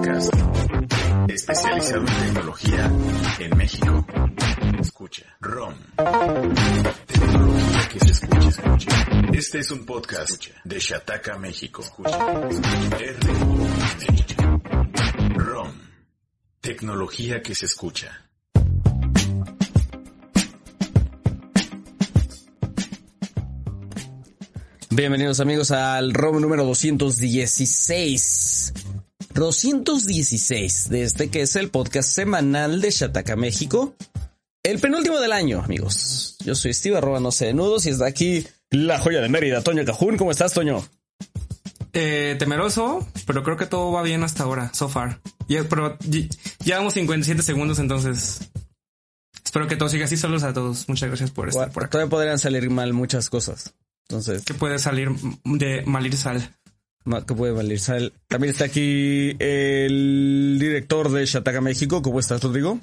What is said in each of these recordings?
podcast especializado en tecnología en México. Escucha, ROM. Tecnología que se escucha, escucha. Este es un podcast de Shataka, México. Escucha, ROM. Tecnología que se escucha. Bienvenidos amigos al ROM número 216. 216 de este que es el podcast semanal de Shataka México. El penúltimo del año, amigos. Yo soy Steve, arroba no sé de nudos, y está aquí la joya de Mérida, Toño Cajún. ¿Cómo estás, Toño? Eh, temeroso, pero creo que todo va bien hasta ahora, so far. Ya, pero llevamos 57 segundos, entonces espero que todo siga así. Saludos a todos. Muchas gracias por estar por acá. Todavía podrían salir mal muchas cosas. Entonces. ¿Qué puede salir de Malir Sal? ¿Qué puede Sal? También está aquí el director de Shataka México. ¿Cómo estás, Rodrigo?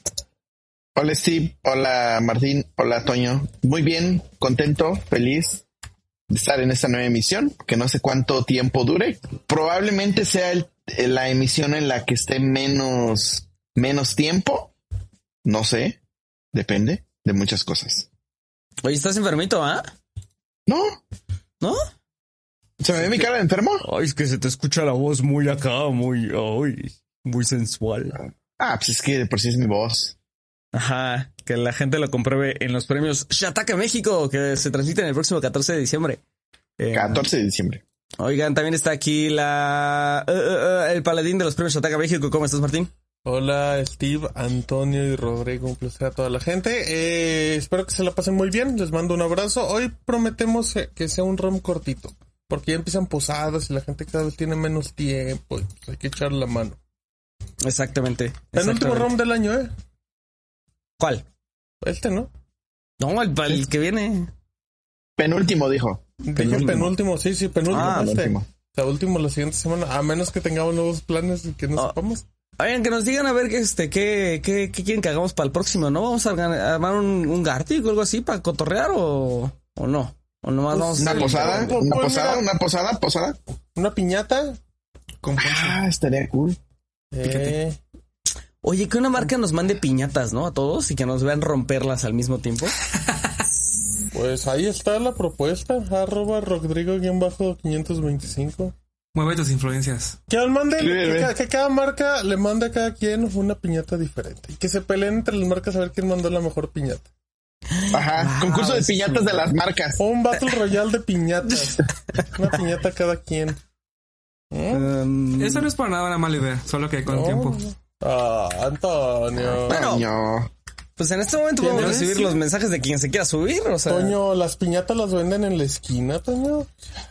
Hola, Steve. Hola, Martín. Hola, Toño. Muy bien, contento, feliz de estar en esta nueva emisión, que no sé cuánto tiempo dure. Probablemente sea la emisión en la que esté menos, menos tiempo. No sé. Depende de muchas cosas. Oye, ¿estás enfermito, ah? No. ¿No? ¿Se me ve mi cara de enfermo? Ay, es que se te escucha la voz muy acá, muy, ay, muy sensual. Ah, pues es que de por sí es mi voz. Ajá, que la gente lo compruebe en los premios Shataka México, que se transmiten el próximo 14 de diciembre. 14 de diciembre. Oigan, también está aquí la uh, uh, uh, el paladín de los premios Shataka México. ¿Cómo estás, Martín? Hola Steve, Antonio y Rodrigo, un placer a toda la gente. Eh, espero que se la pasen muy bien, les mando un abrazo. Hoy prometemos que sea un rom cortito, porque ya empiezan posadas y la gente cada vez tiene menos tiempo y pues hay que echar la mano. Exactamente. El último rom del año, ¿eh? ¿Cuál? Este, ¿no? No, el, el que viene. Penúltimo, dijo. Dije penúltimo, sí, sí, penúltimo. Ah, este. penúltimo. O sea, último la siguiente semana, a menos que tengamos nuevos planes y que no Oh. sepamos. Oigan, que nos digan a ver qué, este, qué, qué, qué quieren que hagamos para el próximo, ¿no? ¿Vamos a armar un, un Gartic o algo así para cotorrear o, o no? ¿O nomás vamos a Una posada, pues, una pues, posada, mira. una posada, posada. Una piñata. Ah, estaría cool. Eh, Oye, que una marca nos mande piñatas, ¿no? A todos y que nos vean romperlas al mismo tiempo. pues ahí está la propuesta. Arroba Rodrigo-525. Mueve tus influencias. Que al manden, Sí, que, que cada marca le mande a cada quien una piñata diferente. Y que se peleen entre las marcas a ver quién mandó la mejor piñata. Ajá. Wow, Concurso de piñatas de las marcas. Un Battle Royale de piñatas. una piñata cada quien. ¿Eh? Um, Eso no es para nada una mala idea, solo que con No. tiempo. Ah, Antonio. Bueno. Pues en este momento podemos recibir los mensajes de quien se quiera subir, o sea. Toño, las piñatas las venden en la esquina, Toño.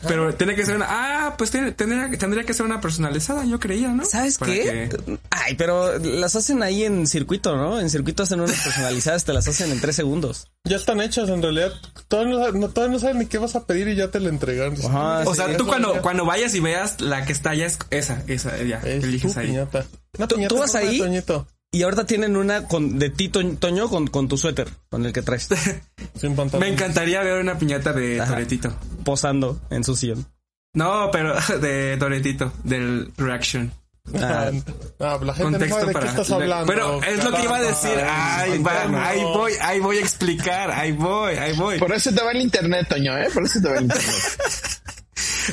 Pero tiene que ser una. Ah, pues tiene- tendría, tendría que ser una personalizada, yo creía, ¿no? ¿Sabes Para qué? que- Ay, pero las hacen ahí en circuito, ¿no? En circuito hacen unas personalizadas, te las hacen en tres segundos. Ya están hechas, en realidad. Todavía no, no- todavía no saben ni qué vas a pedir y ya te la entregan. Ajá, O sí, sea, tú cuando, cuando vayas y veas la que está allá es esa, esa, ya. Es eliges tu ahí. piñata. Una ¿Tú- piñata tú vas ahí? Toñito, Y ahorita tienen una con, de ti, Toñ- Toño, con, con tu suéter, con el que traes, sin pantalón. Me encantaría ver una piñata de Ajá. Toretito. posando en su sillón. No, pero de Toretito, del Reaction. Ah. Ah, la gente no Contexto sabe de para. qué estás hablando. Pero es lo que iba a decir. Ay, va, Antonio. ahí voy, ahí voy a explicar. Ahí voy, ahí voy. Por eso te va el internet, Toño, ¿eh? Por eso te va el internet.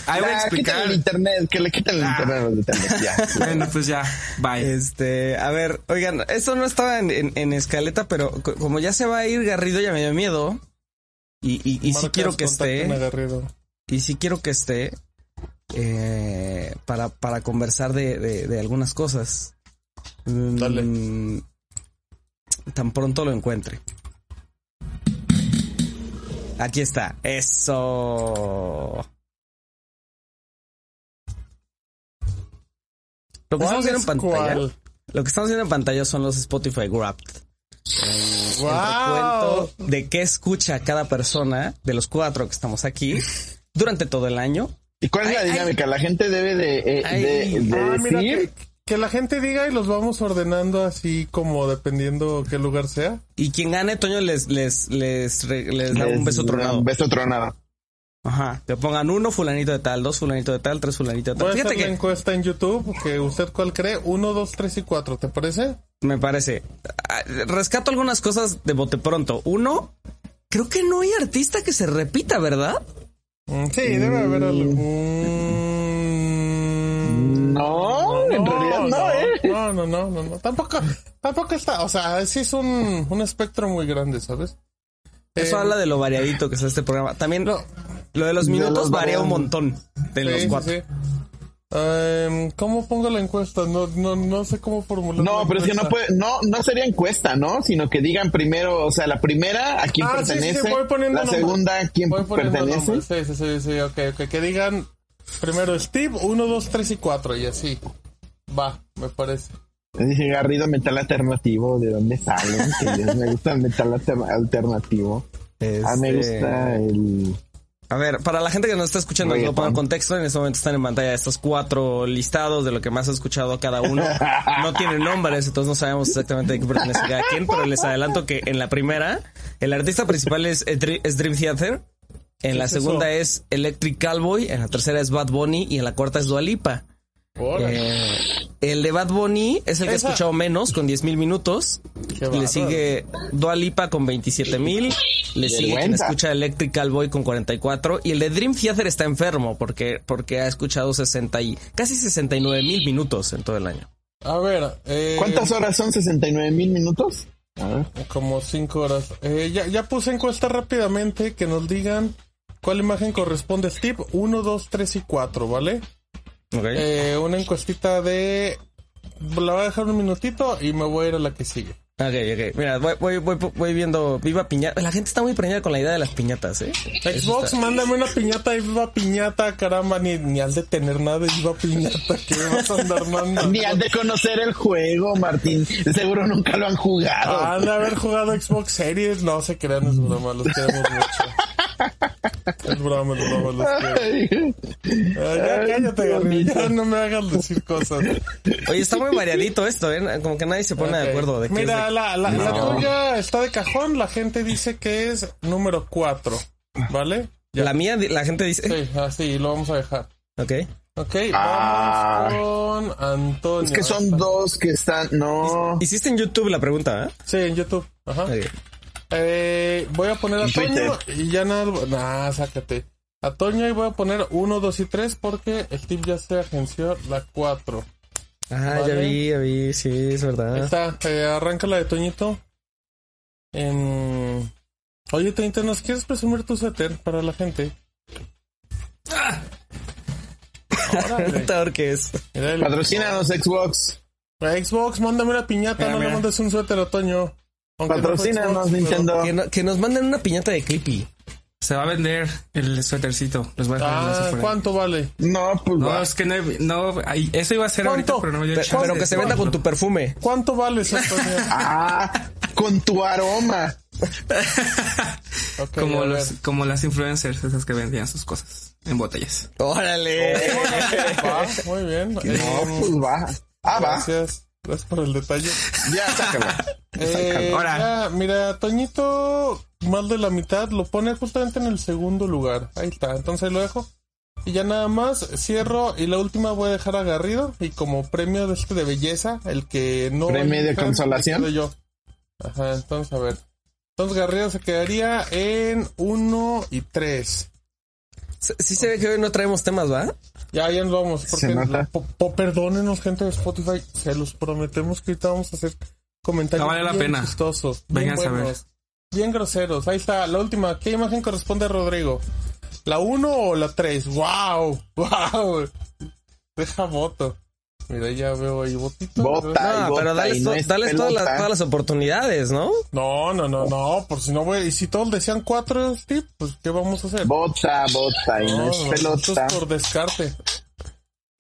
Ahí voy a explicar. el internet, que le quiten el Ah. internet ya. Bueno, pues ya, bye. Este, a ver, oigan, esto no estaba en, en- en escaleta, pero co- como ya se va a ir Garrido, ya me dio miedo. Y, y, y sí Marcas, quiero que esté, Garrido. y sí quiero que esté, eh, para, para conversar de, de, de algunas cosas. Mm, Dale. Tan pronto lo encuentre. Aquí está. Eso. Lo que estamos viendo en ¿Cuál es pantalla. cuál? Lo que estamos viendo en pantalla son los Spotify Wrapped. El ¡Wow! recuento de qué escucha cada persona de los cuatro que estamos aquí durante todo el año. ¿Y cuál es la Ay, ay. dinámica? La gente debe de, eh, Ay. de, de Ah, mira, decir... que, que la gente diga y los vamos ordenando así como dependiendo qué lugar sea. Y quien gane, Toño les, les, les, re- les da un les- beso tronado. Un beso tronado. Ajá, que pongan uno fulanito de tal, dos fulanito de tal, tres fulanito de tal. Voy a Fíjate la que encuesta en YouTube, que usted cuál cree, uno, dos, tres y cuatro, ¿te parece? me parece. ah, Rescato algunas cosas de bote pronto. Uno, creo que no hay artista que se repita, ¿verdad? Mm, Sí, debe haber algún... No, en realidad no, ¿eh? No, no, no, no, no. Tampoco, tampoco está, o sea, sí es un, un espectro muy grande, ¿sabes? Eso Eh, habla de lo variadito que es este programa. También No. lo de los De minutos los varía un montón de sí, los cuatro. sí. Em, ¿Cómo pongo la encuesta? No, no, no sé cómo formular. No, pero es que no puede, no, no sería encuesta, ¿no? Sino que digan primero, o sea, la primera a quién Ah, sí, sí, sí, pertenece, voy poniendo la segunda a quién pertenece. nombres. Sí, sí, sí, sí, ok, ok. Que digan primero Steve, 1, 2, 3 y 4 y así. Va, me parece. Dice Garrido, metal alternativo, ¿de dónde salen? Que me gusta el metal alter- alternativo. Ah, me Este, gusta el... A ver, para la gente que nos está escuchando, poner Reggaetón. contexto. En este momento están en pantalla estos cuatro listados de lo que más ha escuchado cada uno. No tienen nombres, entonces no sabemos exactamente de qué pertenece cada quien, pero les adelanto que en la primera, el artista principal es, eh, es Dream Theater. En la es segunda eso? es Electric Cowboy, en la tercera es Bad Bunny y en la cuarta es Dua Lipa. Órale. Eh, el de Bad Bunny es el que ha Esa- escuchado menos, con 10 mil minutos. Qué Le sigue Dua Lipa con 27 mil. Le sigue quien escucha Electric Cowboy con 44. Y el de Dream Theater está enfermo porque, porque ha escuchado 60 y casi 69 mil minutos en todo el año. A ver, eh, ¿Cuántas horas son? ¿69 mil minutos? A ver. Como 5 horas. Eh, ya, ya puse encuesta rápidamente que nos digan cuál imagen corresponde a Steve. 1, 2, 3 y 4, ¿vale? Ok. Eh, una encuestita de... La voy a dejar un minutito y me voy a ir a la que sigue. Ok, ok. Mira, voy, voy, voy, voy viendo Viva Piñata. La gente está muy preñada con la idea de las piñatas, ¿eh? Xbox, mándame una piñata y viva piñata, caramba, ni, ni al de tener nada de viva piñata, que me vas a andar mandando. Ni han de conocer el juego, Martín. De seguro nunca lo han jugado. Han de haber jugado Xbox Series, no se crean, es broma, los queremos mucho. Es broma, es broma. Ay, Ah, ya Ay, cállate, ya no me hagas decir cosas. Oye, está muy variadito esto, ¿eh? Como que nadie se pone de acuerdo de Mira, es de- la, la, la tuya está de cajón, la gente dice que es número 4, ¿vale? Ya. La mía, la gente dice... Sí, así, lo vamos a dejar. Ok. Ok, Ah. vamos con Antonio. Es que son dos que están. No. Hiciste en YouTube la pregunta, ¿eh? Sí, en YouTube. Ajá. Ok. Eh, voy a poner a Toño y ya nada. Nah, sácate. A Toño y voy a poner 1, 2 y 3 porque Steve ya se agenció la 4. Ah, ya vi, ya vi, sí, es Ahí verdad. está. Eh, arranca la de Toñito. En... Oye, Toñito, ¿nos quieres presumir tu suéter para la gente? Puta, ¿qué es? El- Patrocínanos Xbox. Xbox, mándame una piñata, Mira, no mira. le mandes un suéter a Toño. No Patrocínanos pero- Nintendo. Que, no- que nos manden una piñata de Clippy. Se va a vender el suétercito. Les voy a Ah. ¿cuánto vale? No, pues No, va. es que no, no eso iba a ser ahorita, pero no me dio Pero, que se venda con tu perfume. ¿Cuánto vale Antonio? Ah, con tu aroma. Como, los, las influencers, esas que vendían sus cosas en botellas. ¡Órale! Va, muy bien. No, Eh, pues va. Ah, va. gracias. Gracias por el detalle. Ya, sácalo. Eh, Ahora. ya, mira, Toñito, más de la mitad, lo pone justamente en el segundo lugar. Ahí está, entonces lo dejo. Y ya nada más, cierro y la última voy a dejar a Garrido. Y como premio de este de belleza, el que no... ¿Premio de elijan, consolación? yo. Ajá, entonces a ver. Entonces Garrido se quedaría en 1 y 3. Sí se ve que hoy no traemos temas, ¿va? Ya, ya nos vamos. Porque Se nota. po- po- perdónenos, gente de Spotify. Se los prometemos que ahorita vamos a hacer comentarios No vale la bien pena. chistosos. Bien Vénganse a ver. buenos. Bien groseros. Ahí está, la última. ¿Qué imagen corresponde a Rodrigo? ¿La 1 o la 3? ¡Wow! ¡Wow! Deja voto. Mira, ya veo ahí votito. Vota. Ay, No, bota pero no es dales todas, las, pelota. todas las oportunidades, ¿no? No, no, no, no. Por si no voy. Y si todos decían 4, Steve, pues ¿qué vamos a hacer? Bota, bota y no, es esto pelota. es por descarte.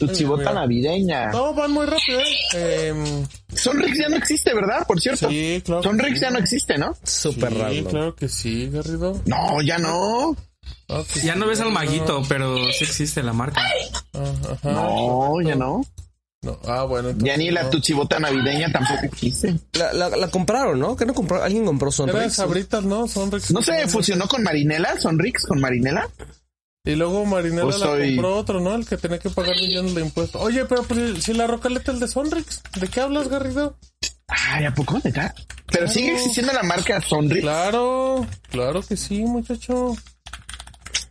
Tu chivota mira. navideña. No, van muy rápido, ¿eh? Em, Sonrix ya no existe, ¿verdad? Por cierto. sí, claro. que Sonrix sí. ya no existe, ¿no? Súper Sí, raro. claro que sí, Garrido. No, ya no. Ah, que Ya sí, no ves al no. maguito, pero sí existe la marca. Ah, ajá. No, ya no. No, Ah, bueno. entonces Ya ni la no. tu chivota navideña tampoco existe. La, la- la compraron, ¿no? ¿Qué no compró? ¿Alguien compró Sonrix? sabritas, ¿no? Son Rex. ¿No se fusionó con Marinela? ¿Sonrix con Marinela? Y luego Marinela Pues la soy- compró otro, ¿no? El que tenía que pagar millones de impuestos. Oye, pero pues, si la rocaleta es el de Sonrix, ¿de qué hablas, Garrido? Ay, ¿a poco? ¿Neta? Pero sigue existiendo la marca Sonrix. Claro, claro que sí, muchacho.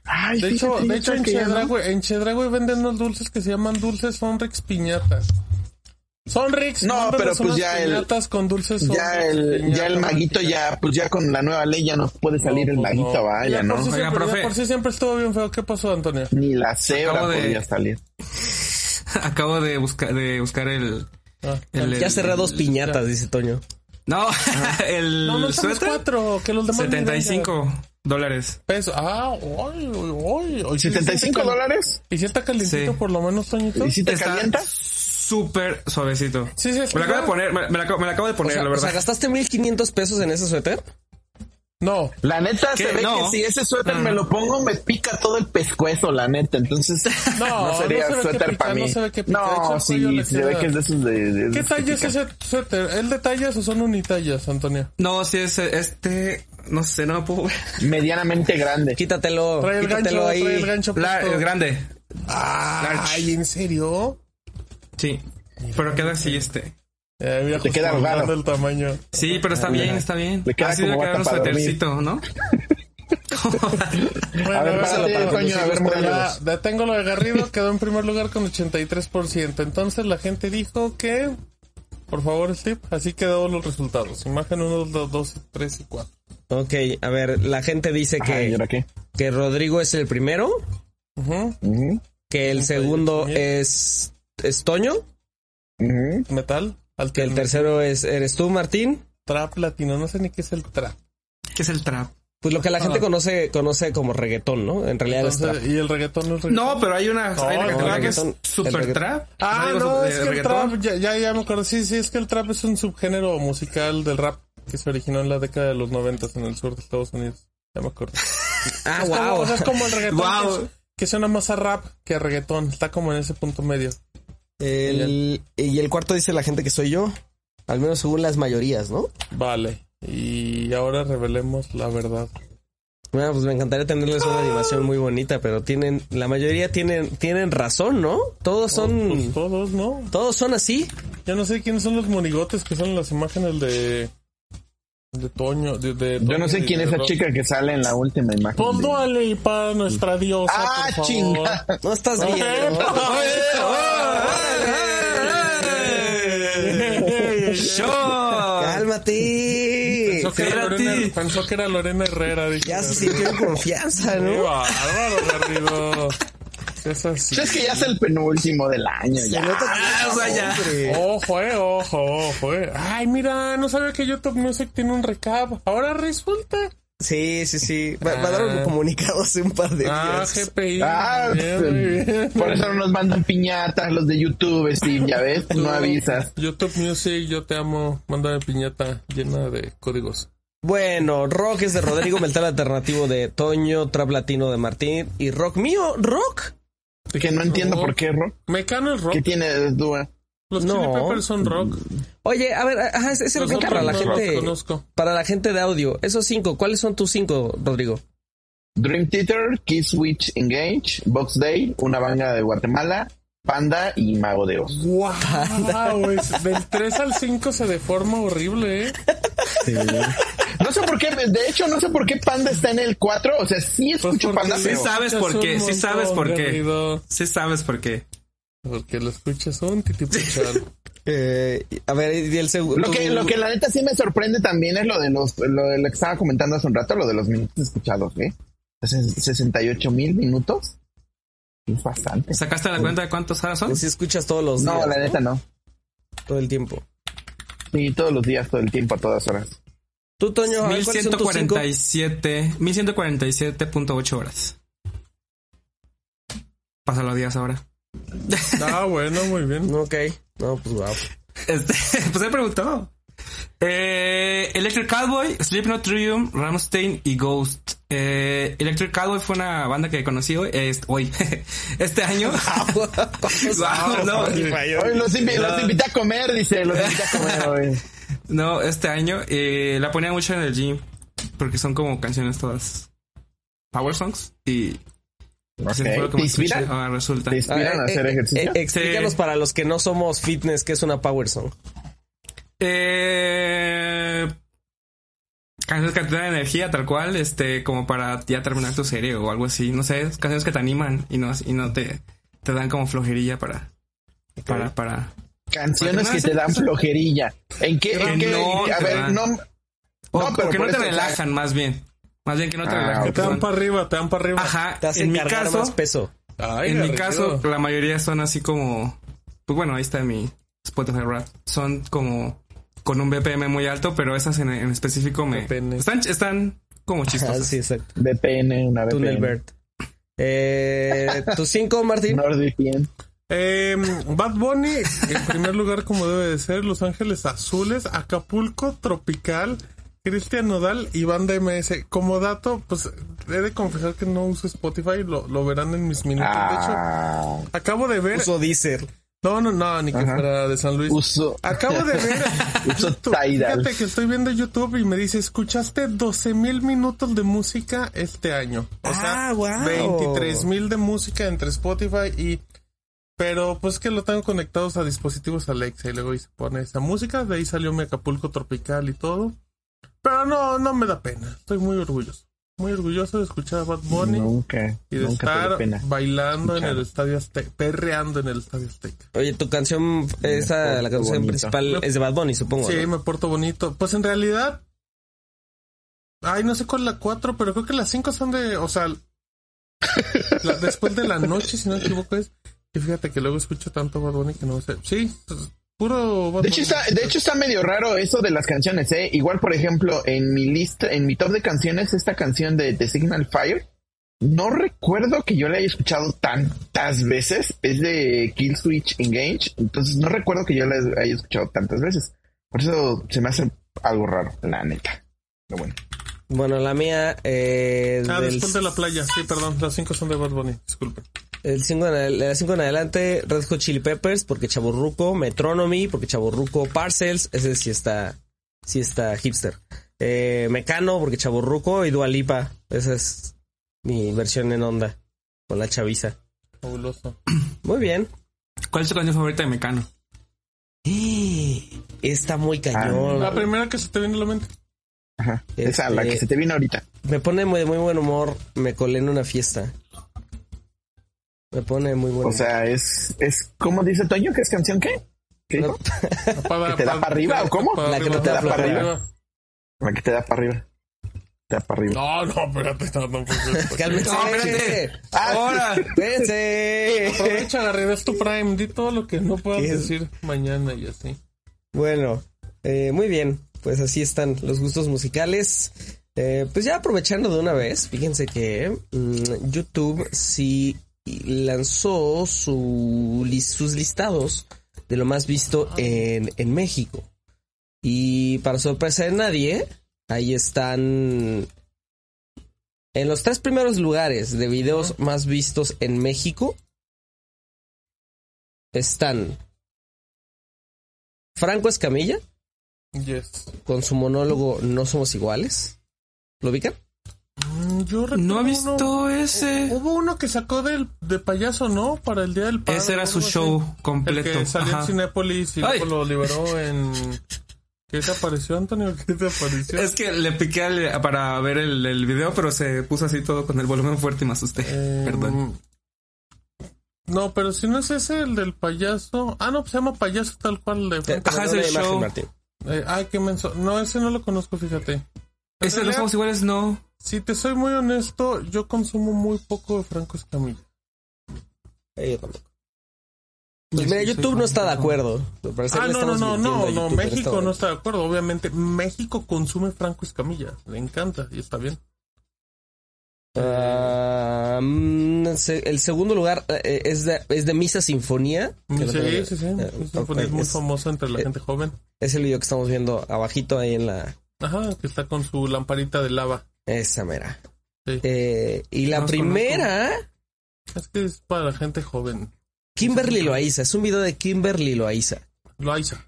Ay, De hecho, de hecho no. En Chedragui venden unos dulces que se llaman dulces Sonrix piñatas. Sonrix, No, mándanos pero pues ya el- piñatas con dulces. Ya el, ya el maguito ya, pues ya con la nueva ley ya no puede salir el No, pues maguito, no. vaya, Ya ¿no? Por sí, Oiga, siempre, profe. por sí siempre estuvo bien feo. ¿Qué pasó, Antonio? Ni la cebra Acabo de- podía salir. Acabo de buscar, de buscar el, Ah, el, Ya el- cerré dos piñatas, dice Toño. No, el no, no suéter. cuatro, que los demás ni 75 dólares. pesos. Ah, uy, uy, uy, uy. ¿75 dólares? ¿Y si está calientito Sí. por lo menos, Toñito? ¿Y si te Está calienta? Súper suavecito. Sí, sí, Me lo acabo de poner, me, acabo, me acabo de O poner, sea, la o sea, verdad. ¿gastaste 1500 pesos en ese suéter? No, La neta ¿Qué? se ve No. que si ese suéter me lo pongo me pica todo el pescuezo, la neta. Entonces No, no sería se suéter para mí. no se ve que pica. De hecho, No, el sí, se ve que es de esos de... de ¿qué talla es ese suéter? ¿El de tallas o son unitallas, Antonio? No, si es este, no sé, no me puedo ver. Medianamente grande. Quítatelo, Trae el quítatelo gancho, ahí. trae el gancho La, es grande. Ay, ¿en serio? Sí. Pero queda así este. Eh, mira, Te queda holgado. el tamaño. Sí, pero está bien, está bien. Le queda Así como quedar un suétercito, ¿no? Bueno, A ver, párate, para Toño, a ver, ya, detengo lo de Garrido, quedó en primer lugar con 83%. Entonces la gente dijo que, por favor, Steve, así quedó los resultados. Imagen 1, 2, 2, 3 y 4. Ok, a ver, la gente dice ¿y que, que Rodrigo es el primero, Ujú, Ujú, que el segundo es, es Toño, ujú. Metal. que el tercero es eres tú, Martín. Trap latino, no sé ni qué es el trap. ¿Qué es el trap? Pues lo que la gente Ah. conoce conoce como reggaetón, ¿no? En realidad es Entonces, trap. y el reggaetón no es reggaetón. No, pero hay una, hay una el categoría que es super trap. Ah, no, es que el trap, ya, ya, ya me acuerdo. Sí, sí, es que el trap es un subgénero musical del rap que se originó en la década de los noventas en el sur de Estados Unidos. Ya me acuerdo. Ah, Es como, wow. o sea, es como el reggaetón Guau. que, que suena más a rap que a reggaetón. Está como en ese punto medio. El- y el cuarto dice la gente que soy yo. Al menos según las mayorías, ¿no? Vale. Y ahora revelemos la verdad. Bueno, pues me encantaría tenerles una animación muy bonita, pero tienen, la mayoría tienen, tienen razón, ¿no? Todos Pues son, todos, ¿no? todos son así. Ya no sé quiénes son los monigotes que son en las imágenes de... De Toño, de, de Yo no Toño sé quién es esa chica que sale en la última imagen. Pon de- para nuestra diosa, Ah, por favor. chinga. No estás bien. ¿No? Cálmate. Pensó que, era. Lorena, pensó que era Lorena Herrera. dije, Ya se sintió en confianza, Qué ¿no? bárbaro, Garrido. Es así. Es que ya es el penúltimo del año, ya. que- Ah, o sea, ya. Ojo, eh, ojo, ojo, eh. Ay, mira, no sabía que YouTube Music tiene un recap. Ahora resulta. Sí, sí, sí. Va, va a dar un comunicado hace un par de Ah, días. GPI. Ah, Bien. Por eso no nos mandan piñatas los de YouTube, Steve, ya ves, no avisas. YouTube Music, yo te amo. Mándame piñata llena de códigos. Bueno, rock es de Rodrigo, metal alternativo de Toño, trap latino de Martín y rock mío, rock. Que no entiendo por qué, Ro. Mecano es rock. ¿Qué tiene de duda? Los No. Chili Peppers son rock. Oye, a ver, ajá, ese rock otros para la no gente, conozco. para la gente de audio. Esos cinco, ¿cuáles son tus cinco, Rodrigo? Dream Theater, Kiss Witch Engage, Box Day, una banda de Guatemala, Panda y Mago de Oz. Wow, es- del 3 al 5 se deforma horrible, eh. No sé por qué, de hecho, no sé por qué Panda está en el 4. O sea, sí Pues escucho Panda, sí sabes por qué, sí sabes por qué. Sí sabes por qué. Porque lo escuchas un titipuchal. Eh, a ver, y el segundo. lo que, lo que la neta sí me sorprende también es lo de los, lo de lo que estaba comentando hace un rato, lo de los minutos escuchados, ¿eh? Ses- 68 mil minutos. Es bastante. ¿Sacaste la cuenta de cuántos horas son? Si escuchas todos los No, días, la neta no. todo el tiempo. Sí, todos los días, todo el tiempo, a todas horas. Tú, Toño, a ver, ¿cuáles son tus cinco? 1147, 1147.8 horas. Pásalo a días ahora. Ah, bueno, muy bien. Ok, no, pues guau. Este, pues he preguntado. Eh, Electric Cowboy, Slipknot Triumph, Ramstein y Ghost. Eh, Electric Cowboy fue una banda que conocí hoy, hoy, este año. Guau, no, Hoy los, invi- los invité a comer, dice, los invité a comer hoy. no, este año eh, la ponía mucho en el gym porque son como canciones todas power songs y Sí, Ok. fue lo que ¿Te más escuché. inspira? Ahora resulta. ¿Te inspiran a Ah, hacer eh, ejercicio? eh, explícanos Sí. para los que no somos fitness qué es una power song. Eh, canciones que te dan energía, tal cual, este, como para ya terminar tu serie o algo así. No sé, canciones que te animan y no, y no te, te dan como flojerilla para, para, para. Canciones Para que que te dan flojerilla. ¿En qué? Que en qué- no a te ver, dan. no. O, No, o pero que no te eso, o sea- relajan, más bien. Más bien que no te Ah. Que te dan para arriba, te dan para arriba. Ajá. Te hacen En mi caso, más peso. Ay, en mi caso, la mayoría son así como, pues bueno, ahí está mi Spotify Rap. Son como con un BPM muy alto, pero esas en, en específico me VPN. están, están como Ah, chistosas. sí, exacto. VPN, una. Bird. Eh, ¿Tus cinco, Martín? NordVPN. Eh, Bad Bunny, en primer lugar, como debe de ser, Los Ángeles Azules, Acapulco Tropical, Cristian Nodal y Banda MS. Como dato, pues he de confesar que no uso Spotify, lo, lo verán en mis minutos. De hecho, Ah, acabo de ver. Uso Deezer. No, no, no, ni que Ajá. fuera de San Luis. uso. Acabo de ver. Uso. Fíjate que estoy viendo YouTube y me dice, escuchaste 12 mil minutos de música este año. O sea, Ah, guau. 23 mil de música entre Spotify y... Pero pues que lo tengo conectados a dispositivos Alexa y luego ahí se pone esa música. De ahí salió mi Acapulco Tropical y todo. Pero no, no me da pena. Estoy muy orgulloso. Muy orgulloso de escuchar a Bad Bunny Nunca, y de nunca estar pena. bailando en el Estadio Azteca, perreando en el Estadio Azteca. Oye, tu canción, esa, la canción bonito. principal es de Bad Bunny, supongo. Sí, ¿no? me porto bonito. Pues en realidad. Ay, no sé cuál es la 4, pero creo que las 5 son de. O sea. la- después de la noche, si no me equivoco, es. Y fíjate que luego escucho tanto Bad Bunny que no sé. Sí, pues, puro De hecho, está, de hecho está medio raro eso de las canciones, ¿eh? Igual, por ejemplo, en mi lista, en mi top de canciones, esta canción de The Signal Fire, no recuerdo que yo la haya escuchado tantas veces. Es de Kill Switch Engage, entonces no recuerdo que yo la haya escuchado tantas veces. Por eso se me hace algo raro, la neta. Pero bueno. Bueno, la mía eh, Ah, del, después de la playa. Sí, perdón. Las 5 son de Bad Bunny. Disculpe. El cinco en, adel- la cinco en adelante, Red Hot Chili Peppers, porque Chaborruco, Metronomy, porque Chaborruco, Parcels, ese sí está, sí está hipster. Eh, Mecano, porque Chaborruco, y Dualipa, esa es mi versión en onda, con la chaviza. Fabuloso. Muy bien. ¿Cuál es tu canción favorita de Mecano? Está muy cañón. La primera que se te viene a la mente. Ajá. Esa, la Este- que se te vino ahorita. Me pone muy de muy buen humor. Me colé en una fiesta. Me pone muy buen O sea, es, es, ¿cómo dice Toño? ¿Qué es canción qué? ¿Qué dijo? Para- ¿Que te da para- para arriba o cómo? para La que no te da para arriba. La que te da para arriba. Te da para arriba. No, no, espérate. No, no, pues, Cálmese. No, espérate. Ah, ¡Ahora! Espérense. Aprovecha, es tu prime. Di todo lo que no puedas decir mañana y así. Bueno, eh, muy bien. Pues así están los gustos musicales. Eh, pues ya aprovechando de una vez, fíjense que mm, YouTube sí lanzó su, sus listados de lo más visto en, en México. Y para sorpresa de nadie, ahí están en los tres primeros lugares de videos más vistos en México. Están Franco Escamilla Yes. con su monólogo No somos iguales. ¿Lo ubican? Mm, Yo recuerdo No he uno- visto ese. Hubo uno que sacó del, de payaso, ¿no? Para el Día del Padre. Ese era su así. show El completo. que salió Ajá. en Cinépolis y luego lo liberó en... ¿Qué te apareció, Antonio? ¿Qué te apareció? Es que le piqué al- para ver el, el video, pero se puso así todo con el volumen fuerte y me asusté. Eh, Perdón. No, pero si no es ese el del payaso... Ah, no, pues se llama payaso tal cual. De Franco. Ajá, es el show. Martín. Eh, ay, qué menso. No, ese no lo conozco, fíjate. Ese no realidad, somos iguales, no. Si te soy muy honesto, yo consumo muy poco de Franco Escamilla. Eh, yo tampoco. Pues mira, sí YouTube no está de acuerdo. Ah, no, no, no, no, no, en este México no está de acuerdo. Obviamente, México consume Franco Escamilla. Le encanta y está bien. Se- el segundo lugar eh, es, de, es de Misa Sinfonía. Sí, sí, sí. Eh, Es, un- es muy famoso entre la eh, gente joven. Es el video que estamos viendo abajito ahí en la... Ajá, que está con su lamparita de lava. Esa mera. Sí. Eh, y la primera, Es que es para la gente joven. Kimberly Loaiza. Es un video de Kimberly Loaiza. Loaiza.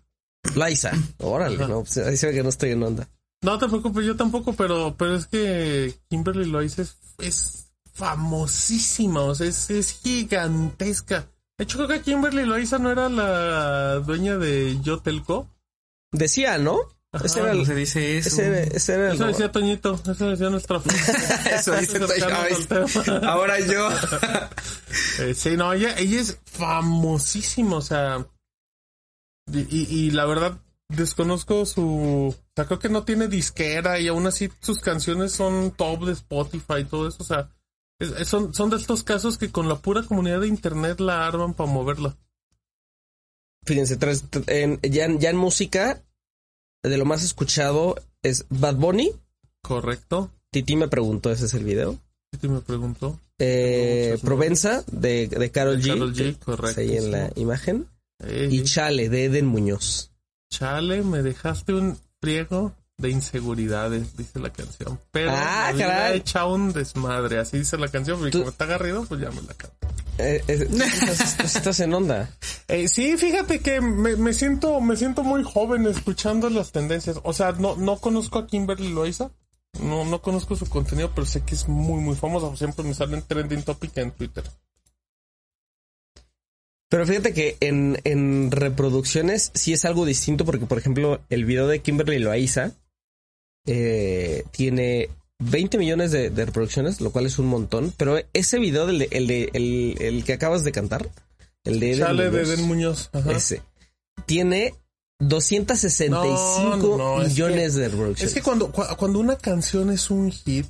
Loaiza. Órale, no, pues ahí se ve que no estoy en onda. No te preocupes, yo tampoco, pero, pero es que Kimberly Loaiza es, es famosísima, o sea, es, es gigantesca. De hecho, creo que Kimberly Loaiza no era la dueña de Yotelco. Decía, ¿no? Ese era ¿Cómo el, se dice eso? ese, ese era el- Eso decía Toñito, eso decía nuestra Eso dice tema. Ahora yo. Eh, sí, no, ella, ella es famosísima, o sea. Y, y- y la verdad, desconozco su. O sea, creo que no tiene disquera y aún así sus canciones son top de Spotify y todo eso, o sea. es- es- son, son de estos casos que con la pura comunidad de internet la arman para moverla. Fíjense, tras- en- ya, en- ya en música, de lo más escuchado es Bad Bunny. ¿Correcto? Titi me preguntó, ese es el video. Titi me preguntó. Eh, Provenza de, de Carol G. Karol G, correcto. ahí en la imagen. Y Chale de Eden Muñoz. Chale, me dejaste un friego de inseguridades, dice la canción. Pero Ah, la vida caray. echa un desmadre, así dice la canción, Tú- como está agarrido, pues ya me la canto. Eh, eh, estás, tú estás en onda. Eh, sí, fíjate que me, me siento, me siento muy joven escuchando las tendencias. O sea, no, no conozco a Kimberly Loaiza. No, no conozco su contenido, pero sé que es muy, muy famosa. Siempre me sale en trending topic en Twitter. Pero fíjate que en, en reproducciones sí es algo distinto porque, por ejemplo, el video de Kimberly Loaiza eh, tiene 20 millones de, de reproducciones, lo cual es un montón. Pero ese video, del de- el, de, el, el que acabas de cantar, el de Eden Chale de Eden Muñoz. Ajá. ese, tiene 265 No, no, es millones que- de reproducciones. Es que cuando, cu- cuando una canción es un hit,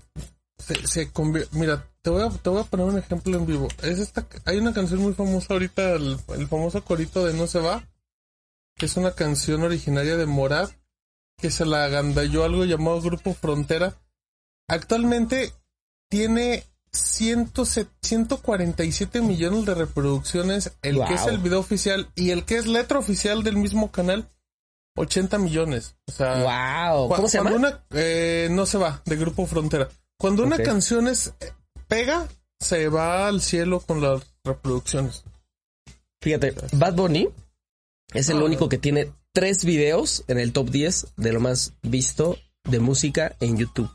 se, se convierte. Mira, te voy, a, te voy a poner un ejemplo en vivo. Es esta, hay una canción muy famosa ahorita, el, el famoso corito de No se va, que es una canción originaria de Morad, que se la agandalló algo llamado Grupo Frontera. Actualmente tiene 100 147 millones de reproducciones, el que es el video oficial y el que es letra oficial del mismo canal, 80 millones. O sea, wow, ¿cómo se llama? Una, eh, no se va, de Grupo Frontera. Cuando una canción es eh, pega, se va al cielo con las reproducciones. Fíjate, Bad Bunny es el Ah. único que tiene tres videos en el top 10 de lo más visto de música en YouTube.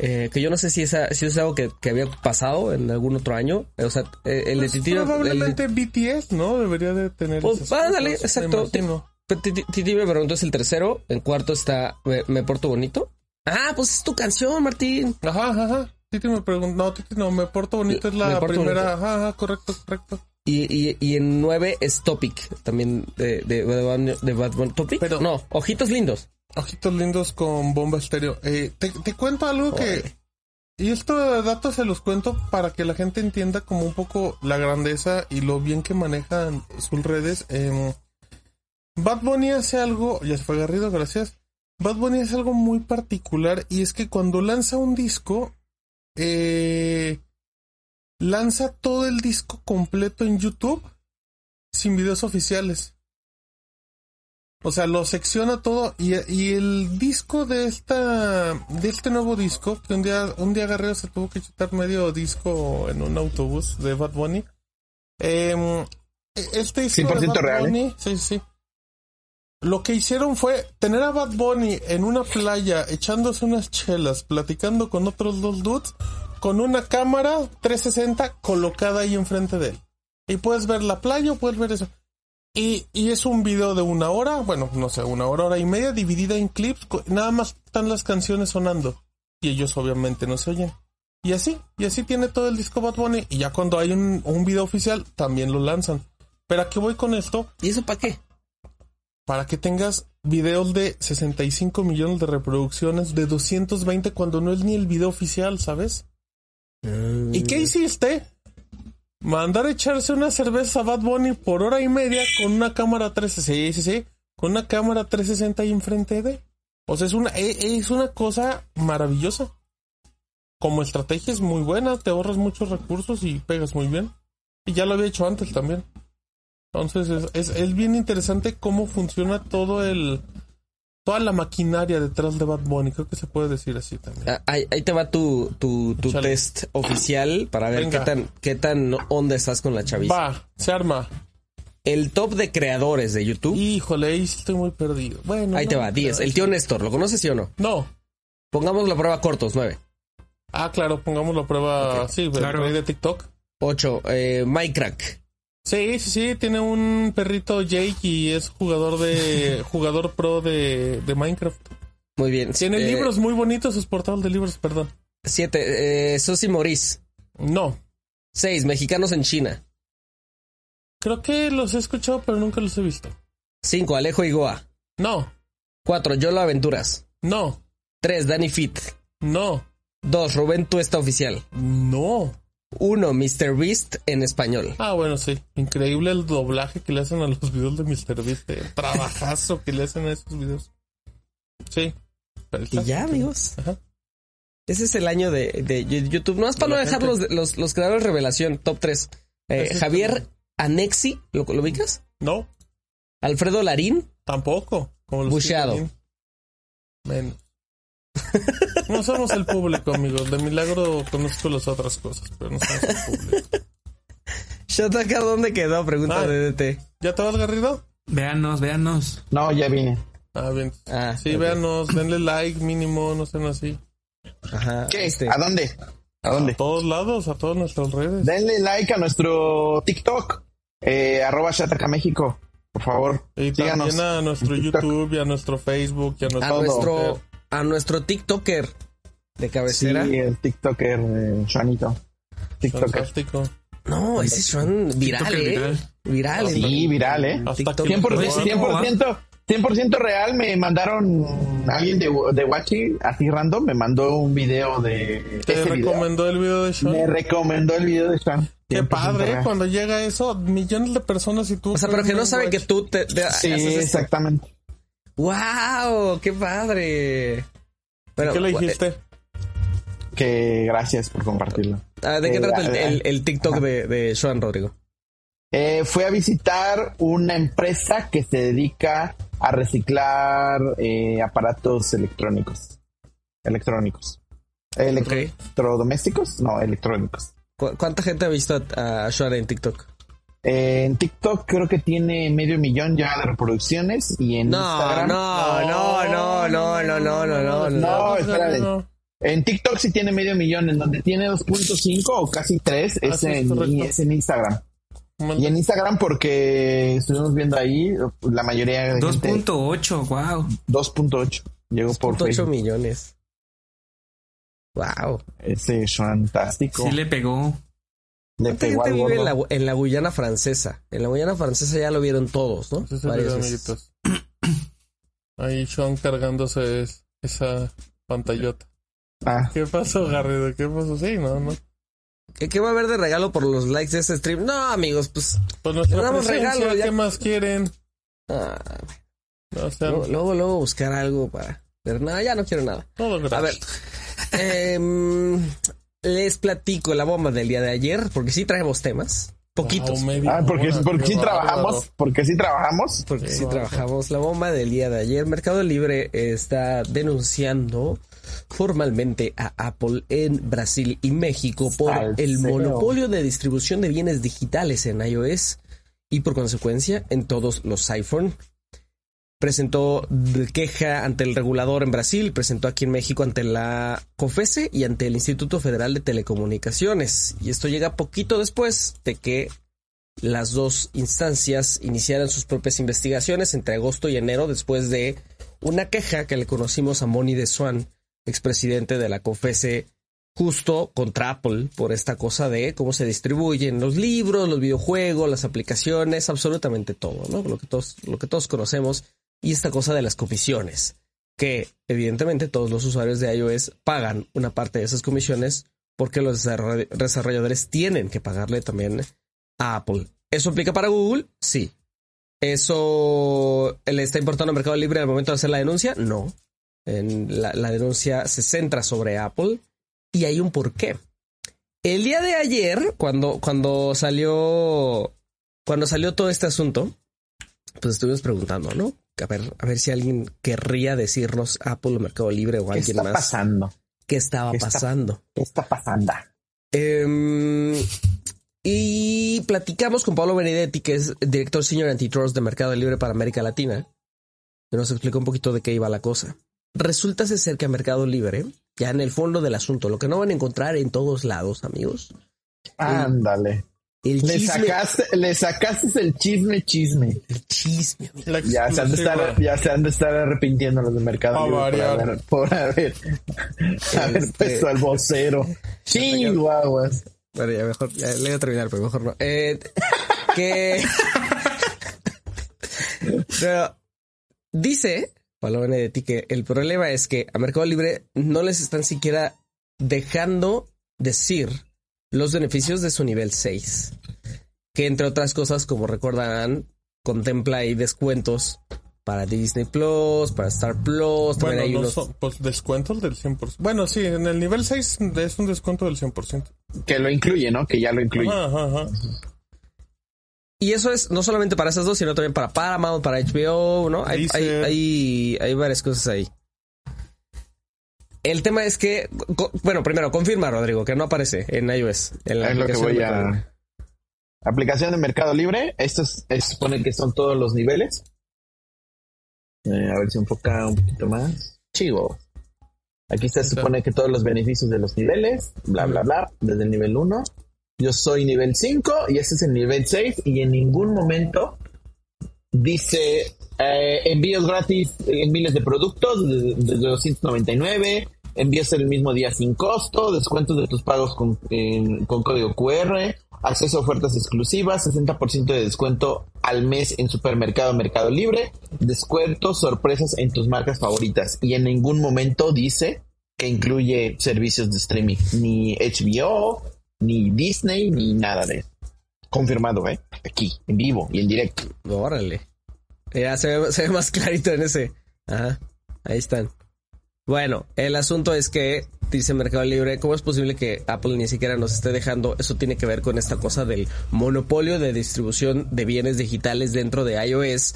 Eh, que yo no sé si, esa, si es algo que, que había pasado en algún otro año. O sea, eh, el de Pues, Titi... el de- probablemente BTS, ¿no? Debería de tener. Pues, ándale, exacto. Titi, Titi me preguntó es el tercero. En cuarto está Me, Me Porto Bonito. Ah, pues es tu canción, Martín. Ajá, ajá, ajá. Titi me preguntó. No, Titi no, me porto bonito es la primera. Bonito. Ajá, ajá, correcto, correcto. Y, y, y en nueve es Topic, también de, de, de, Bad Bunny- de Bad Bunny. ¿Topic? Pero- no, Ojitos Lindos. Ojitos lindos con bomba estéreo. Eh, te, te cuento algo que. Y estos datos se los cuento para que la gente entienda como un poco la grandeza y lo bien que manejan sus redes. Em, Bad Bunny hace algo, ya se fue Garrido, gracias. Bad Bunny hace algo muy particular y es que cuando lanza un disco, eh, lanza todo el disco completo en YouTube sin videos oficiales. O sea, lo secciona todo y, y el disco de esta de este nuevo disco que un día un día Garrido se tuvo que chutar medio disco en un autobús de Bad Bunny. Em, este disco de 100% Bad real, ¿eh? Bunny, sí, sí. Lo que hicieron fue tener a Bad Bunny en una playa echándose unas chelas, platicando con otros dos dudes, con una cámara 360 colocada ahí enfrente de él. Y puedes ver la playa o puedes ver eso. Y, y es un video de una hora, bueno, no sé, una hora, hora y media, dividida en clips, nada más están las canciones sonando. Y ellos obviamente no se oyen. Y así, y así tiene todo el disco Bad Bunny. Y ya cuando hay un, un video oficial, también lo lanzan. Pero ¿a qué voy con esto? ¿Y eso para qué? Para que tengas videos de 65 millones de reproducciones, de 220 cuando no es ni el video oficial, ¿sabes? ¿Y qué hiciste? Mandar a echarse una cerveza a Bad Bunny por hora y media con una cámara 360. Sí, sí, sí. Con una cámara 360 ahí enfrente de. O sea, es una, e- es una cosa maravillosa. Como estrategia es muy buena, te ahorras muchos recursos y pegas muy bien. Y ya lo había hecho antes también. Entonces es, es, es bien interesante cómo funciona todo el. Toda la maquinaria detrás de Bad Bunny. Creo que se puede decir así también. Ah, Ahí, ahí te va tu, tu, tu test oficial para ver Venga. qué tan, qué tan onda estás con la chaviza. Va, se arma. El top de creadores de YouTube. Híjole, ahí estoy muy perdido. Bueno. ahí te va, 10. pero- El tío Néstor, ¿lo conoces sí o no? No. Pongamos la prueba cortos, 9. Ah, claro, pongámoslo a prueba. Ok, sí, el claro. de TikTok. 8. Eh, Minecraft. Sí, sí, sí, tiene un perrito Jake y es jugador de jugador pro de, de Minecraft. Muy bien. Tiene Eh, libros muy bonitos, es portal de libros, perdón. 7. Eh, Susi Moris. No, 6. Mexicanos en China. creo que los he escuchado, pero nunca los he visto. 5. Alejo Igoa. No, 4. Yolo Aventuras. no, 3. Danny Fit. no, 2. Rubén Tuesta Oficial. no. 1. Mr. Beast en español. Ah, bueno, sí. Increíble el doblaje que le hacen a los videos de MrBeast. El trabajazo que le hacen a esos videos. Sí. Y ya, amigos. Ajá. Ese es el año de, de YouTube. No es para no dejar los, los, los creadores revelación. Top 3. Ese es Javier Anexi. ¿Lo, ¿Lo ubicas? No, Alfredo Larín. tampoco. Como los Bucheado. que- Menos. No somos el público, amigos. De milagro conozco las otras cosas, pero no somos el público. Shataka, ¿dónde quedó? Pregunta Ay. de DT. ¿Ya te vas, Garrido? Véanos, véanos. No, ya vine. Ah, bien. Ah, Sí, ok. véanos, denle like mínimo, no sean así. Ajá. ¿Qué? este. ¿A dónde? ¿A dónde? A todos lados, a todas nuestras redes. Denle like a nuestro TikTok, eh, arroba Shataka México, por favor. Y síganos. también a nuestro. YouTube y a nuestro Facebook y a a nuestro... a nuestro TikToker de Sí, cabecera. el TikToker, eh, Juanito. TikToker. Fantástico. No, ese es viral, TikToker eh. viral. Viral. Sí, en- viral, ¿eh? Hasta TikTok. que- 100%, Oye, sí, ¿cómo va? 100%, 100% real me mandaron alguien de, de Wachi, así random, me mandó un video de Te ese video. recomendó el video de Sean. Me recomendó el video de Sean. Qué 100% padre, ¿eh? real. cuando llega eso, millones de personas y tú... O sea, pero que no sabe que tú te, te Sí, haces esto. ¡Wow! ¡Qué padre! Bueno, ¿Qué le eh, dijiste? Que gracias por compartirlo. ah, ¿De qué Eh, trata el, el- el TikTok de, de Joan Rodrigo? Eh, fue a visitar una empresa que se dedica a reciclar eh, aparatos electrónicos. Electrónicos. Electrodomésticos? No, electrónicos. ¿Cu- ¿Cuánta gente ha visto a, a Joan en TikTok? Eh, en TikTok creo que tiene medio millón ya de reproducciones y en No, Instagram. no, no, no, no, no, no, no, no, no. No, espérate. no. En TikTok sí tiene medio millón, en donde tiene 2.5 o casi 3 es, Ah, es en, es en Instagram. Y en Instagram porque estuvimos viendo ahí la mayoría de gente 2.8, wow. 2.8 llegó por 2.8 Facebook. millones. Wow. Ese es fantástico. Sí le pegó. Le ¿Cuánta pegó gente vive en la, en la Guyana francesa? En la Guyana francesa ya lo vieron todos, ¿no? Video, veces. amiguitos. Ahí Sean cargándose es- esa pantallota. Ah, ¿Qué pasó, Garrido? ¿Qué pasó? Sí, no, no. ¿Qué, qué va a haber de regalo por los likes de este stream? No, amigos, pues... Pues nuestra damos regalo, ya. ¿qué más quieren? ah, O sea, luego, luego, luego buscar algo para... Pero no, ya no quiero nada. todo A ver, gratis. Les platico la bomba del día de ayer, porque sí traemos temas. Poquitos. Wow, media ah, porque, porque sí trabajamos, porque sí trabajamos. Porque sí trabajamos. La bomba del día de ayer. Mercado Libre está denunciando formalmente a Apple en Brasil y México por Salseo. el monopolio de distribución de bienes digitales en iOS y por consecuencia en todos los iPhone. Presentó queja ante el regulador en Brasil, presentó aquí en México ante la COFESE y ante el Instituto Federal de Telecomunicaciones. Y esto llega poquito después de que las dos instancias iniciaran sus propias investigaciones entre agosto y enero después de una queja que le conocimos a Moni de Swan, expresidente de la COFESE, justo contra Apple por esta cosa de cómo se distribuyen los libros, los videojuegos, las aplicaciones, absolutamente todo, ¿no? Lo que todos, lo que todos conocemos y esta cosa de las comisiones, que evidentemente todos los usuarios de iOS pagan una parte de esas comisiones porque los desarroll- desarrolladores tienen que pagarle también a Apple. ¿Eso aplica para Google? Sí. ¿Eso le está importando al Mercado Libre al momento de hacer la denuncia? No. La, la denuncia se centra sobre Apple y hay un porqué. El día de ayer, cuando, cuando salió, cuando salió todo este asunto, pues estuvimos preguntando, ¿no? A ver, a ver si alguien querría decirnos Apple o Mercado Libre o ¿Qué alguien está más pasando? qué estaba ¿Qué está- pasando. ¿Qué está pasando? Em, y platicamos con Pablo Benedetti, que es director senior antitrust de Mercado Libre para América Latina, que nos explicó un poquito de qué iba la cosa. Resulta ser que a Mercado Libre ya en el fondo del asunto, lo que no van a encontrar en todos lados, amigos. Ándale. El Le chisme. sacaste, le sacaste el chisme, chisme. El chisme, Ya se han de estar, ya se han de estar arrepintiendo los de Mercado A Libre por haber, por haber, haber Este- puesto al vocero. Chihuahuas. Bueno, ya mejor, ya le voy a terminar, pero mejor no. Eh, que. pero dice Pablo Benedetti que el problema es que a Mercado Libre no les están siquiera dejando decir los beneficios de su nivel 6. Que entre otras cosas, como recordarán, contempla ahí descuentos para Disney Plus, para Star Plus, también Bueno, hay no unos. son, pues descuentos del 100%. Bueno, sí, en el nivel 6 es un descuento del 100%. Que lo incluye, ¿no? Que ya lo incluye. Ajá, ajá, ajá. Y eso es no solamente para esas dos, sino también para Paramount, para HBO, ¿no? Hay, hay, hay, hay varias cosas ahí. El tema es que, bueno, primero, confirma, Rodrigo, que no aparece en iOS. En la es lo que aplicación voy de Mercado Libre. a. Aplicación de Mercado Libre. Estos es, supone que son todos los niveles. Eh, a ver si enfoca un poquito más. Chivo. Aquí se supone que todos los beneficios de los niveles, bla, bla, bla, desde el nivel 1. Yo soy nivel 5 y este es el nivel 6 y en ningún momento dice eh, envíos gratis en miles de productos desde, desde 299, envíos el mismo día sin costo, descuentos de tus pagos con, con código QR, acceso a ofertas exclusivas, 60% de descuento al mes en supermercado Mercado Libre, descuentos, sorpresas en tus marcas favoritas y en ningún momento dice que incluye servicios de streaming, ni HBO, ni Disney, ni nada de eso. Confirmado, ¿eh? Aquí, en vivo y en directo. Órale. Ya se ve, se ve más clarito en ese. Ajá. Ahí están. Bueno, el asunto es que, dice Mercado Libre, ¿cómo es posible que Apple ni siquiera nos esté dejando? Eso tiene que ver con esta cosa del monopolio de distribución de bienes digitales dentro de iOS.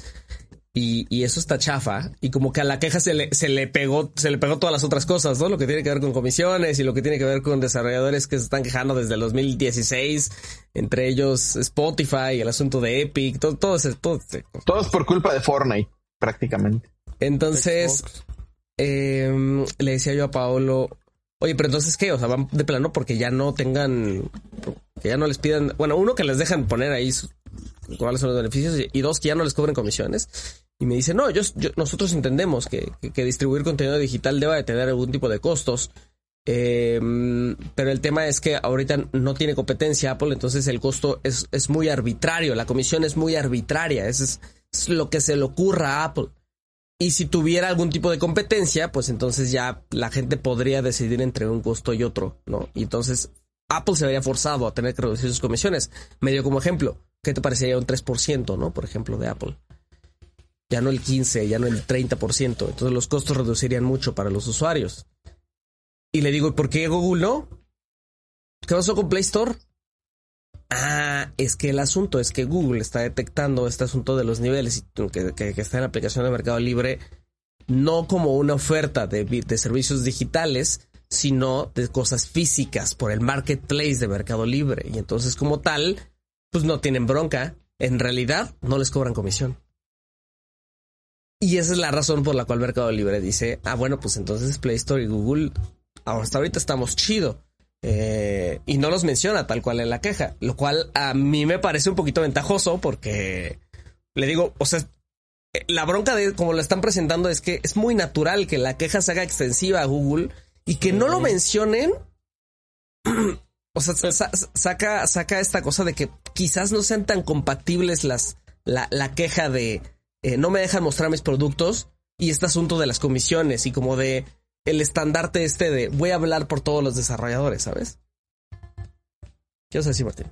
Y, y eso está chafa. Y como que a la queja se le, se le pegó, se le pegó todas las otras cosas, ¿no? Lo que tiene que ver con comisiones y lo que tiene que ver con desarrolladores que se están quejando desde el 2016, entre ellos Spotify, el asunto de Epic, todo, todo ese, todo ese- Todo es por culpa de Fortnite, prácticamente. Entonces, eh, le decía yo a Paolo, oye, pero entonces qué, o sea, van de plano porque ya no tengan, que ya no les pidan, bueno, uno que les dejan poner ahí su- cuáles son los beneficios y, y dos que ya no les cobren comisiones. Y me dice, no, yo, nosotros entendemos que, que- distribuir contenido digital deba de tener algún tipo de costos. Eh, pero el tema es que ahorita no tiene competencia Apple, entonces el costo es, es muy arbitrario, la comisión es muy arbitraria, eso es, es lo que se le ocurra a Apple. Y si tuviera algún tipo de competencia, pues entonces ya la gente podría decidir entre un costo y otro, ¿no? Y entonces Apple se vería forzado a tener que reducir sus comisiones. Medio como ejemplo, ¿qué te parecería un 3%, ¿no? Por ejemplo, de Apple. Ya no el 15, ya no el 30%. Entonces los costos reducirían mucho para los usuarios. Y le digo, ¿y por qué Google no? ¿Qué pasó con Play Store? Ah, es que el asunto es que Google está detectando este asunto de los niveles que, que- está en la aplicación de Mercado Libre no como una oferta de servicios digitales, sino de cosas físicas por el marketplace de Mercado Libre. Y entonces como tal, pues no tienen bronca. En realidad no les cobran comisión. Y esa es la razón por la cual Mercado Libre dice, ah, bueno, pues entonces Play Store y Google, hasta ahorita estamos chido. Eh, y no los menciona tal cual en la queja, lo cual a mí me parece un poquito ventajoso porque le digo, o sea, eh, la bronca de como lo están presentando es que es muy natural que la queja se haga extensiva a Google y que no lo mencionen. O sea, sa- sa- saca, saca esta cosa de que quizás no sean tan compatibles las, la, la queja de eh, no me dejan mostrar mis productos y este asunto de las comisiones y como de el estandarte este de voy a hablar por todos los desarrolladores, ¿sabes? ¿Qué vas a decir, Martín?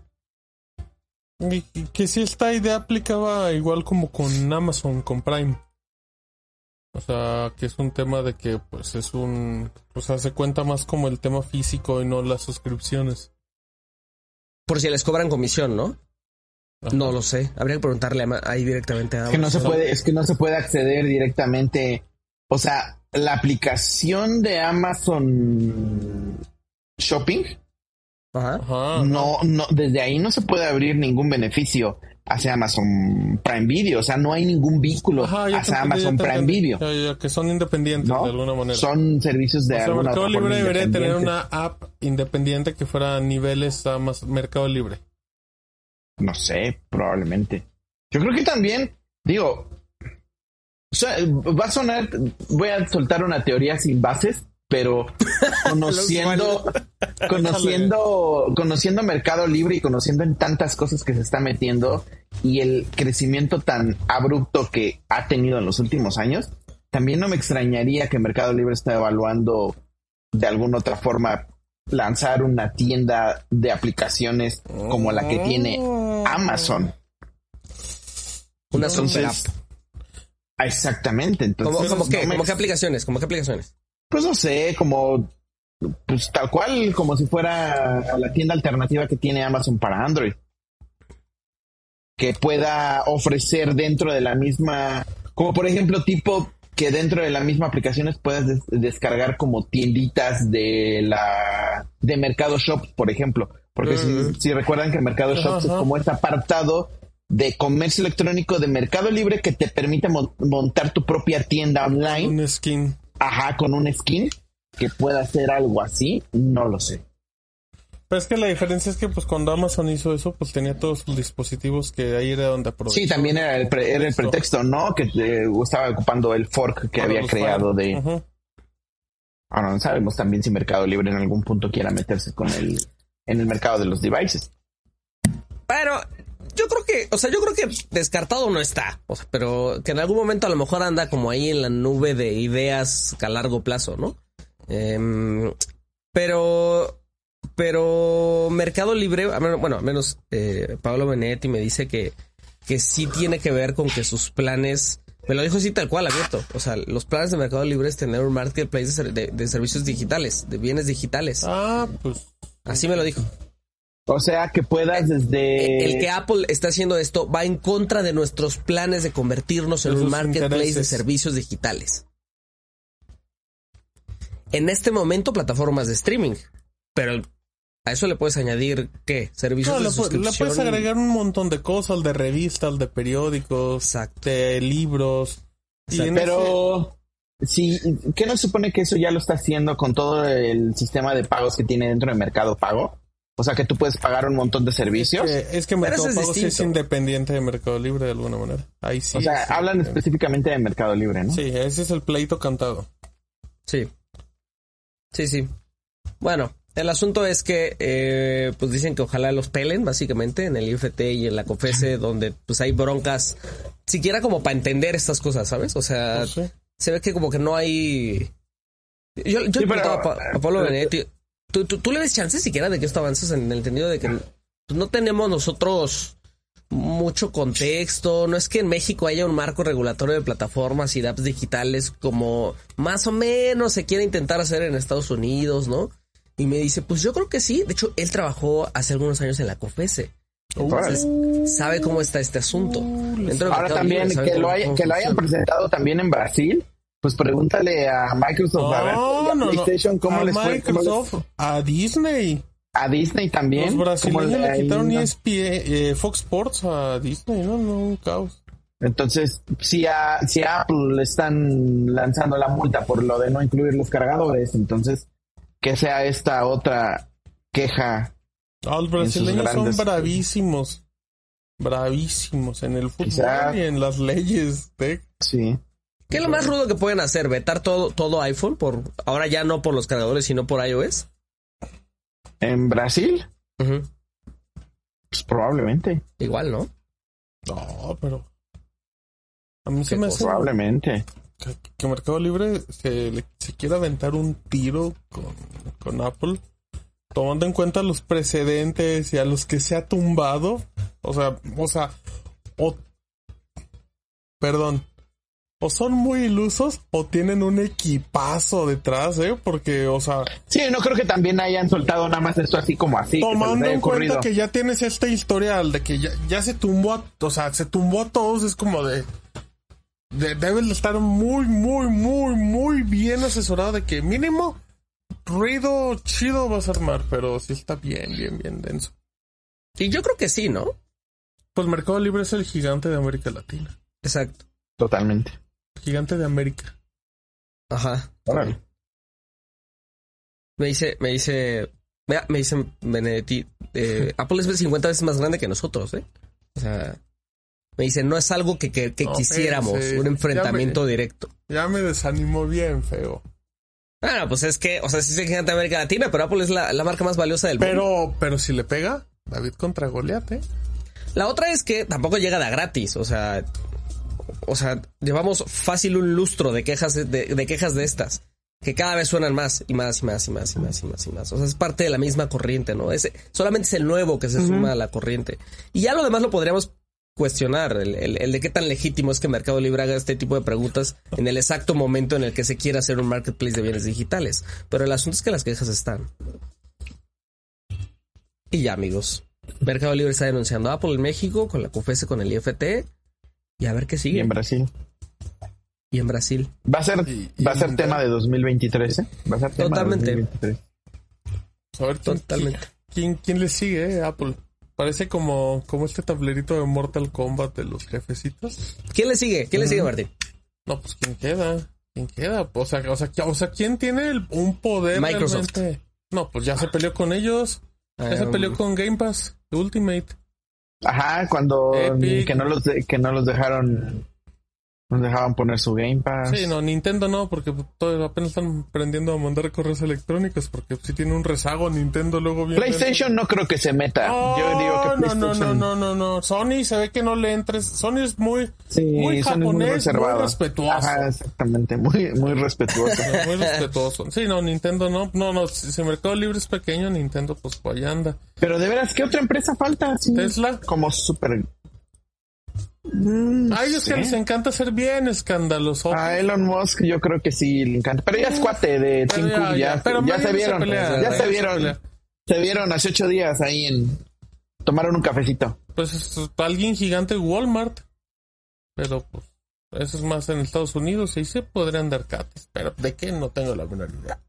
Y que si esta idea aplicaba igual como con Amazon, con Prime. O sea, que es un tema de que pues es un... O sea, se cuenta más como el tema físico y no las suscripciones. Por si les cobran comisión, ¿no? Ajá. No lo sé. Habría que preguntarle ahí directamente a Es que no se Amazon. puede, es que no se puede acceder directamente. O sea, la aplicación de Amazon Shopping, Ajá. No, no, desde ahí no se puede abrir ningún beneficio. hacia Amazon Prime Video. O sea, no hay ningún vínculo Ajá, hacia entendí, Amazon Prime entendí. Video. Ya, ya, que son independientes ¿no? de alguna manera. Son servicios de o sea, alguna Mercado otra Libre debería tener una app independiente que fuera a niveles a más Mercado Libre. No sé, probablemente. Yo creo que también, digo, o sea, va a sonar, voy a soltar una teoría sin bases, pero conociendo, conociendo, conociendo Mercado Libre y conociendo en tantas cosas que se está metiendo y el crecimiento tan abrupto que ha tenido en los últimos años, también no me extrañaría que Mercado Libre esté evaluando de alguna otra forma lanzar una tienda de aplicaciones como la que tiene Amazon. Una super app. Exactamente. Entonces, ¿Cómo, cómo no qué? me- ¿Cómo qué aplicaciones? ¿Cómo qué aplicaciones? Pues no sé, como pues tal cual, como si fuera la tienda alternativa que tiene Amazon para Android. Que pueda ofrecer dentro de la misma, como por ejemplo, tipo que dentro de la misma aplicaciones puedas des- descargar como tienditas de la de Mercado Shops, por ejemplo. Porque si, si recuerdan que Mercado Shops es ajá. como este apartado de comercio electrónico de Mercado Libre que te permite mon- montar tu propia tienda online. Un skin. Ajá, con un skin que pueda hacer algo así, no lo sé. Pero es que la diferencia es que pues cuando Amazon hizo eso, pues tenía todos sus dispositivos que ahí era donde aprovechó. Sí, también era el, pre- era el pretexto, ¿no? Que eh, estaba ocupando el fork que Para había creado fans. de... Ahora no sabemos también si Mercado Libre en algún punto quiera meterse con el en el mercado de los devices. Pero yo creo que, o sea, yo creo que descartado no está. O sea, pero que en algún momento a lo mejor anda como ahí en la nube de ideas a largo plazo, ¿no? Em, pero, pero Mercado Libre, bueno, al menos eh, Pablo Benetti me dice que, que sí tiene que ver con que sus planes, me lo dijo así tal cual, abierto. O sea, los planes de Mercado Libre es tener un marketplace de, ser- de- de servicios digitales, de bienes digitales. Ah, pues Así me lo dijo. O sea, que puedas desde... el que Apple está haciendo esto va en contra de nuestros planes de convertirnos en un marketplace de servicios digitales. En este momento, plataformas de streaming. Pero a eso le puedes añadir, ¿qué? Servicios no, de le, pu- le suscripción. puedes agregar un montón de cosas, de revistas, de periódicos, Exacto. de libros. Y en Pero... Sí, ¿qué no supone que eso ya lo está haciendo con todo el sistema de pagos que tiene dentro de Mercado Pago? O sea, que tú puedes pagar un montón de servicios. es que, es que Pero Mercado es Pago sí es independiente de Mercado Libre de alguna manera. Ahí sí. o sea, hablan sí. específicamente de Mercado Libre, ¿no? Sí, ese es el pleito cantado. Sí. Sí, sí. Bueno, el asunto es que, eh, pues dicen que ojalá los pelen, básicamente, en el IFT y en la COFESE, donde pues hay broncas, siquiera como para entender estas cosas, ¿sabes? O sea, No sé. se ve que como que no hay... Yo, yo Sí, pero- a, Pa- a Pablo Benedetti, ¿tú, tú, tú le ves chances siquiera de que esto avances en el entendido de que pues, no tenemos nosotros mucho contexto, no es que en México haya un marco regulatorio de plataformas y de apps digitales como más o menos se quiere intentar hacer en Estados Unidos, ¿no? Y me dice, pues yo creo que sí, de hecho él trabajó hace algunos años en la COFESE. Entonces, sabe cómo está este asunto. Dentro Ahora también libre, que lo, que hayan presentado también en Brasil, pues pregúntale a Microsoft, a ver, No, y a no, no. PlayStation, cómo a les fue, cómo les- Microsoft, a Disney. a Disney también. Los brasileños le ahí, quitaron ¿no? ESPN, eh, Fox Sports a Disney, no, no, un caos. Entonces, si a, si a Apple le están lanzando la multa por lo de no incluir los cargadores, entonces que sea esta otra queja. Ah, los brasileños son bravísimos. Bravísimos en el fútbol Quizá- y en las leyes. ¿eh? Sí. ¿Qué es lo más rudo que pueden hacer? ¿Vetar todo, todo iPhone? por Ahora ya no por los cargadores, sino por iOS. En Brasil, pues probablemente. Igual, ¿no? No, pero. A mí se me hace Probablemente. Que, Mercado Libre se, se quiera aventar un tiro con, con Apple, tomando en cuenta los precedentes y a los que se ha tumbado. O sea, o sea, o. Perdón. O son muy ilusos o tienen un equipazo detrás, ¿eh? Porque, o sea, Sí, no creo que también hayan soltado nada más esto así como así. tomando en cuenta que ya tienes esta historial de que ya, ya se tumbó a, o sea, se tumbó a todos, es como de, de deben de estar muy, muy, muy, muy bien asesorado de que mínimo ruido chido vas a armar, pero sí está bien, bien, bien denso. Y yo creo que sí, ¿no? Pues Mercado Libre es el gigante de América Latina. Exacto. Totalmente. Gigante de América. Ajá. Órale. Me dice, me dice, me, me dice Benedetti, eh, Apple es 50 veces más grande que nosotros, ¿eh? O sea, me dice, no es algo que, que, que No, quisiéramos, un enfrentamiento Ya me- directo. Ya me desanimó bien feo. Ah, pues es que, o sea, sí es el gigante de América Latina, pero Apple es la, la marca más valiosa del mundo. Pero, pero si le pega, David contra Goliat, ¿eh? La otra es que tampoco llega de a gratis, o sea, o sea, llevamos fácil un lustro de quejas de, de quejas de estas, que cada vez suenan más y más y más y más y más y más y más. O sea, es parte de la misma corriente, ¿no? Es, solamente es el nuevo que se suma a la corriente. Y ya lo demás lo podríamos cuestionar, el, el- el de qué tan legítimo es que Mercado Libre haga este tipo de preguntas en el exacto momento en el que se quiera hacer un marketplace de bienes digitales. Pero el asunto es que las quejas están. Y ya, amigos. Mercado Libre está denunciando a Apple en México con la CUFES con el IFT y a ver qué Y sigue. en Brasil. Y en Brasil. Va a ser, Y- y va a ser tema de 2023, ¿eh? Va a ser tema Totalmente. de 2023. A ver, ¿quién- Totalmente. ¿quién, quién le sigue, eh? Apple. Parece como, como este tablerito de Mortal Kombat de los jefecitos. ¿Quién le sigue? ¿Quién le sigue, Martín? No, pues ¿quién queda? ¿Quién queda? O sea, o sea, o sea ¿quién tiene el- un poder Microsoft. realmente? No, pues ya se peleó con ellos. Ya se Um, peleó con Game Pass, Ultimate. Ajá, cuando Epic. que no los de- que no los dejaron nos dejaban poner su Game Pass. Sí, no, Nintendo no, porque todo, apenas están aprendiendo a mandar correos electrónicos, porque si tiene un rezago Nintendo luego viene... PlayStation no creo que se meta. No, Yo digo que no, no, no, no, no, no. Sony se ve que no le entres. Sony es muy, Sí, muy japonés, muy reservados. respetuoso. Ajá, exactamente, muy muy respetuoso. muy respetuoso. Sí, no, Nintendo no. No, no, si el mercado libre es pequeño, Nintendo pues por allá anda. Pero de veras, ¿qué otra empresa falta? Sí, Tesla. Como súper Mm, A ellos que les encanta ser bien escandalosos. A Elon Musk yo creo que sí le encanta. Pero ya es cuate de Tim ya, Cook, ya, ya, pero ya se se vieron. pelea, ya se se vieron. Se vieron hace ocho días ahí en... Tomaron un cafecito. Pues es alguien gigante Walmart. Pero pues eso es más en Estados Unidos y se podrían dar cates. Pero de qué no tengo la menor idea.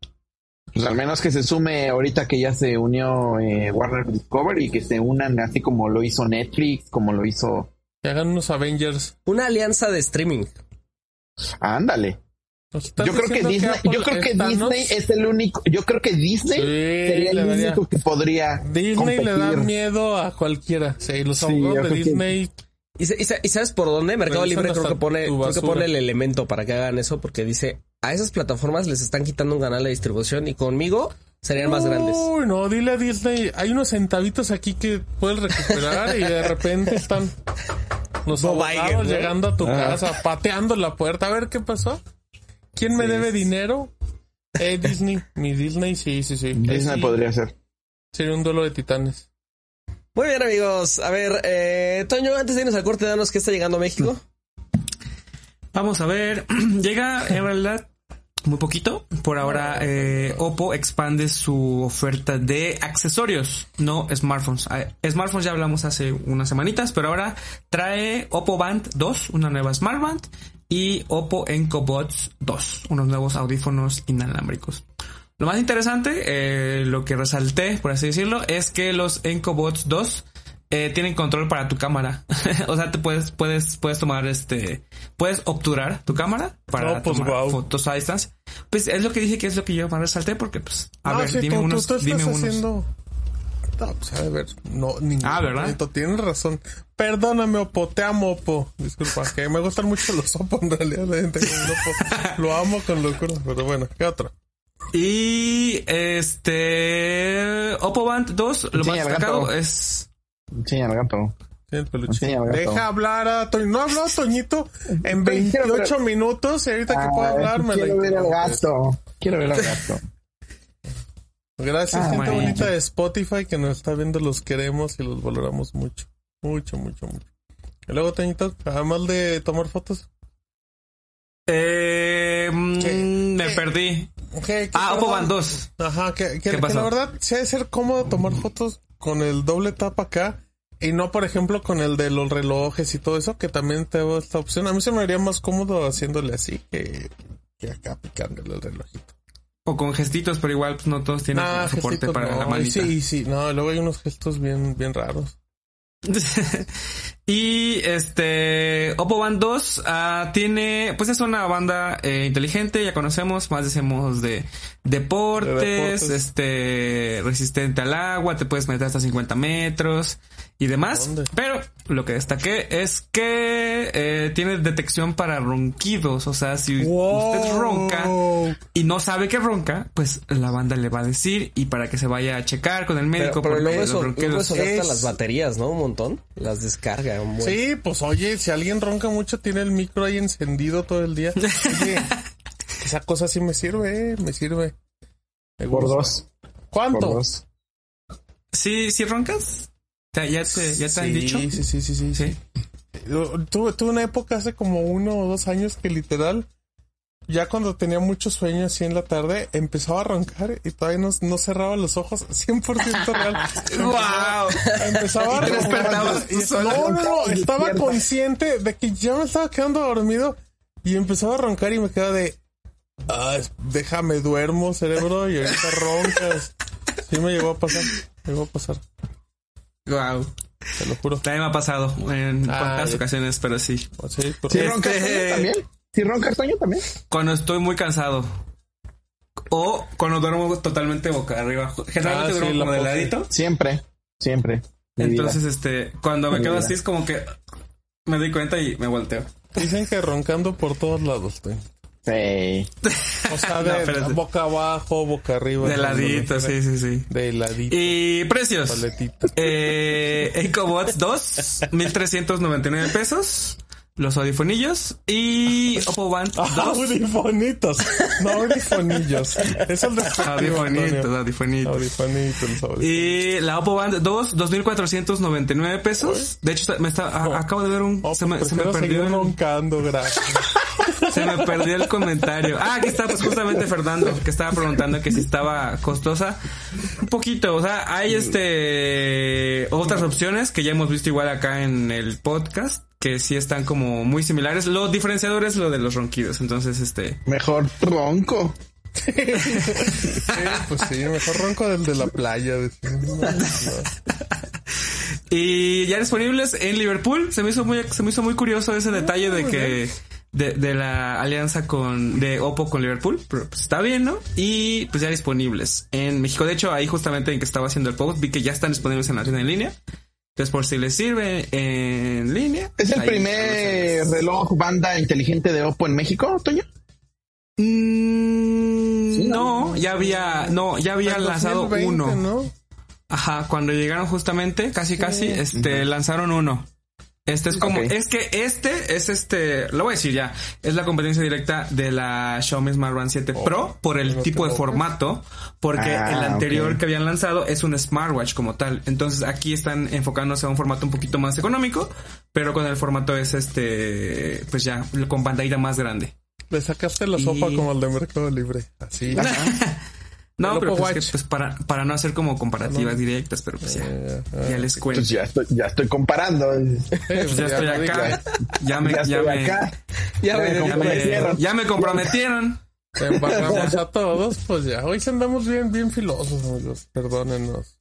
Pues al menos que se sume ahorita que ya se unió eh, Warner Discovery y que se unan así como lo hizo Netflix, como lo hizo... Que hagan unos Avengers. Una alianza de streaming. Ándale. ¿Nos estás Yo creo que Disney, yo creo que Thanos? Disney es el único, yo creo que Disney Sí, sería el daría- único que podría Disney le da miedo a cualquiera. Sí, los abogados de que- Disney. ¿Y, sa- y sa- y sabes por dónde? Mercado Libre creo que pone, creo que pone el elemento para que hagan eso porque dice, a esas plataformas les están quitando un canal de distribución y conmigo serían más grandes. Uy, no, dile a Disney, hay unos centavitos aquí que puedes recuperar y de repente están los Bob abogados Iger, ¿no? llegando a tu Ah. casa, pateando la puerta. A ver qué pasó. ¿Quién me Sí, debe es- dinero? Eh, Disney. Mi Disney, sí, sí, sí. Eh, Disney sí, podría ser. Sería un duelo de titanes. Muy bien, amigos. A ver, eh, Toño, antes de irnos al corte, danos qué está llegando a México. Vamos a ver. Llega en realidad muy poquito. Por ahora, eh, Oppo expande su oferta de accesorios, no smartphones. Eh, Smartphones ya hablamos hace unas semanitas, pero ahora trae Oppo Band 2, una nueva Smart Band, y Oppo EncoBuds 2, unos nuevos audífonos inalámbricos. Lo más interesante, eh, lo que resalté, por así decirlo, es que los EncoBuds 2 eh, tienen control para tu cámara. o sea, te puedes, puedes, puedes tomar este, puedes obturar tu cámara para No, pues, tomar fotos a distancia. Pues es lo que dije que es lo que yo más resalté porque pues, a No, ver, sí, dime tú, unos, tú estás dime unos. haciendo... No, pues a ver, no, ningún Ah, ¿verdad? momento, Tienes razón. Perdóname, Oppo, te amo, Oppo. Disculpa, que me gustan mucho los Oppo en realidad. la gente con el Oppo. Lo amo con locura, pero bueno, ¿qué otro? Y este Oppo Band 2, lo Sí, más destacado es Sí, al gato. El peluche. Al gato. Deja hablar a Toño. No habló Toñito en Pero quiero 28 ver- minutos y ahorita que puedo Ah, hablar me la quiero ver al gato. Quiero ver al gato. Gracias, Ah, gente bonita de Spotify que nos está viendo. Los queremos y los valoramos mucho. Mucho, mucho, mucho. Y luego, Toñito, además de tomar fotos. eh, mm, ¿Qué? me ¿Qué? perdí. ¿Qué- qué Ah, perdón? Band 2. Ajá, que, que- ¿Qué que pasó? la verdad sí ha de ser cómodo tomar fotos con el doble tap acá y no, por ejemplo, con el de los relojes y todo eso, que también te da esta opción. A mí se me haría más cómodo haciéndole así que, que acá picándole el relojito. O con gestitos, pero igual pues, no todos tienen soporte gestitos para no, la manita. Sí, sí, no, luego hay unos gestos bien, bien raros. y este Oppo Band 2 ah, tiene, pues es una banda eh, inteligente, ya conocemos, más decimos de deportes, De deportes. este resistente al agua, te puedes meter hasta 50 metros y demás. ¿Dónde? Pero lo que destaqué es que eh, tiene detección para ronquidos, o sea, si usted ronca y no sabe que ronca, pues la banda le va a decir y para que se vaya a checar con el médico Pero, pero porque luego los eso, luego ronquidos eso gasta es- las baterías, ¿no? Un montón. Las descarga. un buen. Sí, pues oye, si alguien ronca mucho, tiene el micro ahí encendido todo el día. Oye, esa cosa sí me sirve, eh, me sirve. Me Por dos. ¿Cuánto? Por dos. Sí, sí roncas. ¿Ya ya te, ya te han Sí, dicho? Sí, sí, sí, sí. Sí. Tuve, tuve una época hace como uno o dos años que literal, ya cuando tenía mucho sueño así en la tarde, empezaba a roncar y todavía no, no cerraba los ojos 100% real. ¡Wow! Empezaba a despertabas Y-. No, no, no, estaba consciente de que ya me estaba quedando dormido y empezaba a roncar y me quedaba de, ah, déjame duermo, cerebro, y ahorita roncas. Sí me llegó a pasar, me llegó a pasar, Wow. te lo juro. También me ha pasado en Ah, pocas ya. ocasiones, pero sí. Sí, porque- ¿Sí Este- roncas Toño, también? ¿Sí roncas Toño también? Cuando estoy muy cansado. O cuando duermo totalmente boca arriba. Generalmente Ah, sí, duermo la como de ladito. Siempre. Siempre. Mi vida. Entonces, este, cuando me Mi quedo vida. así es como que me doy cuenta y me volteo. Dicen que roncando por todos lados, güey. Sí. O sea, No, de es- boca abajo, boca arriba. De ladito, sí, sí, sí. De ladito, Y precios. paletita. Eh, EcoBots 2, 1399 pesos. Los audifonillos. Y Oppo Band Ah, 2. audifonitos. No audifonillos. Es el Audifonitos, audifonitos. Audifonitos, los audifonitos. Y la Oppo Band 2, 2499 pesos. De hecho, me está, a- acabo de ver un. Oh, se, me, se me perdió. el- roncando, gracias. Se me perdió el comentario. Ah, aquí está, pues justamente Fernando, que estaba preguntando que si estaba costosa. Un poquito, o sea, hay este otras opciones que ya hemos visto igual acá en el podcast, que sí están como muy similares. Lo diferenciador es lo de los ronquidos. Entonces, este. Mejor ronco. Sí, pues sí, mejor ronco del de la playa. Y ya disponibles en Liverpool. Se me hizo muy, se me hizo muy curioso ese detalle de que de, de la alianza con de Oppo con Liverpool. Pero pues está bien, ¿no? Y pues ya disponibles en México. De hecho, ahí justamente en que estaba haciendo el post, vi que ya están disponibles en la tienda en línea. Entonces, por si les sirve en línea. ¿Es el primer reloj banda inteligente de Oppo en México, Toño? Mm, Sí, no, ¿no? ya había, no, ya había lanzado 2020, uno. ¿no? Ajá, cuando llegaron justamente, casi casi, este, lanzaron uno. Este es como, es que este es este, lo voy a decir ya, es la competencia directa de la Xiaomi Smart Band 7 Pro por el no tipo de formato, porque Ah, el anterior que habían lanzado es un smartwatch como tal. Entonces aquí están enfocándose a un formato un poquito más económico, pero con el formato es este, pues ya, con pantalla más grande. Le sacaste la Y- sopa como el de Mercado Libre. Así. No, pero pues, que, Watch. pues, para, para no hacer como comparativas directas, pero pues ya, Eh, ya les cuento. Pues ya estoy, ya estoy comparando. Pues ya estoy acá. Ya me, ya me, acá. Ya me- me ya me, comprometieron. ya me comprometieron. Embarramos a todos, pues ya. Hoy andamos bien, bien filosos, amigos. Perdónenos.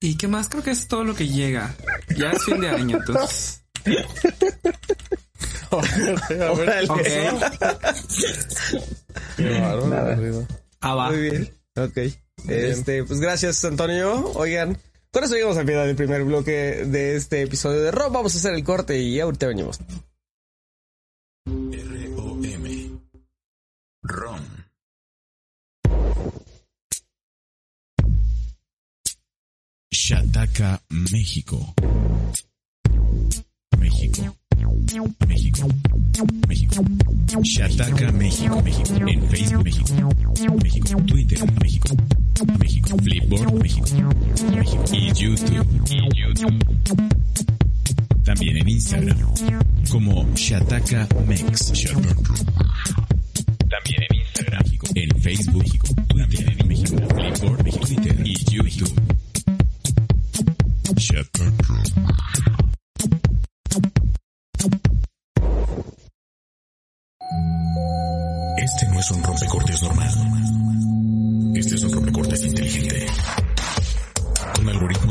¿Y qué más? Creo que es todo lo que llega. Ya es fin de año, entonces. A ver, Órale. Ok. qué bárbaro. Ah, va. Muy bien. Ok. Este, pues gracias, Antonio. Oigan, con eso llegamos al final del primer bloque de este episodio de Rob. Vamos a hacer el corte y ahorita venimos. R-O-M. ROM. Shataka, México. México. México. México. Shataka, México, México. En Facebook, México. México. Twitter, México. México. Flipboard, México. México. Y YouTube. Y YouTube. También en Instagram. Como Shataka Mex. También en Instagram. En Facebook. Twitter, en México. Flipboard. Twitter y YouTube.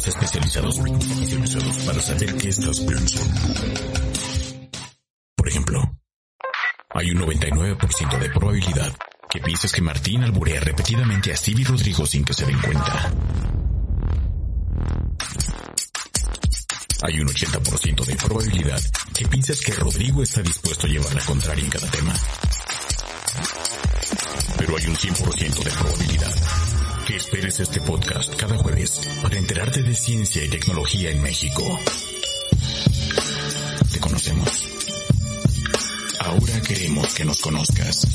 Especializados para saber qué estás pensando. Por ejemplo, hay un 99% de probabilidad que pienses que Martín alburea repetidamente a Stevie Rodrigo sin que se den cuenta. Hay un 80% de probabilidad que pienses que Rodrigo está dispuesto a llevar la contraria en cada tema. Pero hay un 100% de probabilidad que esperes este podcast cada jueves para enterarte de ciencia y tecnología en México. Te conocemos. Ahora queremos que nos conozcas.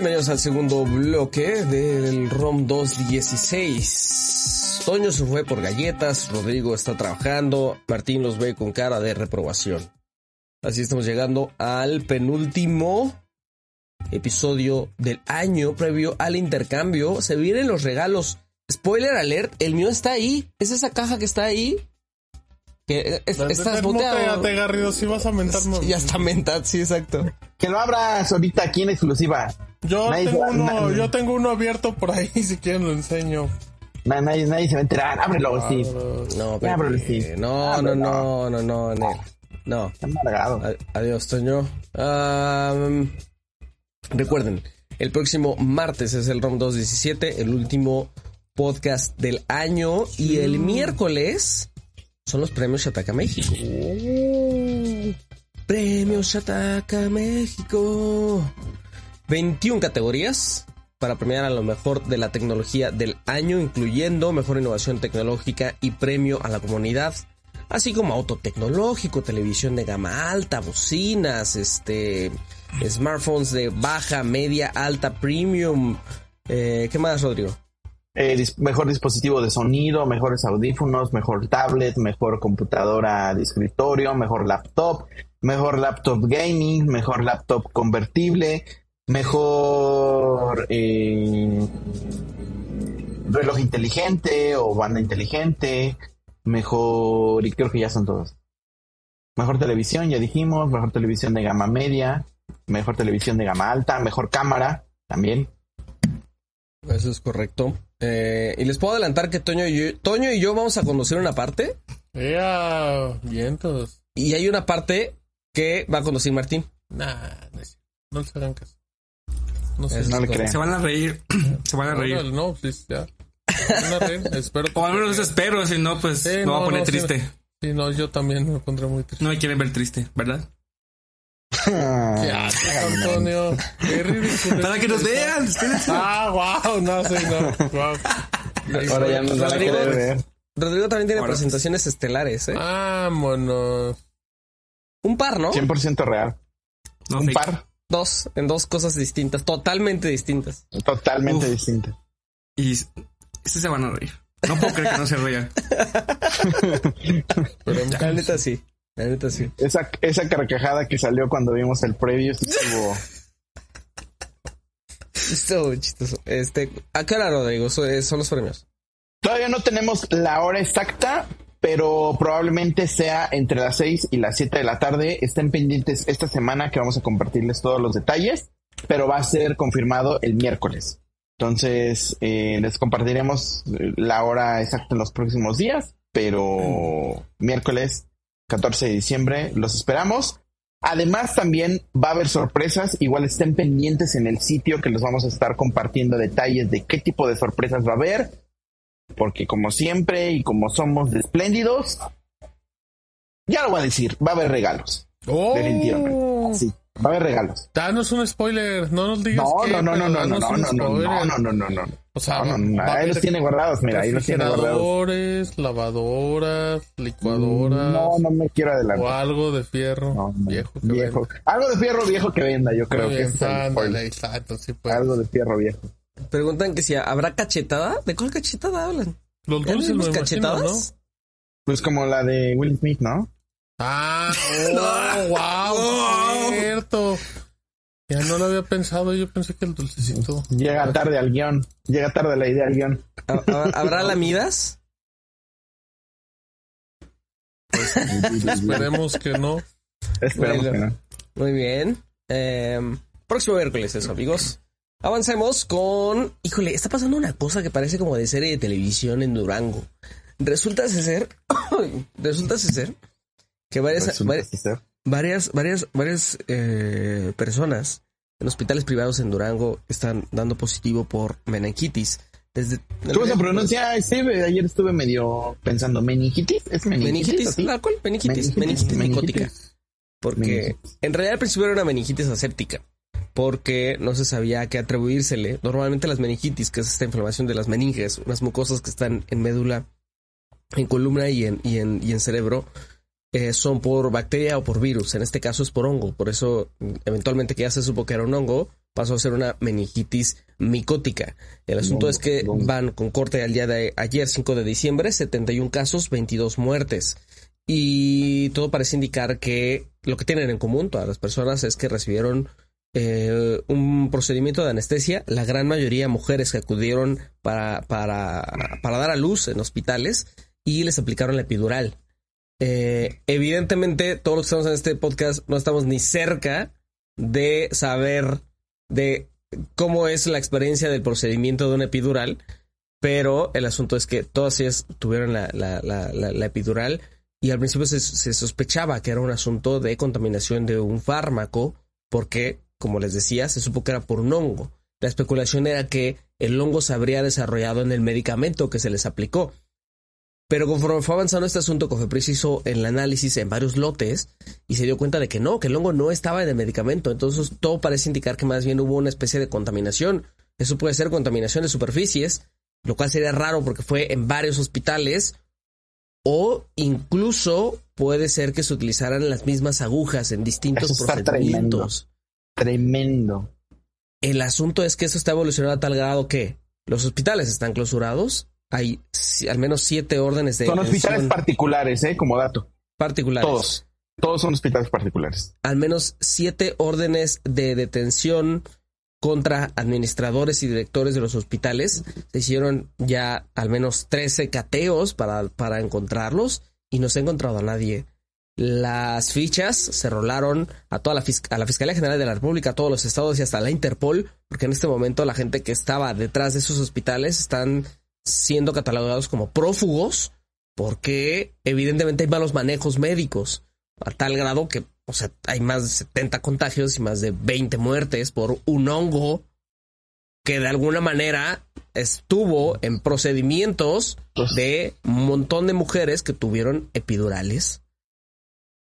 Bienvenidos al segundo bloque del ROM 216. Toño se fue por galletas, Rodrigo está trabajando, Martín los ve con cara de reprobación. Así estamos llegando al penúltimo episodio del año previo al intercambio. Se vienen los regalos. Spoiler alert, el mío está ahí. Es esa caja que está ahí. Que es, estás boteado. Te Garrido, si vas a mentar. Ya está mentado, sí, exacto. Que lo abras ahorita aquí en exclusiva. Yo Nadie tengo, va- uno, na- yo tengo uno abierto por ahí, si quieren lo enseño. Na- nadie, nadie se va a enterar. Ábrelo, Steve. No, pero, sí. no, Ah, no, pero no, no, no, Nel. No. Está amargado. Adiós, Toño. Recuerden, el próximo martes es el ROM 217, el último podcast del año. Y el miércoles son los premios Shataka México. Premios Shataka México. 21 categorías para premiar a lo mejor de la tecnología del año, incluyendo mejor innovación tecnológica y premio a la comunidad, así como auto tecnológico, televisión de gama alta, bocinas, este, smartphones de baja, media, alta, premium. Eh, ¿Qué más, Rodrigo? Eh, mejor dispositivo de sonido, mejores audífonos, mejor tablet, mejor computadora de escritorio, mejor laptop, mejor laptop gaming, mejor laptop convertible, mejor eh, reloj inteligente o banda inteligente, mejor, y creo que ya son todos. Mejor televisión, ya dijimos, mejor televisión de gama media, mejor televisión de gama alta, mejor cámara también. Eso es correcto. Eh, y les puedo adelantar que Toño y, yo, Toño y yo vamos a conducir una parte vientos. y hay una parte que va a conducir Martín. Nah, no, es- no les hagan caso. No sé. Es No le. Se van a reír. Se van a reír. No, ya. Van a reír, Espero O al menos espero, si no, pues Sí, me voy no, a poner no, sí. triste. Sí, no, yo también me pondré muy triste. No me quieren ver triste, ¿verdad? Qué asco, Antonio. Qué ridículo. Para que nos vean. Ah, wow, no sé, no. Wow. Ahora ya nos van a Rodrigo. querer ver. Rodrigo también tiene Ahora, presentaciones estelares, ¿eh? Vámonos. Un par, ¿no? 100% real. No, Un fake. par Dos, en dos cosas distintas, totalmente distintas. totalmente Uf. distinto. Y este se van a reír. No puedo creer que no se rían. Pero La neta sí, la neta sí. Esa, esa carcajada que salió cuando vimos el previo sí estuvo. Estuvo chistoso. Este, ¿a qué hora, Rodrigo? Son, eh, son los premios. Todavía no tenemos la hora exacta, pero probablemente sea entre las 6 y las 7 de la tarde. Estén pendientes esta semana que vamos a compartirles todos los detalles, pero va a ser confirmado el miércoles. Entonces, eh, les compartiremos la hora exacta en los próximos días, pero miércoles 14 de diciembre los esperamos. Además, también va a haber sorpresas. Igual estén pendientes en el sitio que les vamos a estar compartiendo detalles de qué tipo de sorpresas va a haber. Porque como siempre y como somos de espléndidos, ya lo voy a decir, va a haber regalos. Oh, Definitivamente. Sí, va a haber regalos. danos un spoiler. No nos digas No, qué, no, no, no, no, no, no, no, no, no, no, no. O sea, No, no, no, va a ahí los tiene guardados, mira, ahí los tiene guardados. lavadoras, licuadoras No, no me quiero o adelantar. algo de fierro No, no, viejo. que viejo. venda. Algo de fierro viejo que venda, yo creo que es exacto, sí, pues. Algo de fierro viejo. Preguntan que si habrá cachetada. ¿De cuál cachetada hablan? Los ¿Ya dulces, ¿no? cachetadas? Pues como la de Will Smith, ¿no? Ah, oh, wow, cierto. Ya no lo había pensado, yo pensé que el dulcecito. Llega tarde al guion. Llega tarde la idea al guion. ¿Ha- ha- ¿Habrá lamidas? Esperemos que no. Esperemos Bueno. que no. Muy bien. Em, próximo miércoles, eso, amigos. Avancemos con. Híjole, está pasando una cosa que parece como de serie de televisión en Durango. Resulta ser. resulta ser que varias, Resulta ser. Varias, varias, varias eh, personas en hospitales privados en Durango están dando positivo por meningitis. Desde ¿Cómo se pronuncia, Steve? Ayer estuve medio pensando, ¿meningitis? ¿Es meningitis? Meningitis? ¿la cual? Meningitis, meningitis, micótica. Porque Meningitis. en realidad al principio era una meningitis aséptica. Porque no se sabía a qué atribuírsele. Normalmente las meningitis, que es esta inflamación de las meninges, unas mucosas que están en médula, en columna y en, y en, y en cerebro, eh, son por bacteria o por virus. En este caso es por hongo. Por eso, mm, eventualmente que ya se supo que era un hongo, pasó a ser una meningitis micótica. El asunto es que van con corte al día de ayer, 5 de diciembre, 71 casos, 22 muertes. Y todo parece indicar que lo que tienen en común todas las personas es que recibieron eh, un procedimiento de anestesia. La gran mayoría mujeres que acudieron para, para, para dar a luz en hospitales y les aplicaron la epidural. Eh, evidentemente, todos los que estamos en este podcast no estamos ni cerca de saber de cómo es la experiencia del procedimiento de una epidural, pero el asunto es que todas ellas tuvieron la, la, la, la- epidural y al principio se sospechaba que era un asunto de contaminación de un fármaco, porque, como les decía, se supo que era por un hongo. La especulación era que el hongo se habría desarrollado en el medicamento que se les aplicó. Pero conforme fue avanzando este asunto, Cofepris hizo el análisis en varios lotes y se dio cuenta de que no, que el hongo no estaba en el medicamento. Entonces todo parece indicar que más bien hubo una especie de contaminación. Eso puede ser contaminación de superficies, lo cual sería raro porque fue en varios hospitales. O incluso puede ser que se utilizaran las mismas agujas en distintos Eso está procedimientos. Tremendo. El asunto es que eso está evolucionando a tal grado que los hospitales están clausurados. Hay al menos siete órdenes de Son hospitales detención particulares, ¿eh? Como dato. particulares. Todos. Todos son hospitales particulares. Al menos siete órdenes de detención contra administradores y directores de los hospitales. Se hicieron ya al menos 13 cateos para, para encontrarlos y no se ha encontrado a nadie. Las fichas se rolaron a toda la, a la Fiscalía General de la República, a todos los estados y hasta la Interpol, porque en este momento la gente que estaba detrás de esos hospitales están siendo catalogados como prófugos porque evidentemente hay malos manejos médicos a tal grado que, o sea, hay más de 70 contagios y más de 20 muertes por un hongo que de alguna manera estuvo en procedimientos de un montón de mujeres que tuvieron epidurales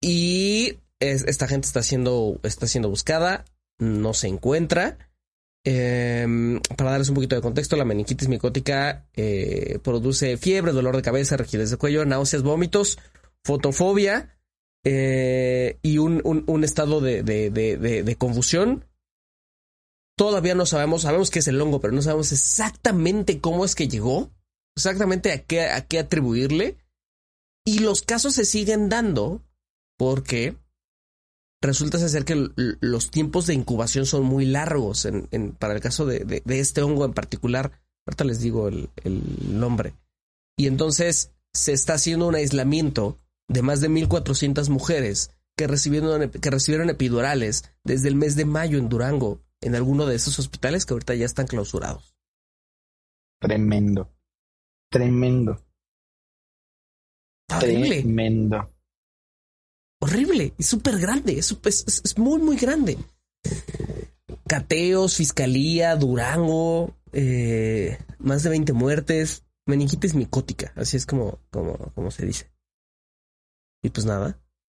y es- esta gente está siendo está siendo buscada, no se encuentra. Em, para darles un poquito de contexto, la meningitis micótica eh, produce fiebre, dolor de cabeza, rigidez de cuello, náuseas, vómitos, fotofobia eh, y un, un- estado de- de- de confusión. Todavía no sabemos, sabemos que es el hongo, pero no sabemos exactamente cómo es que llegó, exactamente a qué, a qué atribuirle. Y los casos se siguen dando porque resulta ser que los tiempos de incubación son muy largos en, en- para el caso de, de- de este hongo en particular. Ahorita les digo el, el nombre. Y entonces se está haciendo un aislamiento de más de 1.400 mujeres que recibieron, que recibieron epidurales desde el mes de mayo en Durango, en alguno de esos hospitales que ahorita ya están clausurados. Tremendo. Tremendo. Tremendo. Horrible, es súper grande, es, es- es muy, muy grande. Cateos, fiscalía, Durango, eh, más de 20 muertes, meningitis micótica, así es como, como, como se dice. Y pues nada,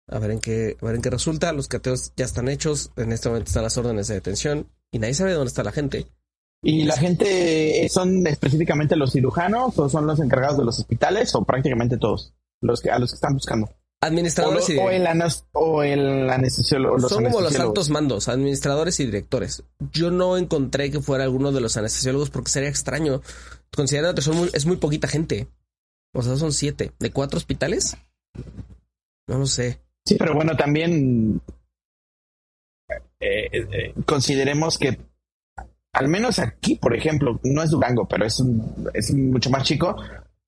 a ver en qué, a ver en qué resulta. Los cateos ya están hechos, en este momento están las órdenes de detención y nadie sabe dónde está la gente. ¿Y la gente son específicamente los cirujanos o son los encargados de los hospitales o prácticamente todos? Los que, a los que están buscando. O, Administradores y o el, anas- o anestesiólogo. los son como los altos mandos, administradores y directores. Yo no encontré que fuera alguno de los anestesiólogos porque sería extraño. Considerando que son muy- es muy poquita gente. O sea, son siete. ¿De cuatro hospitales? No lo sé. Sí, pero bueno, también eh, eh, consideremos que al menos aquí, por ejemplo, no es Durango, pero es, un- es mucho más chico.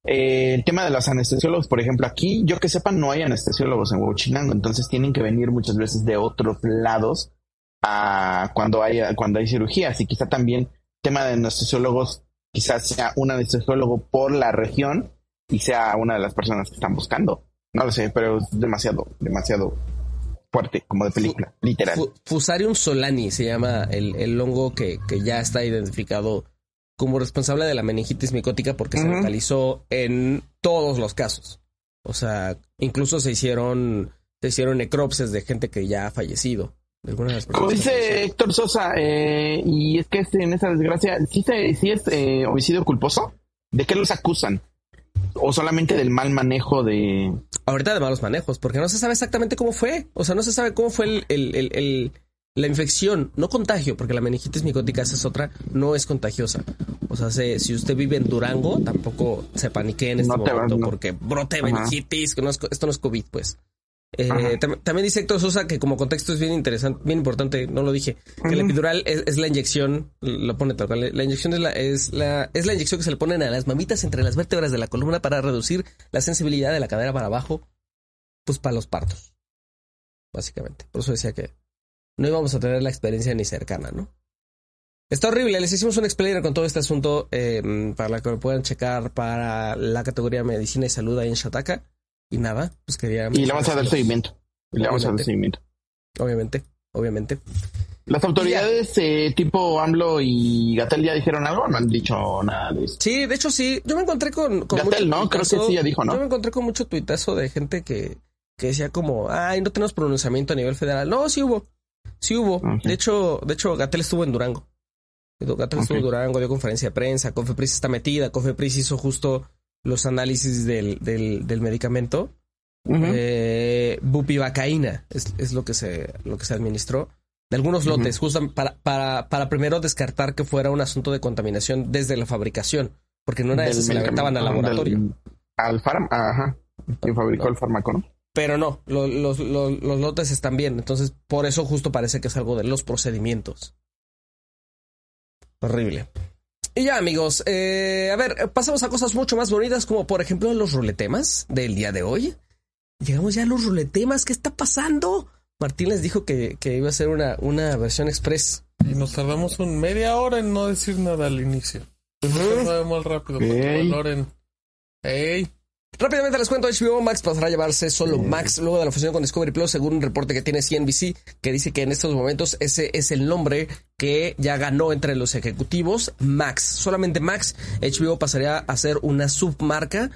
Eh, el tema de los anestesiólogos, por ejemplo, aquí, yo que sepa, no hay anestesiólogos en Huachinango, entonces tienen que venir muchas veces de otros lados a cuando hay, cuando hay cirugías. Y quizá también tema de anestesiólogos, quizás sea un anestesiólogo por la región y sea una de las personas que están buscando. No lo sé, pero es demasiado, demasiado fuerte, como de película, literal. Fusarium solani se llama el, el hongo que, que ya está identificado como responsable de la meningitis micótica porque se localizó en todos los casos. O sea, incluso se hicieron, se hicieron necropsias de gente que ya ha fallecido. Como dice Héctor Sosa, eh, y es que en esa desgracia, ¿sí, es eh, homicidio culposo? ¿De qué los acusan? ¿O solamente del mal manejo de...? Ahorita de malos manejos, porque no se sabe exactamente cómo fue. O sea, no se sabe cómo fue el, el, el la infección, no contagio, porque la meningitis micótica esa es otra, no es contagiosa. O sea, si usted vive en Durango, tampoco se panique en este momento porque brote meningitis, que no esto no es COVID, pues. Eh, también dice Héctor Sosa que como contexto es bien interesante, bien importante, no lo dije, que el epidural es, la inyección, lo pone tal cual, la inyección es la, es la, es la inyección que se le ponen a las mamitas entre las vértebras de la columna para reducir la sensibilidad de la cadera para abajo, pues para los partos, básicamente. Por eso decía que no íbamos a tener la experiencia ni cercana, ¿no? Está horrible, les hicimos un explainer con todo este asunto em, para que lo puedan checar para la categoría Medicina y Salud ahí en Shataka. Y nada, pues quería... Y le vamos a dar seguimiento. Y le vamos a dar seguimiento. Obviamente, obviamente. ¿Las autoridades eh, tipo AMLO y Gatel ya dijeron algo no han dicho nada de eso? Sí, de hecho sí. Yo me encontré con... con Gatel, ¿no? Creo que sí ya dijo, ¿no? Yo me encontré con mucho tuitazo de gente que, que decía como, ay, no tenemos pronunciamiento a nivel federal. No, sí hubo. Sí hubo. De hecho, de hecho, Gatel estuvo en Durango. Gatel estuvo en Durango, dio conferencia de prensa, Confepris está metida, Confepris hizo justo los análisis del, del, del medicamento. eh, bupivacaína es, es, lo que se lo que se administró de algunos lotes, justo para, para, para primero descartar que fuera un asunto de contaminación desde la fabricación, porque no era de se le aventaban al laboratorio. al farm, ajá, quien fabricó el fármaco, ¿no? Pero no, los, los, los, lotes están bien. Entonces, por eso justo parece que es algo de los procedimientos. Horrible. Y ya, amigos, eh, a ver, pasamos a cosas mucho más bonitas, como por ejemplo los ruletemas del día de hoy. Llegamos ya a los ruletemas, ¿qué está pasando? Martín les dijo que, que iba a ser una, una versión express. Y nos tardamos un media hora en no decir nada al inicio. Uh rápido. Loren. Hey. Rápidamente les cuento, HBO Max pasará a llevarse solo Max luego de la fusión con Discovery Plus, según un reporte que tiene CNBC, que dice que en estos momentos ese es el nombre que ya ganó entre los ejecutivos, Max. Solamente Max, HBO pasaría a ser una submarca.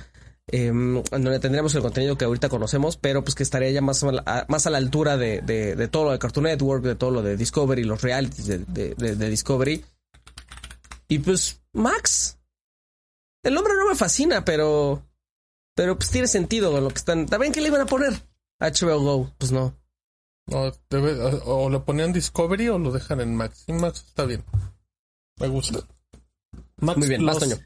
en donde tendríamos el contenido que ahorita conocemos, pero pues que estaría ya más a, más a la altura de, de, todo lo de Cartoon Network, de todo lo de Discovery, los realities de, de Discovery. Y pues, Max. El nombre no me fascina, pero pero pues tiene sentido lo que están. ¿También qué le iban a poner? HBO Go. Pues no. No, o lo ponían Discovery o lo dejan en Max. Y Max está bien. Me gusta. Max Muy bien, más Toño.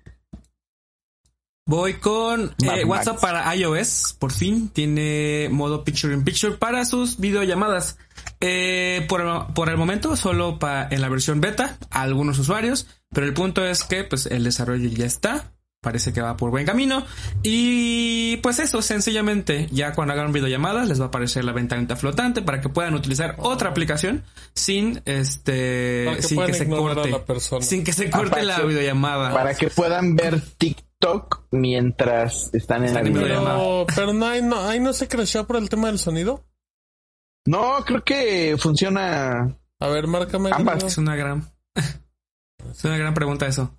Voy con eh, WhatsApp para iOS. Por fin tiene modo Picture in Picture para sus videollamadas. Eh, por, por, el momento, solo para en la versión beta, algunos usuarios. Pero el punto es que pues el desarrollo ya está parece que va por buen camino. Y pues eso, sencillamente, ya cuando hagan videollamadas les va a aparecer la ventanita flotante para que puedan utilizar otra aplicación sin este sin que se corte sin que se corte la videollamada. Para que puedan ver TikTok mientras están, en la videollamada. Pero, no hay no, ahí no se creció por el tema del sonido. No, creo que funciona. A ver, márcame. Es una gran es una gran pregunta eso.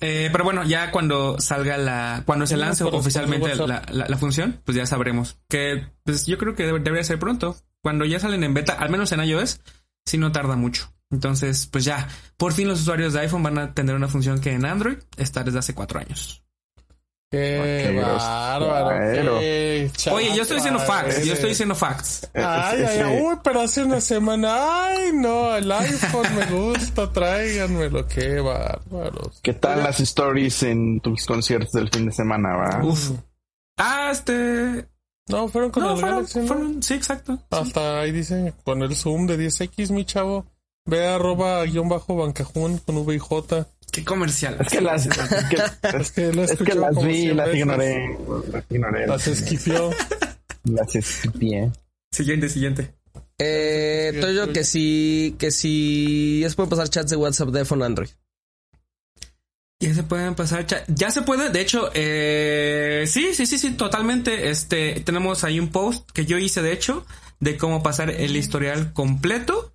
Eh, pero bueno, ya cuando salga la, cuando se lance oficialmente la, la, función, pues ya sabremos. Que pues yo creo que debería ser pronto. Cuando ya salen en beta, al menos en iOS, si no tarda mucho. Entonces, pues ya, por fin los usuarios de iPhone van a tener una función que en Android está desde hace cuatro años. Qué, bárbaro. Oye, yo estoy diciendo facts. Yo estoy diciendo facts. Ay, ay, ay. Uy, pero hace una semana. Ay, no, el iPhone me gusta. Tráiganmelo. Qué bárbaros. ¿Qué tal las stories en tus conciertos del fin de semana, va? Uf. Ah, este. No, fueron con el Galaxy. Sí, exacto. Hasta ahí dice, con el zoom de 10X, mi chavo. Ve arroba guion bajo bancajón con V y J. Qué comercial. Es que las, es que, Es que lo he es que escuchado las vi, las ignoré. Las ignoré. Las esquifió. Las esquipié. Siguiente, siguiente. Eh, Toyo, que si, que si ya se pueden pasar chats de WhatsApp de iPhone Android. Ya se pueden pasar chat. Ya se puede, de hecho, eh, sí, sí, sí, sí, totalmente. Este, tenemos ahí un post que yo hice, de hecho, de cómo pasar el historial completo.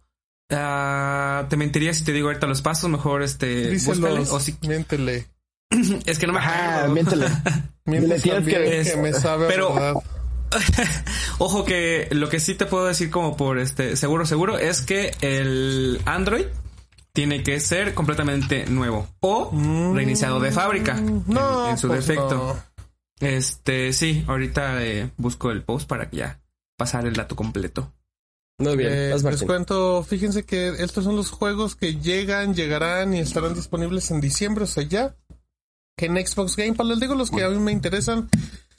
Ah, te mentiría si te digo ahorita los pasos, mejor este. Díselos, O si, miéntele. es que no me Ajá, acuerdo. miéntele. Miéntele tienes que- me sabe pero- verdad. Ojo que lo que sí te puedo decir como por este seguro seguro es que el Android tiene que ser completamente nuevo o reiniciado de fábrica en- No, en, su pues defecto. no. Este, sí, ahorita eh, busco el post para que ya pasar el dato completo. Muy bien, Eh, les cuento, fíjense que estos son los juegos que llegan, llegarán y estarán disponibles en diciembre, o sea, ya. Que en Xbox Game Pass, les digo los que a mí me interesan.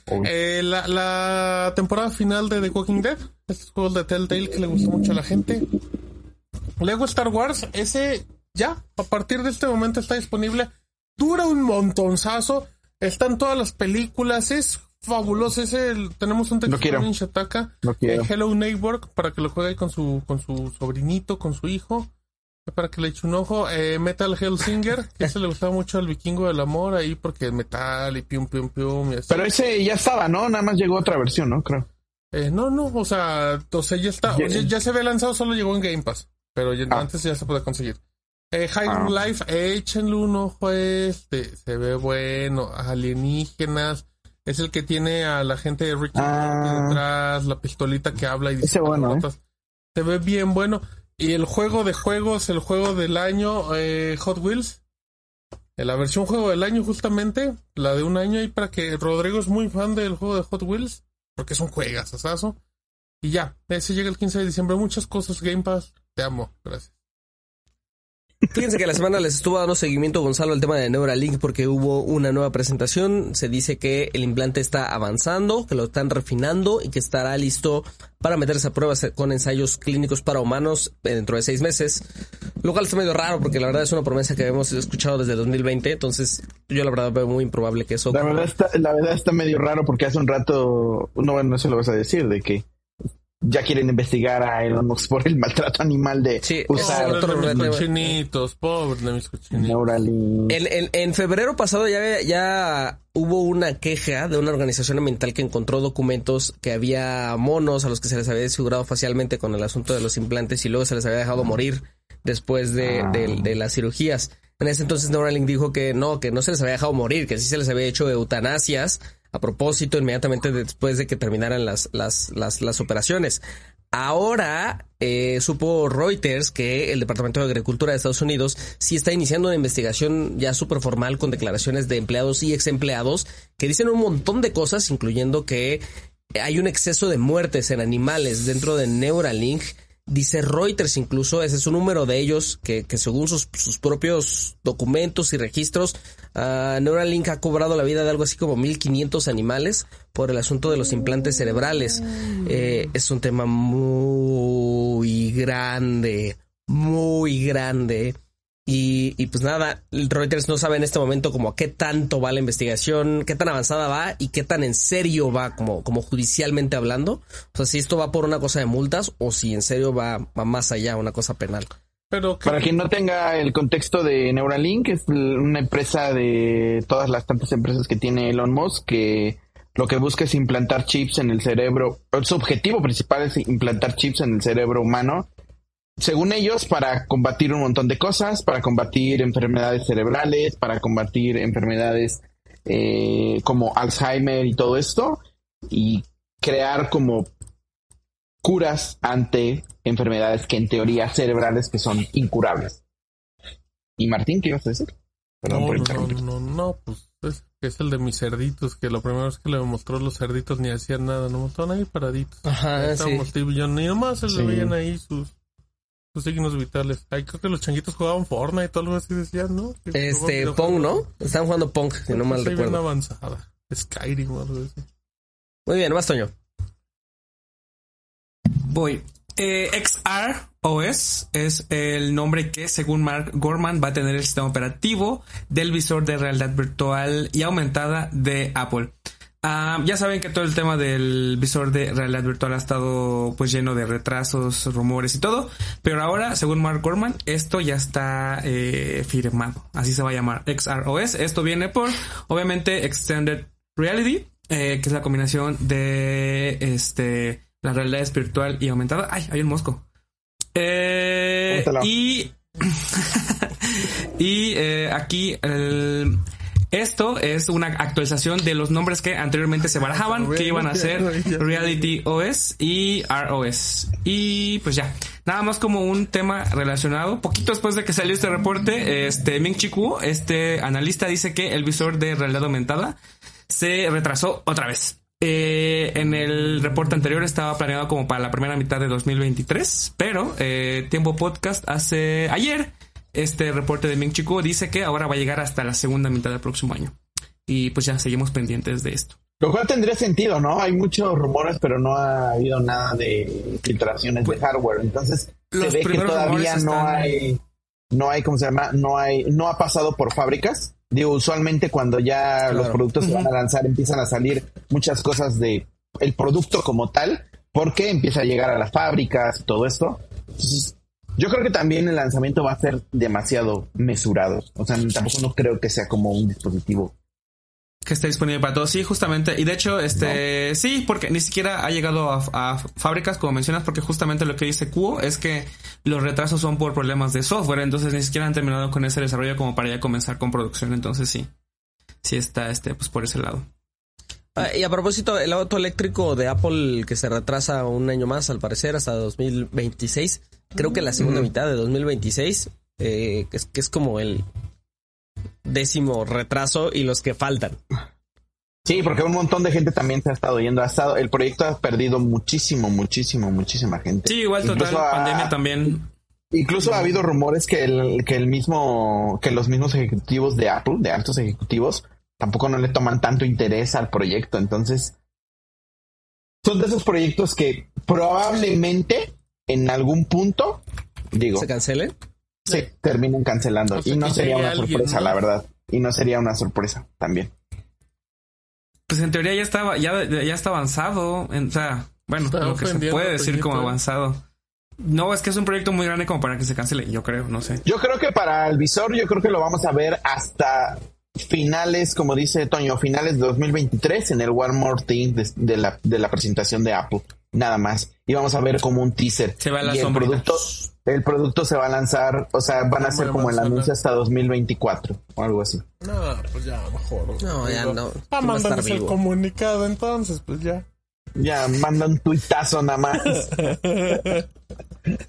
Eh, la, la temporada final de The Walking Dead, estos juegos de Telltale que le gustó mucho a la gente. Lego Star Wars, ese ya, a partir de este momento está disponible. Dura un montonzazo. Están todas las películas, es fabuloso. Ese, el- tenemos un texto quiero. en Shataka. No. Eh, Hello Neighbor para que lo juegue ahí con su, con su sobrinito, con su hijo. Para que le eche un ojo. Eh, Metal Hellsinger, que ese le gustaba mucho al vikingo del amor ahí porque metal y pium pium pium y así. Pero ese ya estaba, ¿no? Nada más llegó otra versión, ¿no? Creo. Eh, no, no, o sea, o sea, ya está, Ya- ya, ya se había lanzado, solo llegó en Game Pass, pero ya- Ah. antes ya se puede conseguir. Eh, High Ah. Life, échenle un ojo este, se ve bueno, alienígenas, es el que tiene a la gente de Ricky Ah. Detrás, la pistolita que habla y dice bueno, ¿eh? Se ve bien bueno. Y el juego de juegos, el juego del año, eh, Hot Wheels. Eh, La versión juego del año, justamente, la de un año, y para que Rodrigo es muy fan del juego de Hot Wheels, porque es un juegazazazo. Y ya, ese llega el 15 de diciembre. Muchas cosas, Game Pass. Te amo, gracias. Fíjense que la semana les estuvo dando seguimiento Gonzalo al tema de Neuralink porque hubo una nueva presentación. Se dice que el implante está avanzando, que lo están refinando y que estará listo para meterse a pruebas con ensayos clínicos para humanos dentro de seis meses. Lo cual está medio raro porque la verdad es una promesa que hemos escuchado desde el 2020. Entonces yo la verdad veo muy improbable que eso... La verdad está, la verdad está medio raro porque hace un rato, no, bueno, eso lo vas a decir, de que ya quieren investigar a Elon Musk por el maltrato animal de Sí, usar otro de mis cochinitos, pobre de mis cochinitos. Neuralink. En, en- en febrero pasado ya, ya hubo una queja de una organización ambiental que encontró documentos que había monos a los que se les había desfigurado facialmente con el asunto de los implantes y luego se les había dejado morir después de, Ah. de- de las cirugías. En ese entonces Neuralink dijo que no, que no se les había dejado morir, que sí se les había hecho eutanasias a propósito inmediatamente después de que terminaran las, las, las, las operaciones. Ahora eh, supo Reuters que el Departamento de Agricultura de Estados Unidos sí está iniciando una investigación ya súper formal con declaraciones de empleados y ex empleados que dicen un montón de cosas, incluyendo que hay un exceso de muertes en animales dentro de Neuralink. Dice Reuters incluso, ese es un número de ellos que, que según sus, sus propios documentos y registros, ah, Neuralink ha cobrado la vida de algo así como 1500 animales por el asunto de los implantes cerebrales. Eh, es un tema muy grande, muy grande. Y, y pues nada, Reuters no sabe en este momento como a qué tanto va la investigación, qué tan avanzada va y qué tan en serio va como, como judicialmente hablando. O sea, si esto va por una cosa de multas o si en serio va, va más allá, una cosa penal. Pero que Para quien no tenga el contexto de Neuralink, es una empresa de todas las tantas empresas que tiene Elon Musk que lo que busca es implantar chips en el cerebro. Su objetivo principal es implantar chips en el cerebro humano. Según ellos, para combatir un montón de cosas, para combatir enfermedades cerebrales, para combatir enfermedades eh, como Alzheimer y todo esto, y crear como curas ante enfermedades que en teoría cerebrales que son incurables. ¿Y Martín, qué ibas a decir? Perdón no, por no, interrumpir. no, no, no, pues es, es el de mis cerditos, que la primera vez que le mostró los cerditos ni hacían nada, no estaban ahí paraditos. Ajá, Estábamos Steve y yo, ni nomás se le Sí. veían ahí sus, sus signos vitales. Ahí creo que los changuitos jugaban Fortnite o algo así decían, ¿no? Que Este, Pong. ¿no? Están jugando Pong, si no mal bien recuerdo. avanzada. Skyrim o algo así. Muy bien, más Toño. Voy. Eh, XR OS es el nombre que, según Mark Gorman, va a tener el sistema operativo del visor de realidad virtual y aumentada de Apple. Ah, ya saben que todo el tema del visor de realidad virtual ha estado pues lleno de retrasos, rumores y todo, pero ahora, según Mark Gorman, esto ya está eh, firmado. Así se va a llamar XROS. Esto viene por, obviamente, Extended Reality, eh, que es la combinación de este la realidad virtual y aumentada. Ay, hay un mosco. Eh, y y aquí el esto es una actualización de los nombres que anteriormente se barajaban, que iban a ser Reality OS y ROS. Y pues ya, nada más como un tema relacionado. Poquito después de que salió este reporte, este Ming Chi este analista, dice que el visor de realidad aumentada se retrasó otra vez. Eh, en el reporte anterior estaba planeado como para la primera mitad de 2023, pero eh, Tiempo Podcast hace ayer este reporte de Ming Chiku dice que ahora va a llegar hasta la segunda mitad del próximo año. Y pues ya seguimos pendientes de esto. Lo cual tendría sentido, ¿no? Hay muchos rumores, pero no ha habido nada de filtraciones de pues, hardware. Entonces, se ve que todavía no hay, no hay, ¿cómo se llama? No hay, no ha pasado por fábricas. Digo, usualmente cuando ya los productos se van a lanzar, empiezan a salir muchas cosas de el producto como tal, porque empieza a llegar a las fábricas, todo esto. Entonces, yo creo que también el lanzamiento va a ser demasiado mesurado. O sea, tampoco no creo que sea como un dispositivo que esté disponible para todos. Sí, justamente. Y de hecho, este, sí, porque ni siquiera ha llegado a, fábricas, como mencionas, porque justamente lo que dice Cuo es que los retrasos son por problemas de software. Entonces ni siquiera han terminado con ese desarrollo como para ya comenzar con producción. Entonces sí, sí está, este, pues por ese lado. Ah, y a propósito, el auto eléctrico de Apple que se retrasa un año más, al parecer, hasta 2026. Creo que la segunda mitad de 2026, eh, que, es, que es como el décimo retraso y los que faltan. Sí, porque un montón de gente también se ha estado yendo. Ha estado, el proyecto ha perdido muchísimo, muchísimo, muchísima gente. Sí, igual total, pandemia también. Incluso ha habido rumores que el, que el mismo, que los mismos ejecutivos de Apple, de altos ejecutivos, tampoco no le toman tanto interés al proyecto. Entonces, son de esos proyectos que probablemente en algún punto, digo, se cancelen. Sí, terminen cancelando. y no sería una sorpresa, la verdad. Y no sería una sorpresa también. Pues en teoría ya estaba, ya, ya está avanzado. o sea, bueno, lo que se puede decir como avanzado. No, es que es un proyecto muy grande como para que se cancele, yo creo, no sé. Yo creo que para el visor, yo creo que lo vamos a ver hasta finales, como dice Toño, finales de 2023 en el One More Thing de, la, de la presentación de Apple. Nada más. Y vamos a ver como un teaser. Se va la y el producto, el producto se va a lanzar, o sea, van a ser como el anuncio hasta 2024 o algo así. No, pues ya, mejor. No, ya no. Ah, mandan el comunicado entonces, pues ya. Ya, manda un tuitazo nada más.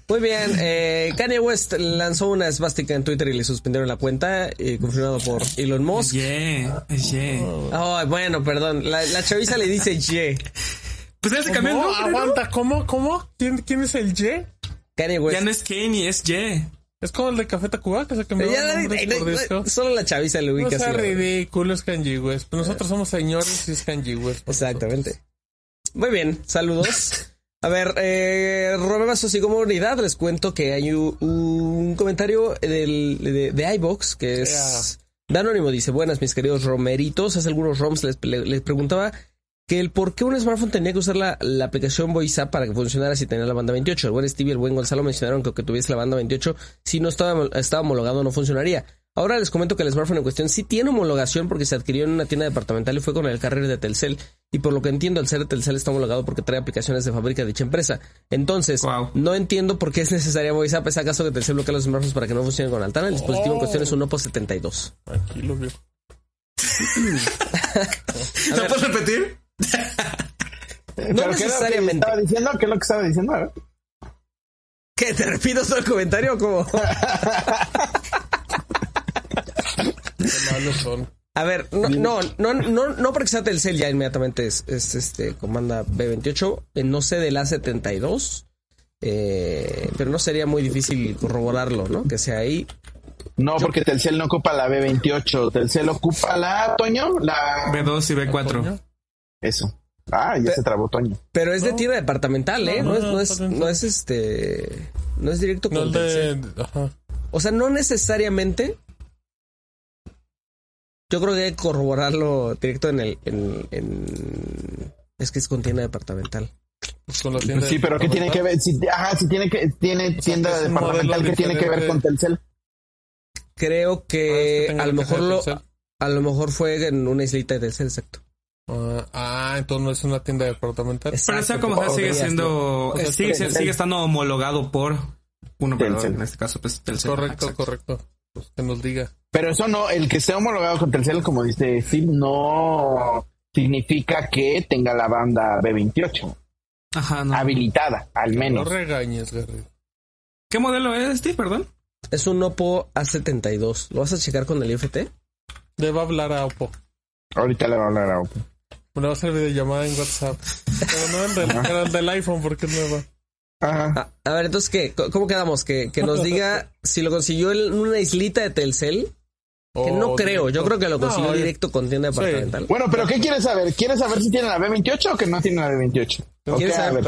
Muy bien, eh, Kanye West lanzó una esvástica en Twitter y le suspendieron la cuenta, eh, confirmado por Elon Musk. Yeah, yeah. Oh, bueno, perdón, la, la chaviza le dice yeah. Pues ya se cambió el nombre, Aguanta, ¿cómo? ¿Cómo? ¿Quién, ¿Quién es el Y? Kanye West. Ya no es Kanye, es Y. Es como el de Café Tacuba que se cambió el nombre Solo la chaviza le ubica No sea ridículo, es Kanye West. Pues nosotros somos señores y es Kanye West. Exactamente. Muy bien, saludos. A ver, eh, Vasos y como unidad les cuento que hay un, comentario del, de, de iBox que es... Danónimo dice, buenas mis queridos romeritos, hace algunos roms les, les preguntaba que el por qué un smartphone tenía que usar la, aplicación VoiceApp para que funcionara si tenía la banda 28. El buen Steve y el buen Gonzalo mencionaron que aunque tuviese la banda 28, si no estaba, estaba homologado no funcionaría. Ahora les comento que el smartphone en cuestión sí tiene homologación porque se adquirió en una tienda departamental y fue con el carrier de Telcel. Y por lo que entiendo, el ser de Telcel está homologado porque trae aplicaciones de fábrica de dicha empresa. Entonces, no entiendo por qué es necesaria VoiceApp. ¿Es acaso que Telcel bloquea los smartphones para que no funcionen con Altana? El dispositivo en cuestión es un Oppo 72. Aquí lo veo. ¿Lo puedes repetir? No necesariamente. estaba diciendo? ¿Qué es lo que estaba diciendo? ¿Qué? ¿Te repito todo el comentario o cómo? A ver, no, no, no, no, no porque sea Telcel ya inmediatamente es, este comanda B28. Eh, no sé del A72. Eh, pero no sería muy difícil corroborarlo, ¿no? Que sea ahí. No, porque Telcel no ocupa la B28. Telcel ocupa la, Toño, la B2 y B4. Eso. Ah, ya se trabó Toño. Pero es de tienda departamental, ¿eh? No, No, es, no, no es, no es este, no es directo No con de. Ajá. O sea, no necesariamente. Yo creo que hay que corroborarlo directo en el, en, en- es que es con tienda departamental. Pues con la tienda Sí, pero ¿qué tiene que ver? Si, ajá, si tiene que, tiene tienda que departamental que tiene que ver con Telcel. Creo Ah, es que tenga a lo mejor lo, a lo mejor fue en una islita de Telcel, exacto. Ah, ah, entonces no es una tienda departamental. Pero sea Exacto, como sea, sigue podría siendo, O sea, eh, sigue, estando homologado por un operador, Telcel. en este caso, pues Telcel. correcto, Exacto. correcto. Pues que nos diga. Pero eso no, el que esté homologado con Telcel, como dice Steve, no significa que tenga la banda B28 Ajá, no. habilitada, al No menos. regañes, Garrido. ¿Qué modelo es, Steve? Perdón. Es un Oppo A72. ¿Lo vas a checar con el IFT? Le va a hablar a Oppo. Ahorita le va a hablar a Oppo. Me va a hacer videollamada en WhatsApp. Pero no el era el del iPhone porque es nueva. Ajá. Ah, a ver, entonces, ¿qué? ¿Cómo quedamos? Que, que nos diga si lo consiguió en una islita de Telcel. Que no O creo. Yo creo que lo consiguió No, directo con tienda Sí. departamental. Bueno, pero ¿qué quieres saber? ¿Quieres saber si tiene la B28 o que no tiene la B28? Ok, ¿Quieres saber?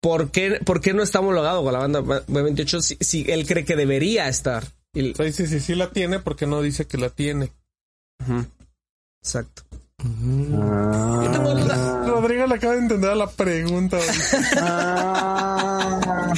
¿Por qué, ¿Por qué no está homologado con la banda B28 si, si él cree que debería estar? Y- Sí, sí, sí, sí la tiene porque no dice que la tiene. Ujú. Exacto. Ah. Yo tengo duda. Rodrigo le acaba de entender la pregunta. Ah.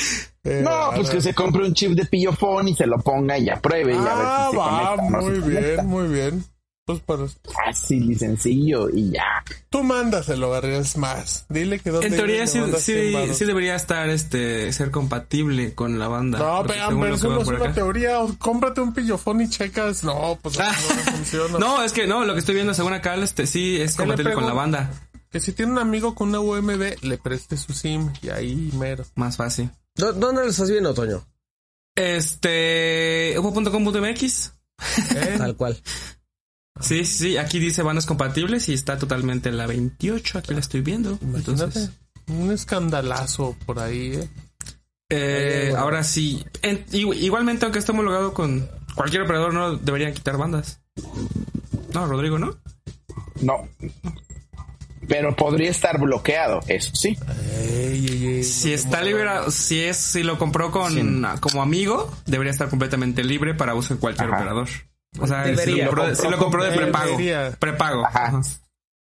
Eh, No, pues que se compre un chip de pillofón y se lo ponga y ya pruebe y a ver Ah, si se va, conecta no muy se conecta. bien, muy bien. Pues para... Fácil y sencillo y ya. Tú mándaselo, Garrido, es más. Dile que dónde En teoría sí, sí, 100 varos. sí debería estar, este, ser compatible con la banda. No, vean, pero lo eso no es una acá- teoría. Cómprate un pillofón y checas. No, pues eso no funciona. No, es que no, lo que estoy viendo según acá, este sí es ¿Qué le compatible con la banda. Que si tiene un amigo con una UMD, le preste su SIM y ahí mero. Más fácil. ¿Dó- ¿Dónde lo estás viendo, Toño? Este, upo.com.mx. ¿Eh? Tal cual. Sí, sí, sí, aquí dice bandas compatibles y está totalmente la 28, aquí la estoy viendo. Imagínate. Entonces, Un escandalazo por ahí, ¿eh? eh, ahora sí, en- igu- igualmente aunque esté homologado con cualquier operador, no deberían quitar bandas. No, Rodrigo, ¿no? No. Pero podría estar bloqueado, eso sí. Ey, ey, ey, Si no está muevas. si es, si lo compró con, como amigo, debería estar completamente libre para uso en cualquier Ajá. operador. O sea, si lo compró, de- si lo compró de Debería. prepago. Debería. Prepago. Ajá.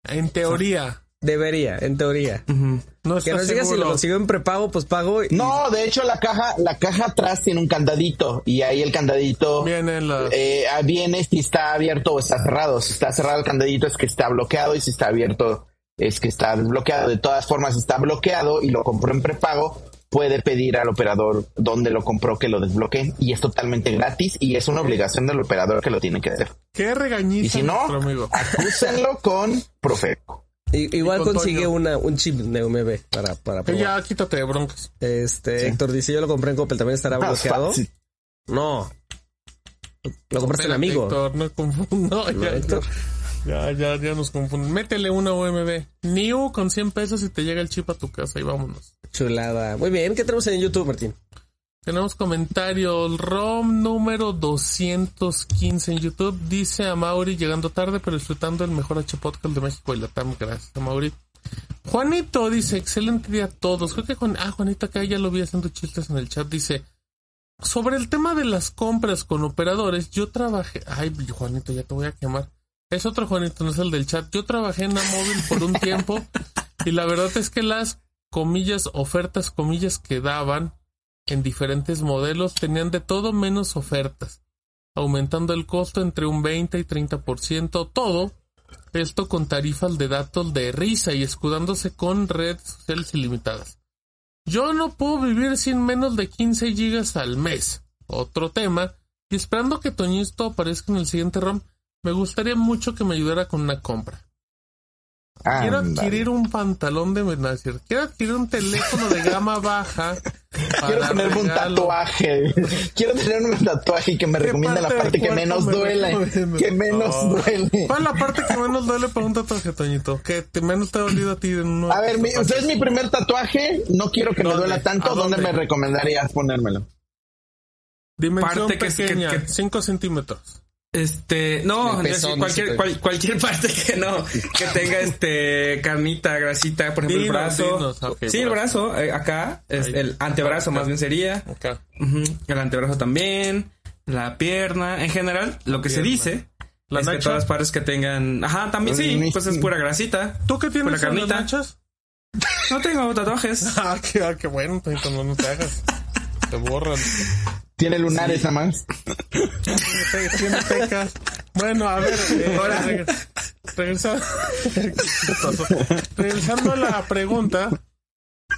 En teoría. Debería, en teoría. Ujú. No Que nos diga si lo consiguió en prepago, pues pago. y- No, de hecho la caja, la caja atrás tiene un candadito y ahí el candadito Vienen las... eh, ah, viene si está abierto o está cerrado. Si está cerrado el candadito es que está bloqueado y si está abierto es que está desbloqueado. De todas formas, si está bloqueado y lo compró en prepago, puede pedir al operador donde lo compró que lo desbloqueen y es totalmente gratis y es una obligación del operador que lo tiene que hacer. Qué regañiza Y si no, acúsenlo con Profeco. Igual Y con consigue una, un chip de UMB para, para probar. ya quítate de broncas. Este, Héctor dice, yo lo compré en Coppel, ¿también estará Más bloqueado? fácil. No. Lo compraste en amigo. Héctor, no confundo. No, ya, Héctor. Ya, ya, ya nos confunden. Métele una UMB. New con 100 pesos y te llega el chip a tu casa y vámonos. Chulada. Muy bien, ¿qué tenemos en YouTube, Martín? Tenemos comentarios. ROM número 215 en YouTube. Dice a Mauri llegando tarde, pero disfrutando el mejor H podcast de México y la TAM. Gracias a Mauri. Juanito dice, excelente día a todos. Creo que Juan, ah, Juanito acá ya lo vi haciendo chistes en el chat. Dice, sobre el tema de las compras con operadores, yo trabajé, ay, Juanito, ya te voy a quemar. Es otro Juanito, no es el del chat. Yo trabajé en Amóvil por un tiempo y la verdad es que las comillas, ofertas, comillas que daban en diferentes modelos tenían de todo menos ofertas, aumentando el costo entre un 20 y 30%, todo esto con tarifas de datos de risa y escudándose con redes sociales ilimitadas. Yo no puedo vivir sin menos de 15 gigas al mes. Otro tema, y esperando que Toñito aparezca en el siguiente ROM, me gustaría mucho que me ayudara con una compra. Quiero adquirir un pantalón de Menacir. Quiero adquirir un teléfono de gama baja. Quiero para tenerme un tatuaje. Quiero tenerme un tatuaje que me ¿Qué recomienda la parte que menos me duele. Que menos Oh. duele. ¿Cuál es la parte que menos duele para un tatuaje, Toñito? Que te menos te ha dolido a ti en uno. A ver, mi, o sea, es mi primer tatuaje. No quiero que me duela tanto. ¿A ¿Dónde dónde? me recomendarías ponérmelo? Dimensión parte que es- que- pequeña, que- 5 centímetros. Este, no, pezón, cualquier, cual- cualquier parte que no, que tenga este carnita, grasita, por ejemplo, el brazo. dinos, sí, el brazo, eh, acá, es el antebrazo más bien sería. Acá. El antebrazo también, la pierna, en general, lo que se dice ¿La es que todas las partes que tengan, ajá, también sí, pues es pura grasita. ¿Tú qué tienes Pura en las carnita. nachas? No tengo tatuajes. Ah, qué, ah, qué bueno, no, no te hagas. Te borran. Tiene lunares nada más. Tiene pecas. Bueno, a ver, eh, reg- regresa- Qué chistoso. regresando a la pregunta,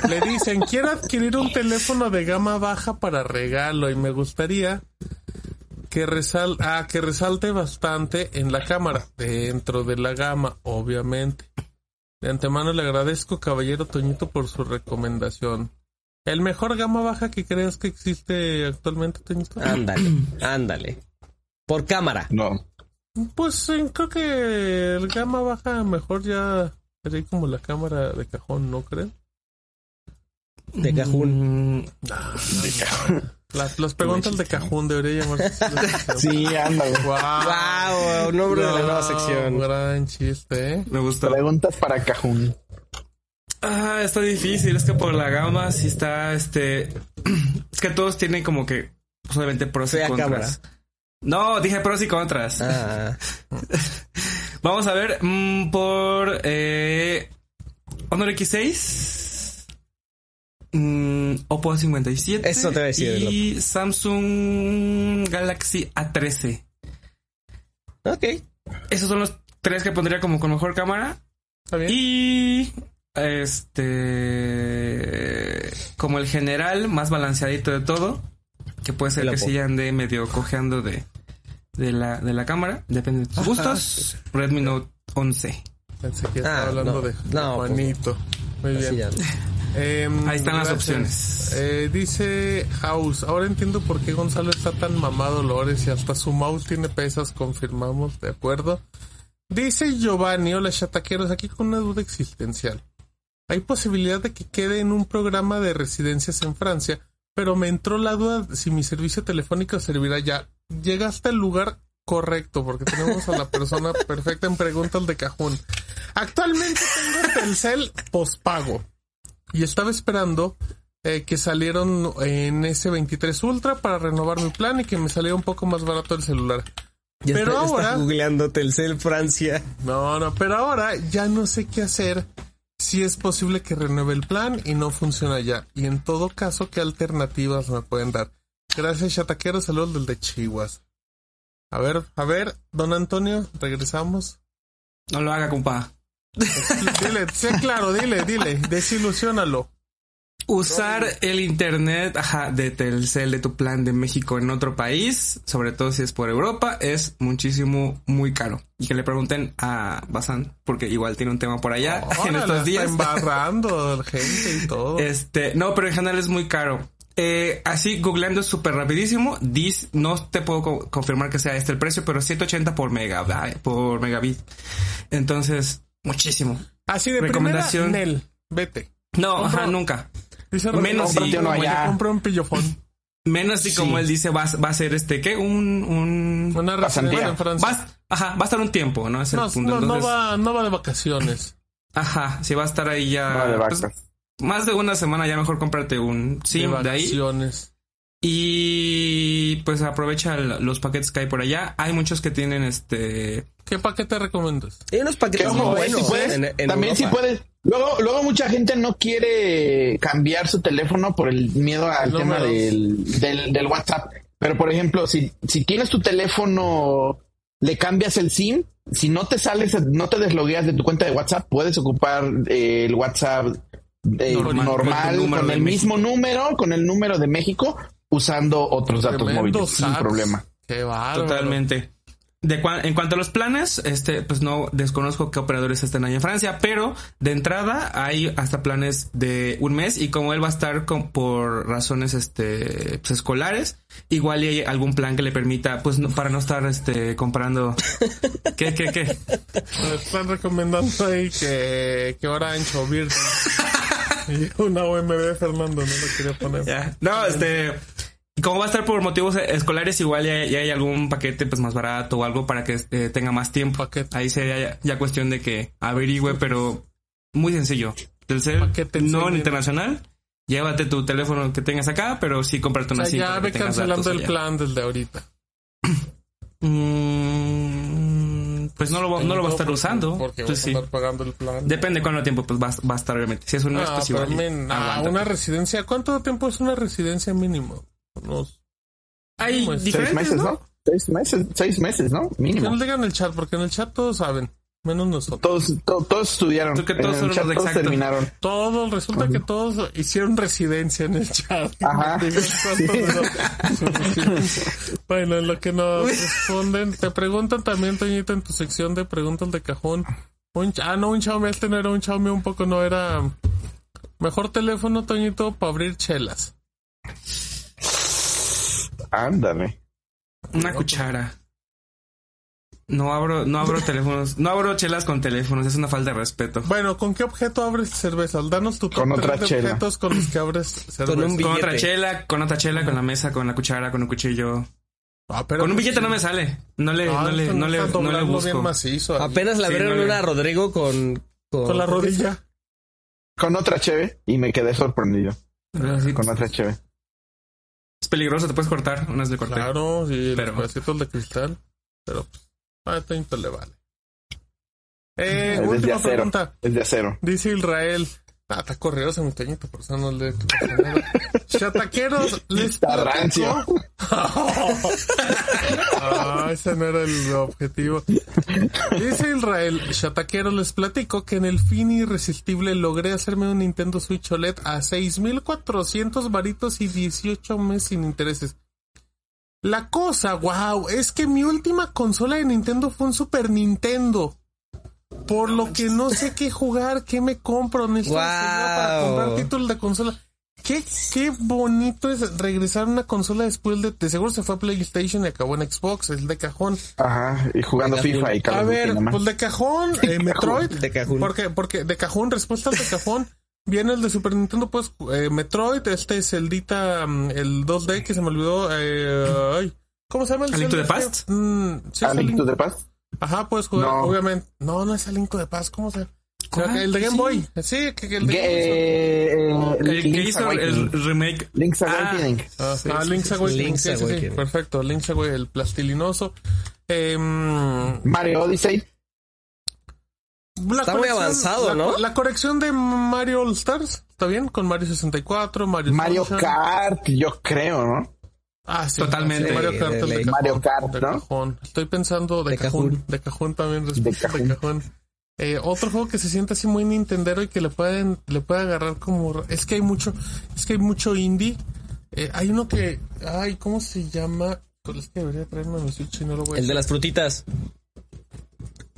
le dicen, quiero adquirir un teléfono de gama baja para regalo y me gustaría que, resal ah, que resalte bastante en la cámara, dentro de la gama, obviamente. De antemano le agradezco, caballero Toñito, por su recomendación. ¿El mejor gama baja que creas que existe actualmente, Toñito? Ándale, ándale. Por cámara. No. Pues eh, creo que el gama baja mejor ya sería como la cámara de cajón, ¿no creen? De cajún. Mm, Las, las preguntas de cajón debería llamarse. Sí, ándale. Wow. Wow, nombre de la nueva sección. Gran chiste, ¿eh? me gusta. Preguntas para Cajún. Ah, está difícil, es que por la gama sí está, este, es que todos tienen como que, pues, obviamente pros y contras. No, dije pros y contras. Ah, Vamos a ver, mm, por, eh, Honor X6, mm, Oppo A57. Eso te iba a decir, Y Samsung Galaxy A13. ok. Esos son los tres que pondría como con mejor cámara. ¿Está bien? Y este como el general más balanceadito de todo, que puede ser El que Oppo. sí ande medio cojeando de, de la, de la cámara, depende de tus gustos. Redmi Note 11. Pensé que estaba Ah, hablando no. de, de No, pues, Juanito. Muy bien. Em, Ahí están las opciones. Eh, dice House, ahora entiendo por qué Gonzalo está tan mamado Lores y hasta su mouse tiene pesas, confirmamos, de acuerdo. Dice Giovanni, hola chataqueros, aquí con una duda existencial. Hay posibilidad de que quede en un programa de residencias en Francia, pero me entró la duda si mi servicio telefónico servirá ya. Llegaste al lugar correcto, porque tenemos a la persona perfecta en preguntas de cajón. Actualmente tengo Telcel pospago y estaba esperando eh, que salieron en S23 Ultra para renovar mi plan y que me saliera un poco más barato el celular. Ya Pero está, ahora- está googleando Telcel Francia. No, no, pero ahora ya no sé qué hacer si es posible que renueve el plan y no funciona ya. Y en todo caso, ¿qué alternativas me pueden dar? Gracias, Chataquero. Saludos del de Chihuas. A ver, a ver, don Antonio, regresamos. No lo haga, compa. Dile, sé claro, dile, dile, desilusiónalo. Usar el internet ajá, de Telcel de tu plan de México en otro país, sobre todo si es por Europa, es muchísimo, muy caro. Y que le pregunten a Bazán, porque igual tiene un tema por allá en Órale, estos está días. embarrando gente y todo. Este, no, pero en general es muy caro. Eh, así, googleando súper rapidísimo, dis, no te puedo co- confirmar que sea este el precio, pero 180 por mega, por megabit. Entonces, muchísimo. Así de recomendación. primera, Nel, vete. No, ajá, nunca. Dice Menos si, uno como, allá. compra un pillofón. menos si como él dice, va, va a ser este, ¿qué? Un, un, Una Pasantía. residencia en Francia. va, a- ajá, va a estar un tiempo, ¿no? Es el No, punto. no, no Entonces, va, no va de vacaciones. ajá, si va a estar ahí ya, No, de pues, más de una semana ya mejor cómprate un SIM de de ahí. vacaciones. Y pues aprovecha el- los paquetes que hay por allá. Hay muchos que tienen este. ¿Qué paquete recomiendas? Hay unos Que paquetes muy eh, buenos si puedes, en, en también si puedes. Luego, luego mucha gente no quiere cambiar su teléfono por el miedo al tema del, del, del WhatsApp. Pero por ejemplo, si, si tienes tu teléfono, le cambias el SIM, si no te sales, no te deslogueas de tu cuenta de WhatsApp, puedes ocupar eh, el WhatsApp eh, Normal, normal, con el con mismo número, con el número de México, usando otros datos Tremendo móviles sin problema. Qué bárbaro. Totalmente. De cua- en cuanto a los planes, este, pues no desconozco qué operadores están ahí en Francia, pero de entrada hay hasta planes de un mes y como él va a estar con, por razones este pues, escolares, igual hay algún plan que le permita, pues no- para no estar este comprando. ¿Qué, qué, qué? Me están recomendando ahí que, que Orange o Virgin. y una OMB Fernando, no lo quería poner. No, este. Como va a estar por motivos escolares, igual ya, ya hay algún paquete pues más barato o algo para que eh, tenga más tiempo. Paquete. Ahí sería ya, cuestión de que averigüe, pero muy sencillo. Telcel, Paquete no en internacional. Llévate tu teléfono que tengas acá, pero sí cómprate O una sea, SIM ya ve cancelando el allá. plan desde ahorita. Mm, pues no lo, no lo va a estar Porque- usando. Porque Pues vas a sí. andar pagando el plan. Depende cuánto tiempo pues va, va a estar obviamente. Si es un mes, Ah, pues igual. men, ah, una residencia. ¿Cuánto tiempo es una residencia mínimo? Unos... Hay pues, Seis meses, ¿no? ¿no? Seis meses, seis meses, ¿no? Que Mínimo. nos digan en el chat, porque en el chat todos saben. Menos nosotros. Todos, to- todos estudiaron. Que todos En el son chat los todos exactos. terminaron. Todos, resulta que todos hicieron residencia en el chat. Ajá. Bueno, en lo que nos responden, te preguntan también, Toñito, en tu sección de preguntas de cajón. Un, ah, no, un Xiaomi, este no era un Xiaomi, un poco no era. Mejor teléfono, Toñito, para abrir chelas. Ándale. Una cuchara. No abro, no abro teléfonos, no abro chelas con teléfonos, es una falta de respeto. Bueno, ¿con qué objeto abres cerveza? Danos tu Con otra de chela. objetos con los que abres cerveza. Con un Con otra chela, con otra chela, con la mesa, con la cuchara, con un cuchillo. Ah, pero Con un billete sí. no me sale. No le, Ah, no le, no le, no le busco. macizo. Apenas la Sí, abrieron no le- una a Rodrigo con, con, Con la rodilla. Con otra cheve y me quedé sorprendido. Con otra cheve. Es peligroso, te puedes cortar. Unas de corté. Claro, sí, Pero- los pedacitos de cristal. Pero, pues, a Toñito le vale. Eh, Es de última acero. pregunta. Es de acero. Dice Israel. Ah, está corrido mi Toñito, por eso no le. Chataqueros, les Está rancio. Ah, ese no era el objetivo. Dice Israel, Chataquero, les platico que en el fin irresistible logré hacerme un Nintendo Switch OLED a 6,400 varitos y 18 meses sin intereses. La cosa, wow, es que mi última consola de Nintendo fue un Super Nintendo. Por lo que no sé qué jugar, qué me compro, necesito Guau. ayuda para comprar títulos de consola. Qué, qué bonito es regresar a una consola después de, de seguro se fue a PlayStation y acabó en Xbox, es de cajón. Ajá. Y jugando De FIFA cajón. y Call A ver, nomás. pues de cajón, eh, Metroid. De cajón. ¿Por qué? Porque de cajón, respuesta al de cajón. Viene el de Super Nintendo, pues, eh, Metroid, este es el Dita, mm, el 2D que se me olvidó. Eh, ay, ¿Cómo se llama el ¿A Link to Zelda the este? Past? Mm, sí, ¿A es el Link to the Past? Ajá, puedes jugar, No. obviamente. No, no es el Link the Past, ¿cómo se llama? ¿Cuál? El de Game Sí. Boy. Sí, que, que el de Game Boy. eh, El que Link's hizo el remake. Link's Ah. Awakening. Ah, Sí, ah, sí, Link's. Awakening. Link's sí, sí, sí, Awakening. perfecto. Link's Awakening, el plastilinoso. Em, Mario Odyssey. la Está muy avanzado, la- ¿no? La corrección de Mario All Stars, ¿está bien? Con Mario 64, Mario Mario Sunshine. Kart, yo creo, ¿no? Ah, sí. Totalmente. sí, Mario Kart, el de cajón. Mario Kart, de ¿no? cajón. Estoy pensando de, De cajón. cajón. De cajón también, de cajón. cajón. Eh, otro juego que se siente así muy Nintendero y que le pueden, le puede agarrar como, es que hay mucho, es que hay mucho indie. Eh, hay uno que, ay, ¿cómo se llama? Es que debería traerme mi Switch y no lo voy a El de las frutitas.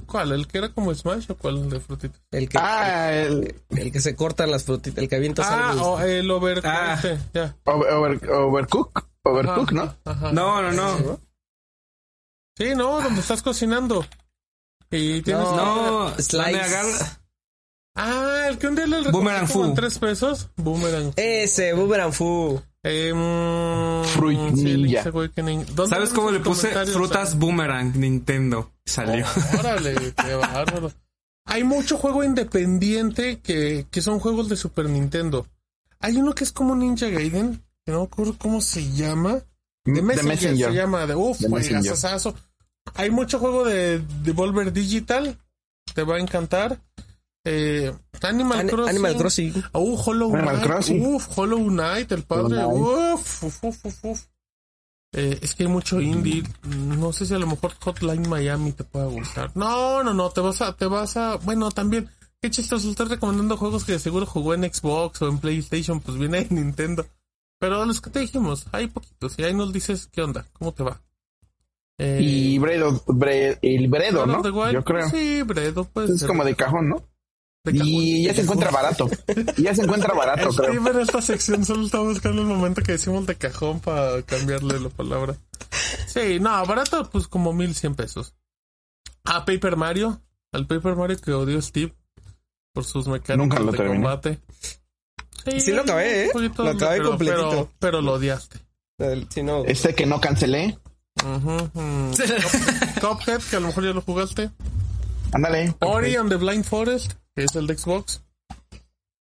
¿Cuál? ¿El que era como Smash o cuál el de frutitas? El que, Ah, el el que se cortan las frutitas, el que avienta Ah, o el Over... Ah. este, ya. Over- Over- Overcook. Overcook, ¿no? Ajá. No, no, no. Sí, no, donde estás cocinando. Y tienes... No, Slice. donde agarra- Ah, el que un día le recomendé Boomerang como en tres pesos. Boomerang. Ese, Boomerang Fu. Eh, mm, Fruit sí, Ninja. Link's Awakening. ¿Dónde ¿Sabes cómo le puse frutas boomerang Nintendo? Salió. Oh, órale, qué bárbaro. Hay mucho juego independiente que, que son juegos de Super Nintendo. Hay uno que es como Ninja Gaiden, que no me acuerdo cómo se llama. De The Messenger, Messenger. se llama, de uf, juegazazazo. Hay mucho juego de Devolver Digital, te va a encantar. Eh, Animal Ani- Crossing. Animal Crossing. Uh, Hollow Animal Knight. Crossing. Uf, Hollow Knight, el padre. Uf, uf, uf, uf, uf. Eh, es que hay mucho indie. No sé si a lo mejor Hotline Miami te pueda gustar. No, no, no, te vas a, te vas a, bueno, también. Qué chistoso, estás recomendando juegos que de seguro jugó en Xbox o en PlayStation, pues viene en Nintendo. Pero los que te dijimos, hay poquitos. Y ahí nos dices qué onda, cómo te va. Eh, Y Bredo, Bre- el Bredo, ¿no? Wild, Yo creo. Sí, Bredo, pues. Es como de cajón, ¿no? Y ya se encuentra barato. Ya se encuentra barato, El creo. En esta sección solo está buscando el momento que decimos de cajón para cambiarle la palabra. Sí, no, barato pues como mil cien pesos. Ah, Paper Mario. El Paper Mario que odió Steve por sus mecánicas Nunca lo de terminé. combate. Sí lo acabé, ¿eh? poquito, Lo acabé pero- completito. Pero, pero lo odiaste. El- si no, Este que no cancelé. Cup- Cuphead, que a lo mejor ya lo jugaste. Ándale. Ori and the Blind Forest, que es el de Xbox.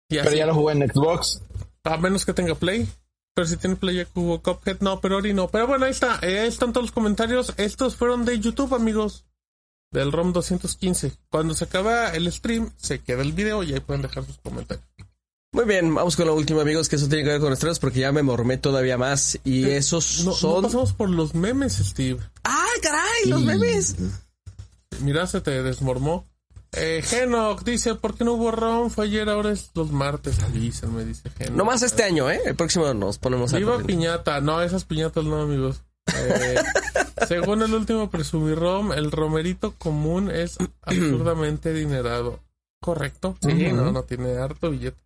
Y Pero así, ya lo jugué en Xbox. a menos que tenga Play. Pero si tiene Play ya jugó Cuphead, no, pero Ori no. Pero bueno, ahí está. eh, ahí están todos los comentarios. Estos fueron de YouTube, amigos. Del ROM 215. Cuando se acaba el stream, se queda el video y ahí pueden dejar sus comentarios. Muy bien, vamos con lo último, amigos, que eso tiene que ver con estrenos porque ya me mormé todavía más. Y esos No, no son. pasamos por los memes, Steve. ¡Ah, caray! ¡Los memes! Mira, se te desmormó. Eh, Genoc dice, ¿por qué no hubo ROM? Fue ayer, ahora es los martes. Avísenme, dice Genoc. No más este año, ¿eh? El próximo nos ponemos a. Viva piñata. No, esas piñatas no, amigos. Eh, según el último presumirrom, el romerito común es absurdamente dinerado. ¿Correcto? Sí, no, no tiene harto billete.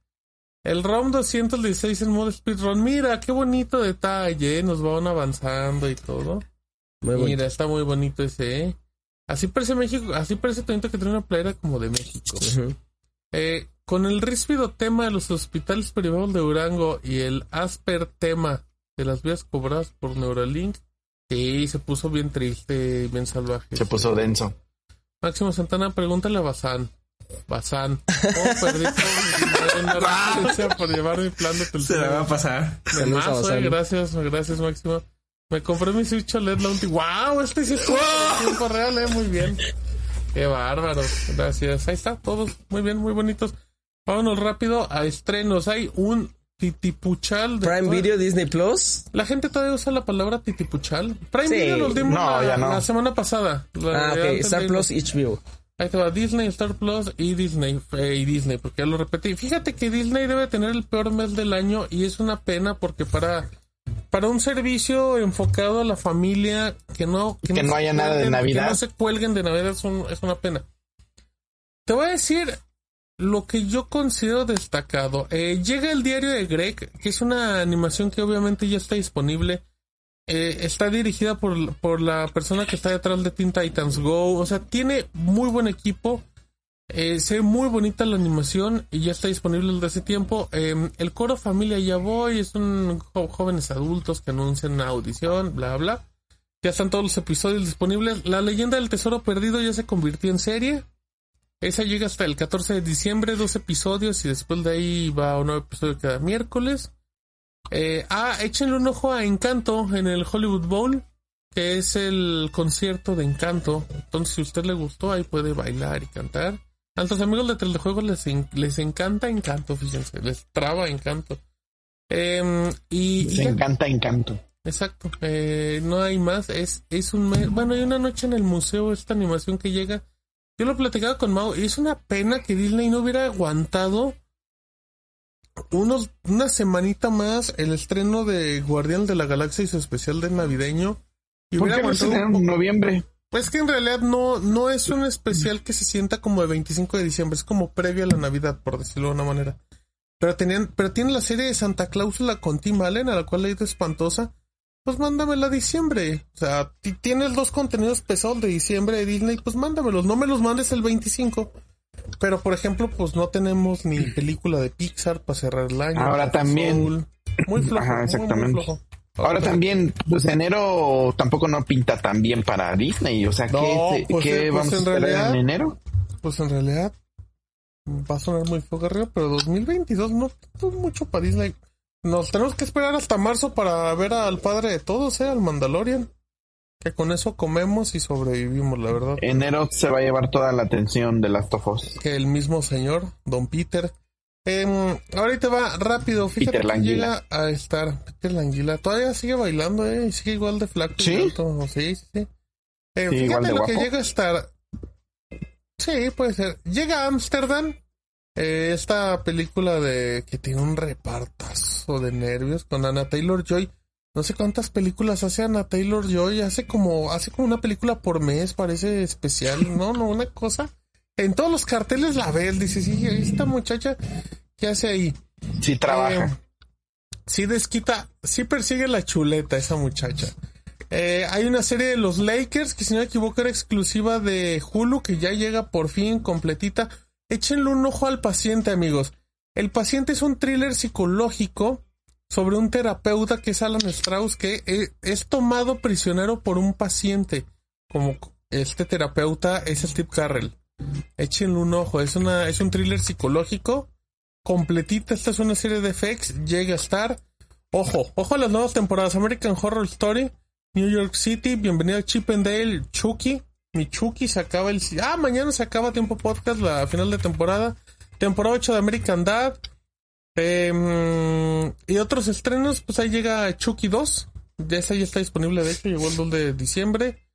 El ROM 216 en modo speedrun. Mira, qué bonito detalle. ¿eh? Nos van avanzando y todo. Muy bonito. Mira, está muy bonito ese, ¿eh? Así parece México, así parece Tonito que tiene una playera como de México. Eh, con el ríspido tema de los hospitales privados de Durango y el asper tema de las vías cobradas por Neuralink, sí, se puso bien triste, bien salvaje. Se puso denso. Máximo Santana, pregúntale a Bazán. Bazán, ¿cómo perdí todo mi dinero en la referencia por llevar mi plan de Se la va a televisión? pasar. Eh, gracias, gracias Máximo. Me compré mi Switch OLED la última. ¡Wow! Este sí es en tiempo real, eh, muy bien. Qué bárbaro. Gracias. Ahí está, todos muy bien, muy bonitos. Vámonos rápido a estrenos. Hay un titipuchal. de- Prime Video, Disney Plus. La gente todavía usa la palabra titipuchal. Prime Sí. Video los dimos No, la, ya no. la semana pasada. La Ah, ok. Star Plus. HBO. Ahí te va Disney, Star Plus y Disney. eh, y Disney, porque ya lo repetí. Fíjate que Disney debe tener el peor mes del año y es una pena porque para, para un servicio enfocado a la familia que no, Que no haya nada de Navidad. Que no se cuelguen de Navidad es, un- es una pena. Te voy a decir lo que yo considero destacado. Eh, llega el diario de Greg, que es una animación que obviamente ya está disponible. Eh, está dirigida por, por la persona que está detrás de Teen Titans Go. O sea, tiene muy buen equipo. Eh, se ve muy bonita la animación y ya está disponible desde hace tiempo. Eh, el coro Familia Ya Voy es un jóvenes adultos que anuncian una audición, bla, bla. Ya están todos los episodios disponibles. La leyenda del tesoro perdido ya se convirtió en serie. Esa llega hasta el 14 de diciembre, dos episodios y después de ahí va un nuevo episodio cada miércoles. Eh, ah, échenle un ojo a Encanto en el Hollywood Bowl, que es el concierto de Encanto. Entonces, si a usted le gustó, ahí puede bailar y cantar. A nuestros amigos de Telejuegos les, les encanta Encanto, fíjense, les traba Encanto. Em, y, ya. encanta encanto. Exacto, eh, no hay más, es, es un mes, bueno, hay una noche en el museo, esta animación que llega, yo lo platicaba con Mao, y es una pena que Disney no hubiera aguantado unos, una semanita más el estreno de Guardián de la Galaxia y su especial de navideño, y ¿Por qué no en noviembre? pues que en realidad no, no es un especial que se sienta como de 25 de diciembre, es como previo a la Navidad, por decirlo de una manera. Pero tenían, pero tiene la serie de Santa Cláusula con Tim Allen, a la cual le he ido espantosa. Pues mándamela a diciembre. O sea, tienes dos contenidos pesados de diciembre de Disney, pues mándamelos. No me los mandes el 25. Pero, por ejemplo, pues no tenemos ni película de Pixar para cerrar el año. Ahora también. Soul. Muy flojo. Ajá, muy, muy exactamente. flojo. Ahora también, pues enero tampoco no pinta tan bien para Disney. O sea, No, ¿qué, pues, qué eh, pues, vamos a esperar realidad- en enero? Pues en realidad va a sonar muy fogarreo, pero 2022 no es mucho para Disney. Nos tenemos que esperar hasta marzo para ver al padre de todos, ¿eh? Al Mandalorian. Que con eso comemos y sobrevivimos, la verdad. Enero se va a llevar toda la atención de las Us. Que el mismo señor, Don Peter. Em, ahorita va rápido, fíjate Peter que llega a estar. Peter Languila todavía sigue bailando, ¿eh? Y sigue igual de flaco. ¿Sí? Sí, sí, sí. Eh, Sí, igual fíjate lo que llega a estar. Sí, puede ser. Llega a Ámsterdam. eh, esta película de que tiene un repartazo de nervios con Anna Taylor Joy. No sé cuántas películas hace Anna Taylor Joy. Hace como, hace como una película por mes, parece especial. No, no, una cosa. En todos los carteles la ves, dices, sí, esta muchacha, ¿qué hace ahí? Sí trabaja. Eh, sí desquita, sí persigue la chuleta esa muchacha. Eh, hay una serie de los Lakers que si no me equivoco era exclusiva de Hulu que ya llega por fin completita. Échenle un ojo al paciente amigos. El paciente es un thriller psicológico sobre un terapeuta que es Alan Strauss que eh, es tomado prisionero por un paciente. Como este terapeuta es Steve Carrell. Échenle un ojo, es una, es un thriller psicológico completita. Esta es una serie de FX, llega a estar. Ojo, ojo a las nuevas temporadas. American Horror Story, New York City, bienvenido a Chip and Dale, Chucky. Mi Chucky se acaba el... Ah, mañana se acaba Tiempo Podcast, la final de temporada. Temporada 8 de American Dad. Em, y otros estrenos, pues ahí llega Chucky 2. Ya esa ya está disponible, de hecho, llegó el 2 de diciembre.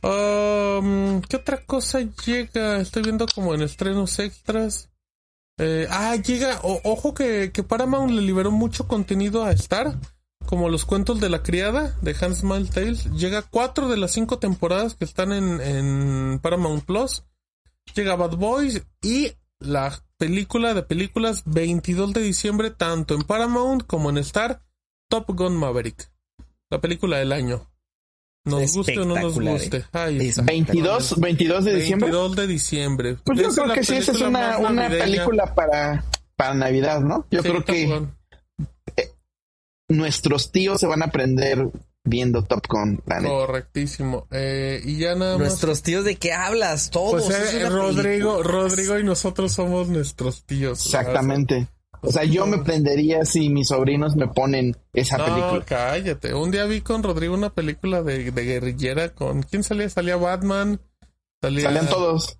¿Qué otra cosa llega? Estoy viendo como en estrenos extras. Eh, ah, llega, ojo que, que, Paramount le liberó mucho contenido a Star, como los cuentos de la criada de Hans Miles Tales. Llega cuatro de las cinco temporadas que están en, en Paramount Plus. Llega Bad Boys y la película de películas 22 de diciembre, tanto en Paramount como en Star, Top Gun Maverick. La película del año. Nos guste o no nos guste. 22, 22 de diciembre. 22 de diciembre. Pues yo creo que sí, esa es una, una película para, para Navidad, ¿no? Yo creo que eh, nuestros tíos se van a aprender viendo Top Gun. Correctísimo. Eh, y ya nada más. Nuestros tíos, ¿de qué hablas? Todos. Pues eh, Rodrigo, Rodrigo y nosotros somos nuestros tíos. Exactamente. O sea, yo me prendería si mis sobrinos me ponen esa no, película. cállate. Un día vi con Rodrigo una película de, de guerrillera con... ¿Quién salía? Salía Batman. Salía... Salían todos.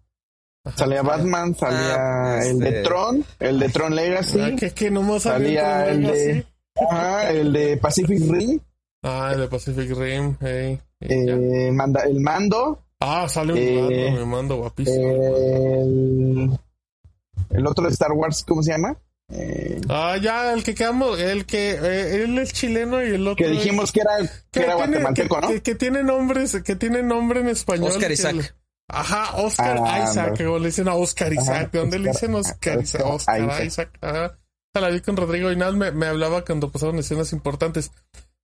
salía Batman, salía ah, el de este. Tron, el de Tron Legacy. Ah, que, que no salía el de... Ajá, el de Pacific Rim. Ah, el de Pacific Rim, hey. Eh, manda, el mando. Ah, sale un eh, mando, mando guapísimo. El, el otro de Star Wars, ¿cómo se llama? Eh, ah, ya, el que quedamos, el que eh, él es chileno y el otro. Que dijimos que era, que, era guatemalteco, ¿no? Que, tiene nombres, que tiene nombre en español. Oscar Isaac. ajá, Oscar ah, Isaac, o le dicen a Oscar Isaac. ¿De dónde le dicen Oscar, Isaac? Oscar Isaac. Ajá. La vi con Rodrigo y nada, me, me hablaba cuando pasaron escenas importantes.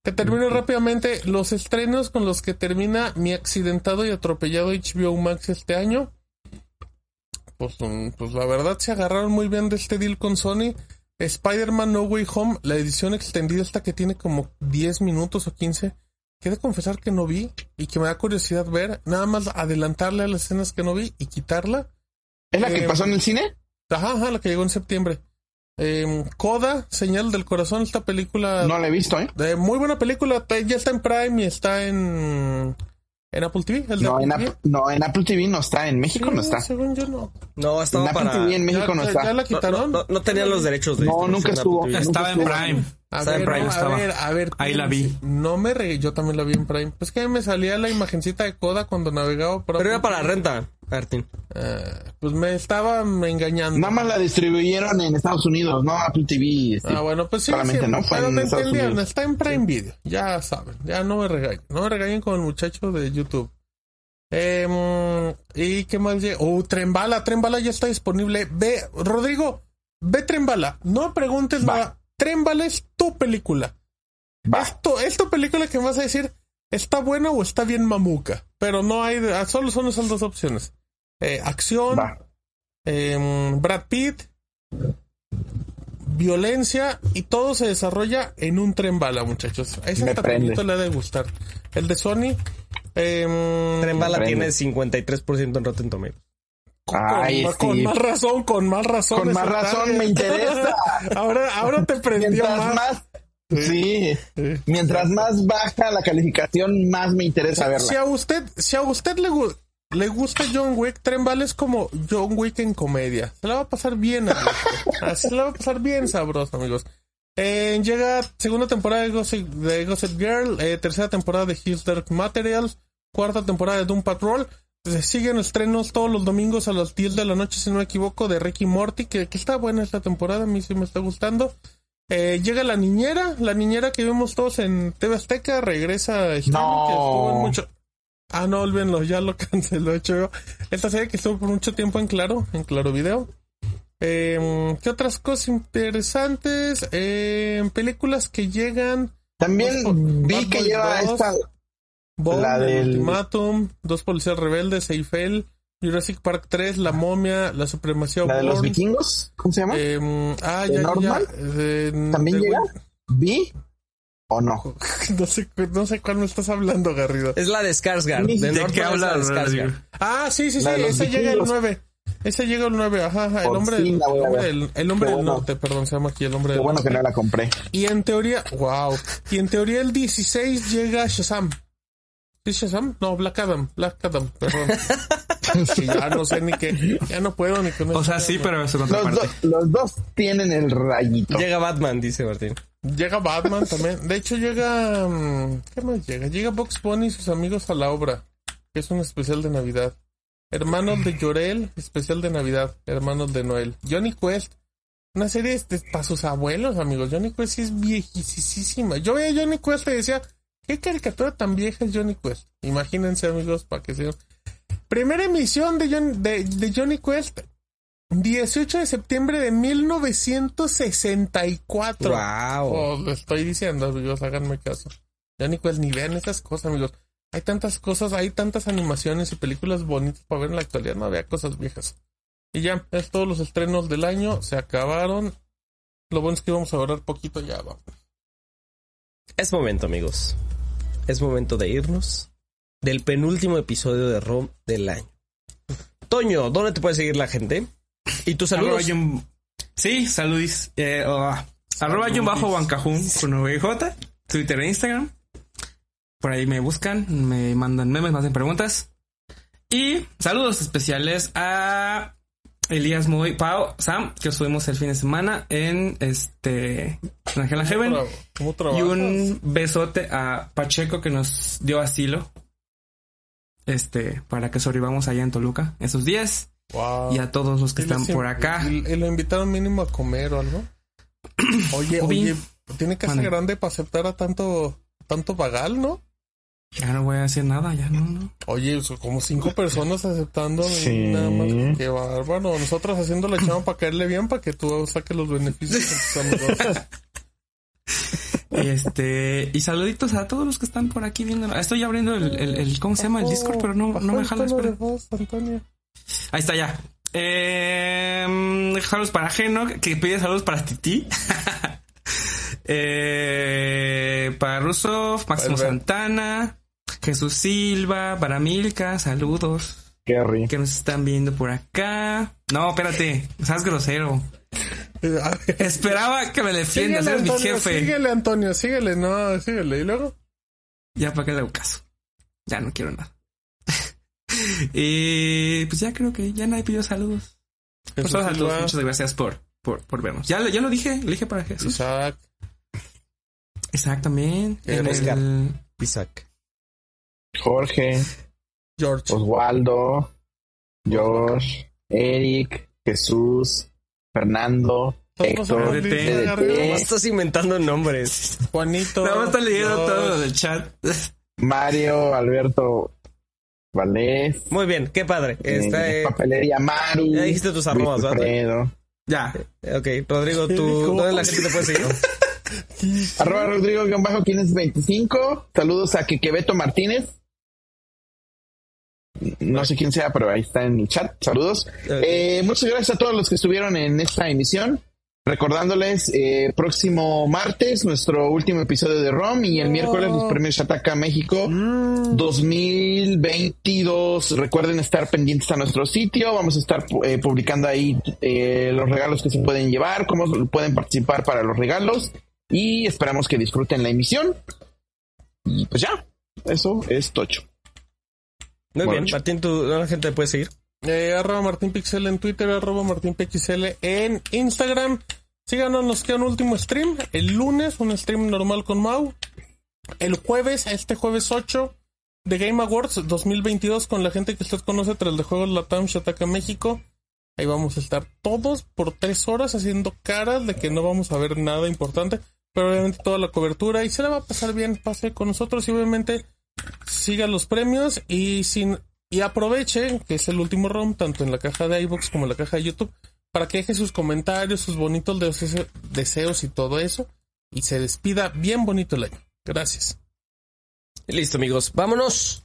Te termino rápidamente los estrenos con los que termina mi accidentado y atropellado HBO Max este año. Pues, mm, pues, la verdad se agarraron muy bien de este deal con Sony. Spider-Man No Way Home, la edición extendida esta que tiene como 10 minutos o 15. Quiero confesar que no vi y que me da curiosidad ver. Nada más adelantarle a las escenas que no vi y quitarla. ¿Es la que eh, pasó en el cine? Ajá, ajá, la que llegó en septiembre. Eh, Coda, Señal del Corazón, esta película. No la he visto, ¿eh? De muy buena película. Ya está en Prime y está en. ¿En Apple TV? no, en no, en Apple TV no está, en México no está. Según yo no. No, estaba en Apple TV en México no está. ¿Ya la quitaron? No, no, tenían los derechos de No, nunca estuvo. Estaba en Prime. A ver, a ver, a ver, Ahí la vi. No me reí, yo también la vi en Prime. Pues que me salía la imagencita de Coda cuando navegaba por Pero era para renta. Martín. Eh, pues me estaba engañando. Nada más la distribuyeron en Estados Unidos, no Apple TV. Este, ah, bueno, pues sí. Solamente no fue en Estados Unidos. Está en Prime Video, ya saben. Ya no me regañen. No me regañen con el muchacho de YouTube. Eh, ¿Y qué más? Oh, Trembala. Trembala ya está disponible. Ve, Rodrigo, ve Trembala. No preguntes nada. Trembala es tu película. Va. Es tu, película que me vas a decir, ¿está buena o está bien mamuca? Pero no hay, solo son esas dos opciones. Eh, acción, eh, Brad Pitt, violencia y todo se desarrolla en un tren bala, muchachos. A ese tratamiento le ha de gustar. El de Sony. Eh, tren bala tiene 53% en Rotten Tomatoes. Con, más razón, con más razón. Con más razón me interesa. ahora, ahora te prendió más. Sí. Mientras más baja la calificación, más me interesa verla. Si a usted, si a usted le, gusta le gusta John Wick, Tren es como John Wick en comedia. Se la va a pasar bien, amigos. Ah, se la va a pasar bien sabroso, amigos. Eh, llega segunda temporada de Gossip, Girl, eh, tercera temporada de His Dark Materials, cuarta temporada de Doom Patrol. Se siguen estrenos todos los domingos a las 10 de la noche, si no me equivoco, de Ricky Morty, que, está buena esta temporada, a mí sí me está gustando. Eh, llega la niñera, la niñera que vimos todos en TV Azteca, regresa a no. mucho. Ah, no, olvídenlo, ya lo canceló hecho Esta serie que estuvo por mucho tiempo en Claro, en Claro Video. Eh, ¿Qué otras cosas interesantes? Eh, películas que llegan. También vi que lleva esta. La del Ultimatum, Dos Policías Rebeldes, Eiffel, Jurassic Park 3, La Momia, La Supremacía ¿La de los vikingos? ¿Cómo se llama? Eh, ah, ya, normal? ya, ¿También llega? ¿Vi o no? No sé, no sé cuál me estás hablando, Garrido. Es la de Skarsgård. ¿De De ¿De Northman qué hablas, de Skarsgård. Rodrigo? Ah, sí, sí, sí. Ese llega el vikingos. 9. Ese llega el 9. Ajá, ajá. El hombre, fin del, el del, el hombre del bueno. norte, perdón, se llama aquí el hombre Qué del bueno que no la compré. Y en teoría, wow. Y en teoría el 16 llega Shazam. ¿Es Shazam? No, Black Adam. Black Adam, perdón. Que ya no sé ni qué. Ya no puedo ni con O sea, sí, pero su Los, contraparte. dos- los dos tienen el rayito. Llega Batman, dice Martín. Llega Batman también. De hecho, llega. mm, ¿Qué más llega? Llega Box Bunny y sus amigos a la obra. Que es un especial de Navidad. Hermanos de Llorel, especial de Navidad. Hermanos de Noel. Johnny Quest. Una serie este, para sus abuelos, amigos. Johnny Quest sí es viejísima. Yo veía a Johnny Quest y decía, ¿qué caricatura tan vieja es Johnny Quest? Imagínense, amigos, para que sean. Primera emisión de, John- de, de Johnny Quest. 18 de septiembre de 1964. Wow. Oh, lo estoy diciendo, amigos, háganme caso. Ni pues ni vean esas cosas, amigos. Hay tantas cosas, hay tantas animaciones y películas bonitas para ver en la actualidad, no vea cosas viejas. Y ya, es todos los estrenos del año, se acabaron. Lo bueno es que vamos a ahorrar poquito ya, vamos. Es momento, amigos. Es momento de irnos del penúltimo episodio de ROM del año. Toño, ¿dónde te puede seguir la gente? Y tus saludos. Sí, saludis. Eh, oh, arroba Jun bajo Bancajún con VJ, Twitter e Instagram. Por ahí me buscan, me mandan memes, me hacen preguntas. Y saludos especiales a Elías Moy, Pau, Sam, que subimos el fin de semana en este en Angela Heaven. Bravo. ¿Cómo Y un besote a Pacheco que nos dio asilo. Este, para que sobrevivamos allá en Toluca esos días. Wow. Y a todos los que están por acá. ¿Y, y lo invitaron mínimo a comer o algo? Oye, oye, tiene casa Mande. grande para aceptar a tanto, tanto vagal, ¿no? Ya no voy a decir nada, ya no, no. Oye, son como cinco personas aceptando Sí. nada más. Qué bárbaro. Nosotros haciendo la chama para caerle bien para que tú saques los beneficios con tus amigos. Este, y saluditos a todos los que están por aquí viendo. Estoy abriendo el, el, el- ¿cómo se llama? El Discord, pero no, no me jala, voz, Antonio. Ahí está ya. Eh, saludos para Geno, que pide saludos para Titi. eh, para Rusov, Máximo. Santana, Jesús Silva, para Milka, saludos. Kerry. Que nos están viendo por acá. No, espérate, seas grosero. Eh, Esperaba que me defiendas, eres mi Antonio, jefe. síguele, Antonio, síguele, no, síguele. Y luego, Ya para que le hago caso. Ya no quiero nada. y pues ya creo que ya nadie pidió saludos. Pues saludos, Silva, muchas gracias por, por, por vernos. Ya, lo- ya lo dije, lo dije para Jesús. Isaac, Exactamente. En Oscar. el, Isaac. Jorge, George. Oswaldo, Josh, Eric, Jesús, Fernando, Héctor, DDT. No estás inventando nombres. Juanito. nada más está leyendo George. todo lo del chat. Mario, Alberto, Valés, Muy bien, qué padre. Está, eh, eh, Papelería Maru, ya dijiste tus arrobas, ¿verdad? Ya. ok, Rodrigo, ¿Qué tú? ¿dónde la gente te puede seguir? arroba Rodrigo guion bajo quien es 25, saludos a Quequebeto Martínez, no sé quién sea, pero ahí está en el chat, saludos. Eh, muchas gracias a todos los que estuvieron en esta emisión. Recordándoles, eh, próximo martes, nuestro último episodio de ROM y el miércoles los premios Ataca México 2022. Recuerden estar pendientes a nuestro sitio. Vamos a estar eh, publicando ahí eh, los regalos que se pueden llevar, cómo pueden participar para los regalos y esperamos que disfruten la emisión. Y pues ya, eso es Tocho. Muy Bueno, bien, Martín, ¿tú, ¿dónde la gente te puede seguir? Eh, arroba Martín Pixel en Twitter, arroba Martín PXL en Instagram. Síganos, nos queda un último stream. El lunes, un stream normal con Mau. El jueves, este jueves 8, de Game Awards 2022 con la gente que usted conoce tras de juegos Latam Shataka México. Ahí vamos a estar todos por tres horas haciendo caras de que no vamos a ver nada importante, pero obviamente toda la cobertura y se la va a pasar bien, pase con nosotros y obviamente siga los premios y sin y aproveche que es el último ROM tanto en la caja de iBox como en la caja de YouTube para que deje sus comentarios, sus bonitos deseos, deseos y todo eso y se despida bien bonito el año. Gracias. Listo, amigos, vámonos.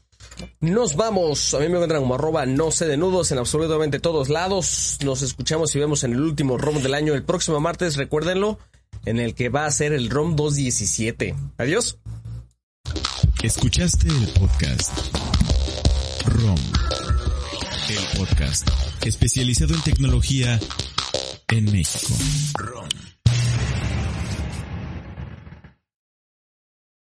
Nos vamos. A mí me encuentran como arroba no sé de nudos en absolutamente todos lados. Nos escuchamos y vemos en el último ROM del año el próximo martes. Recuérdenlo. en el que va a ser el ROM 217. Adiós. Escuchaste el podcast ROM, el podcast especializado en tecnología en México. ROM.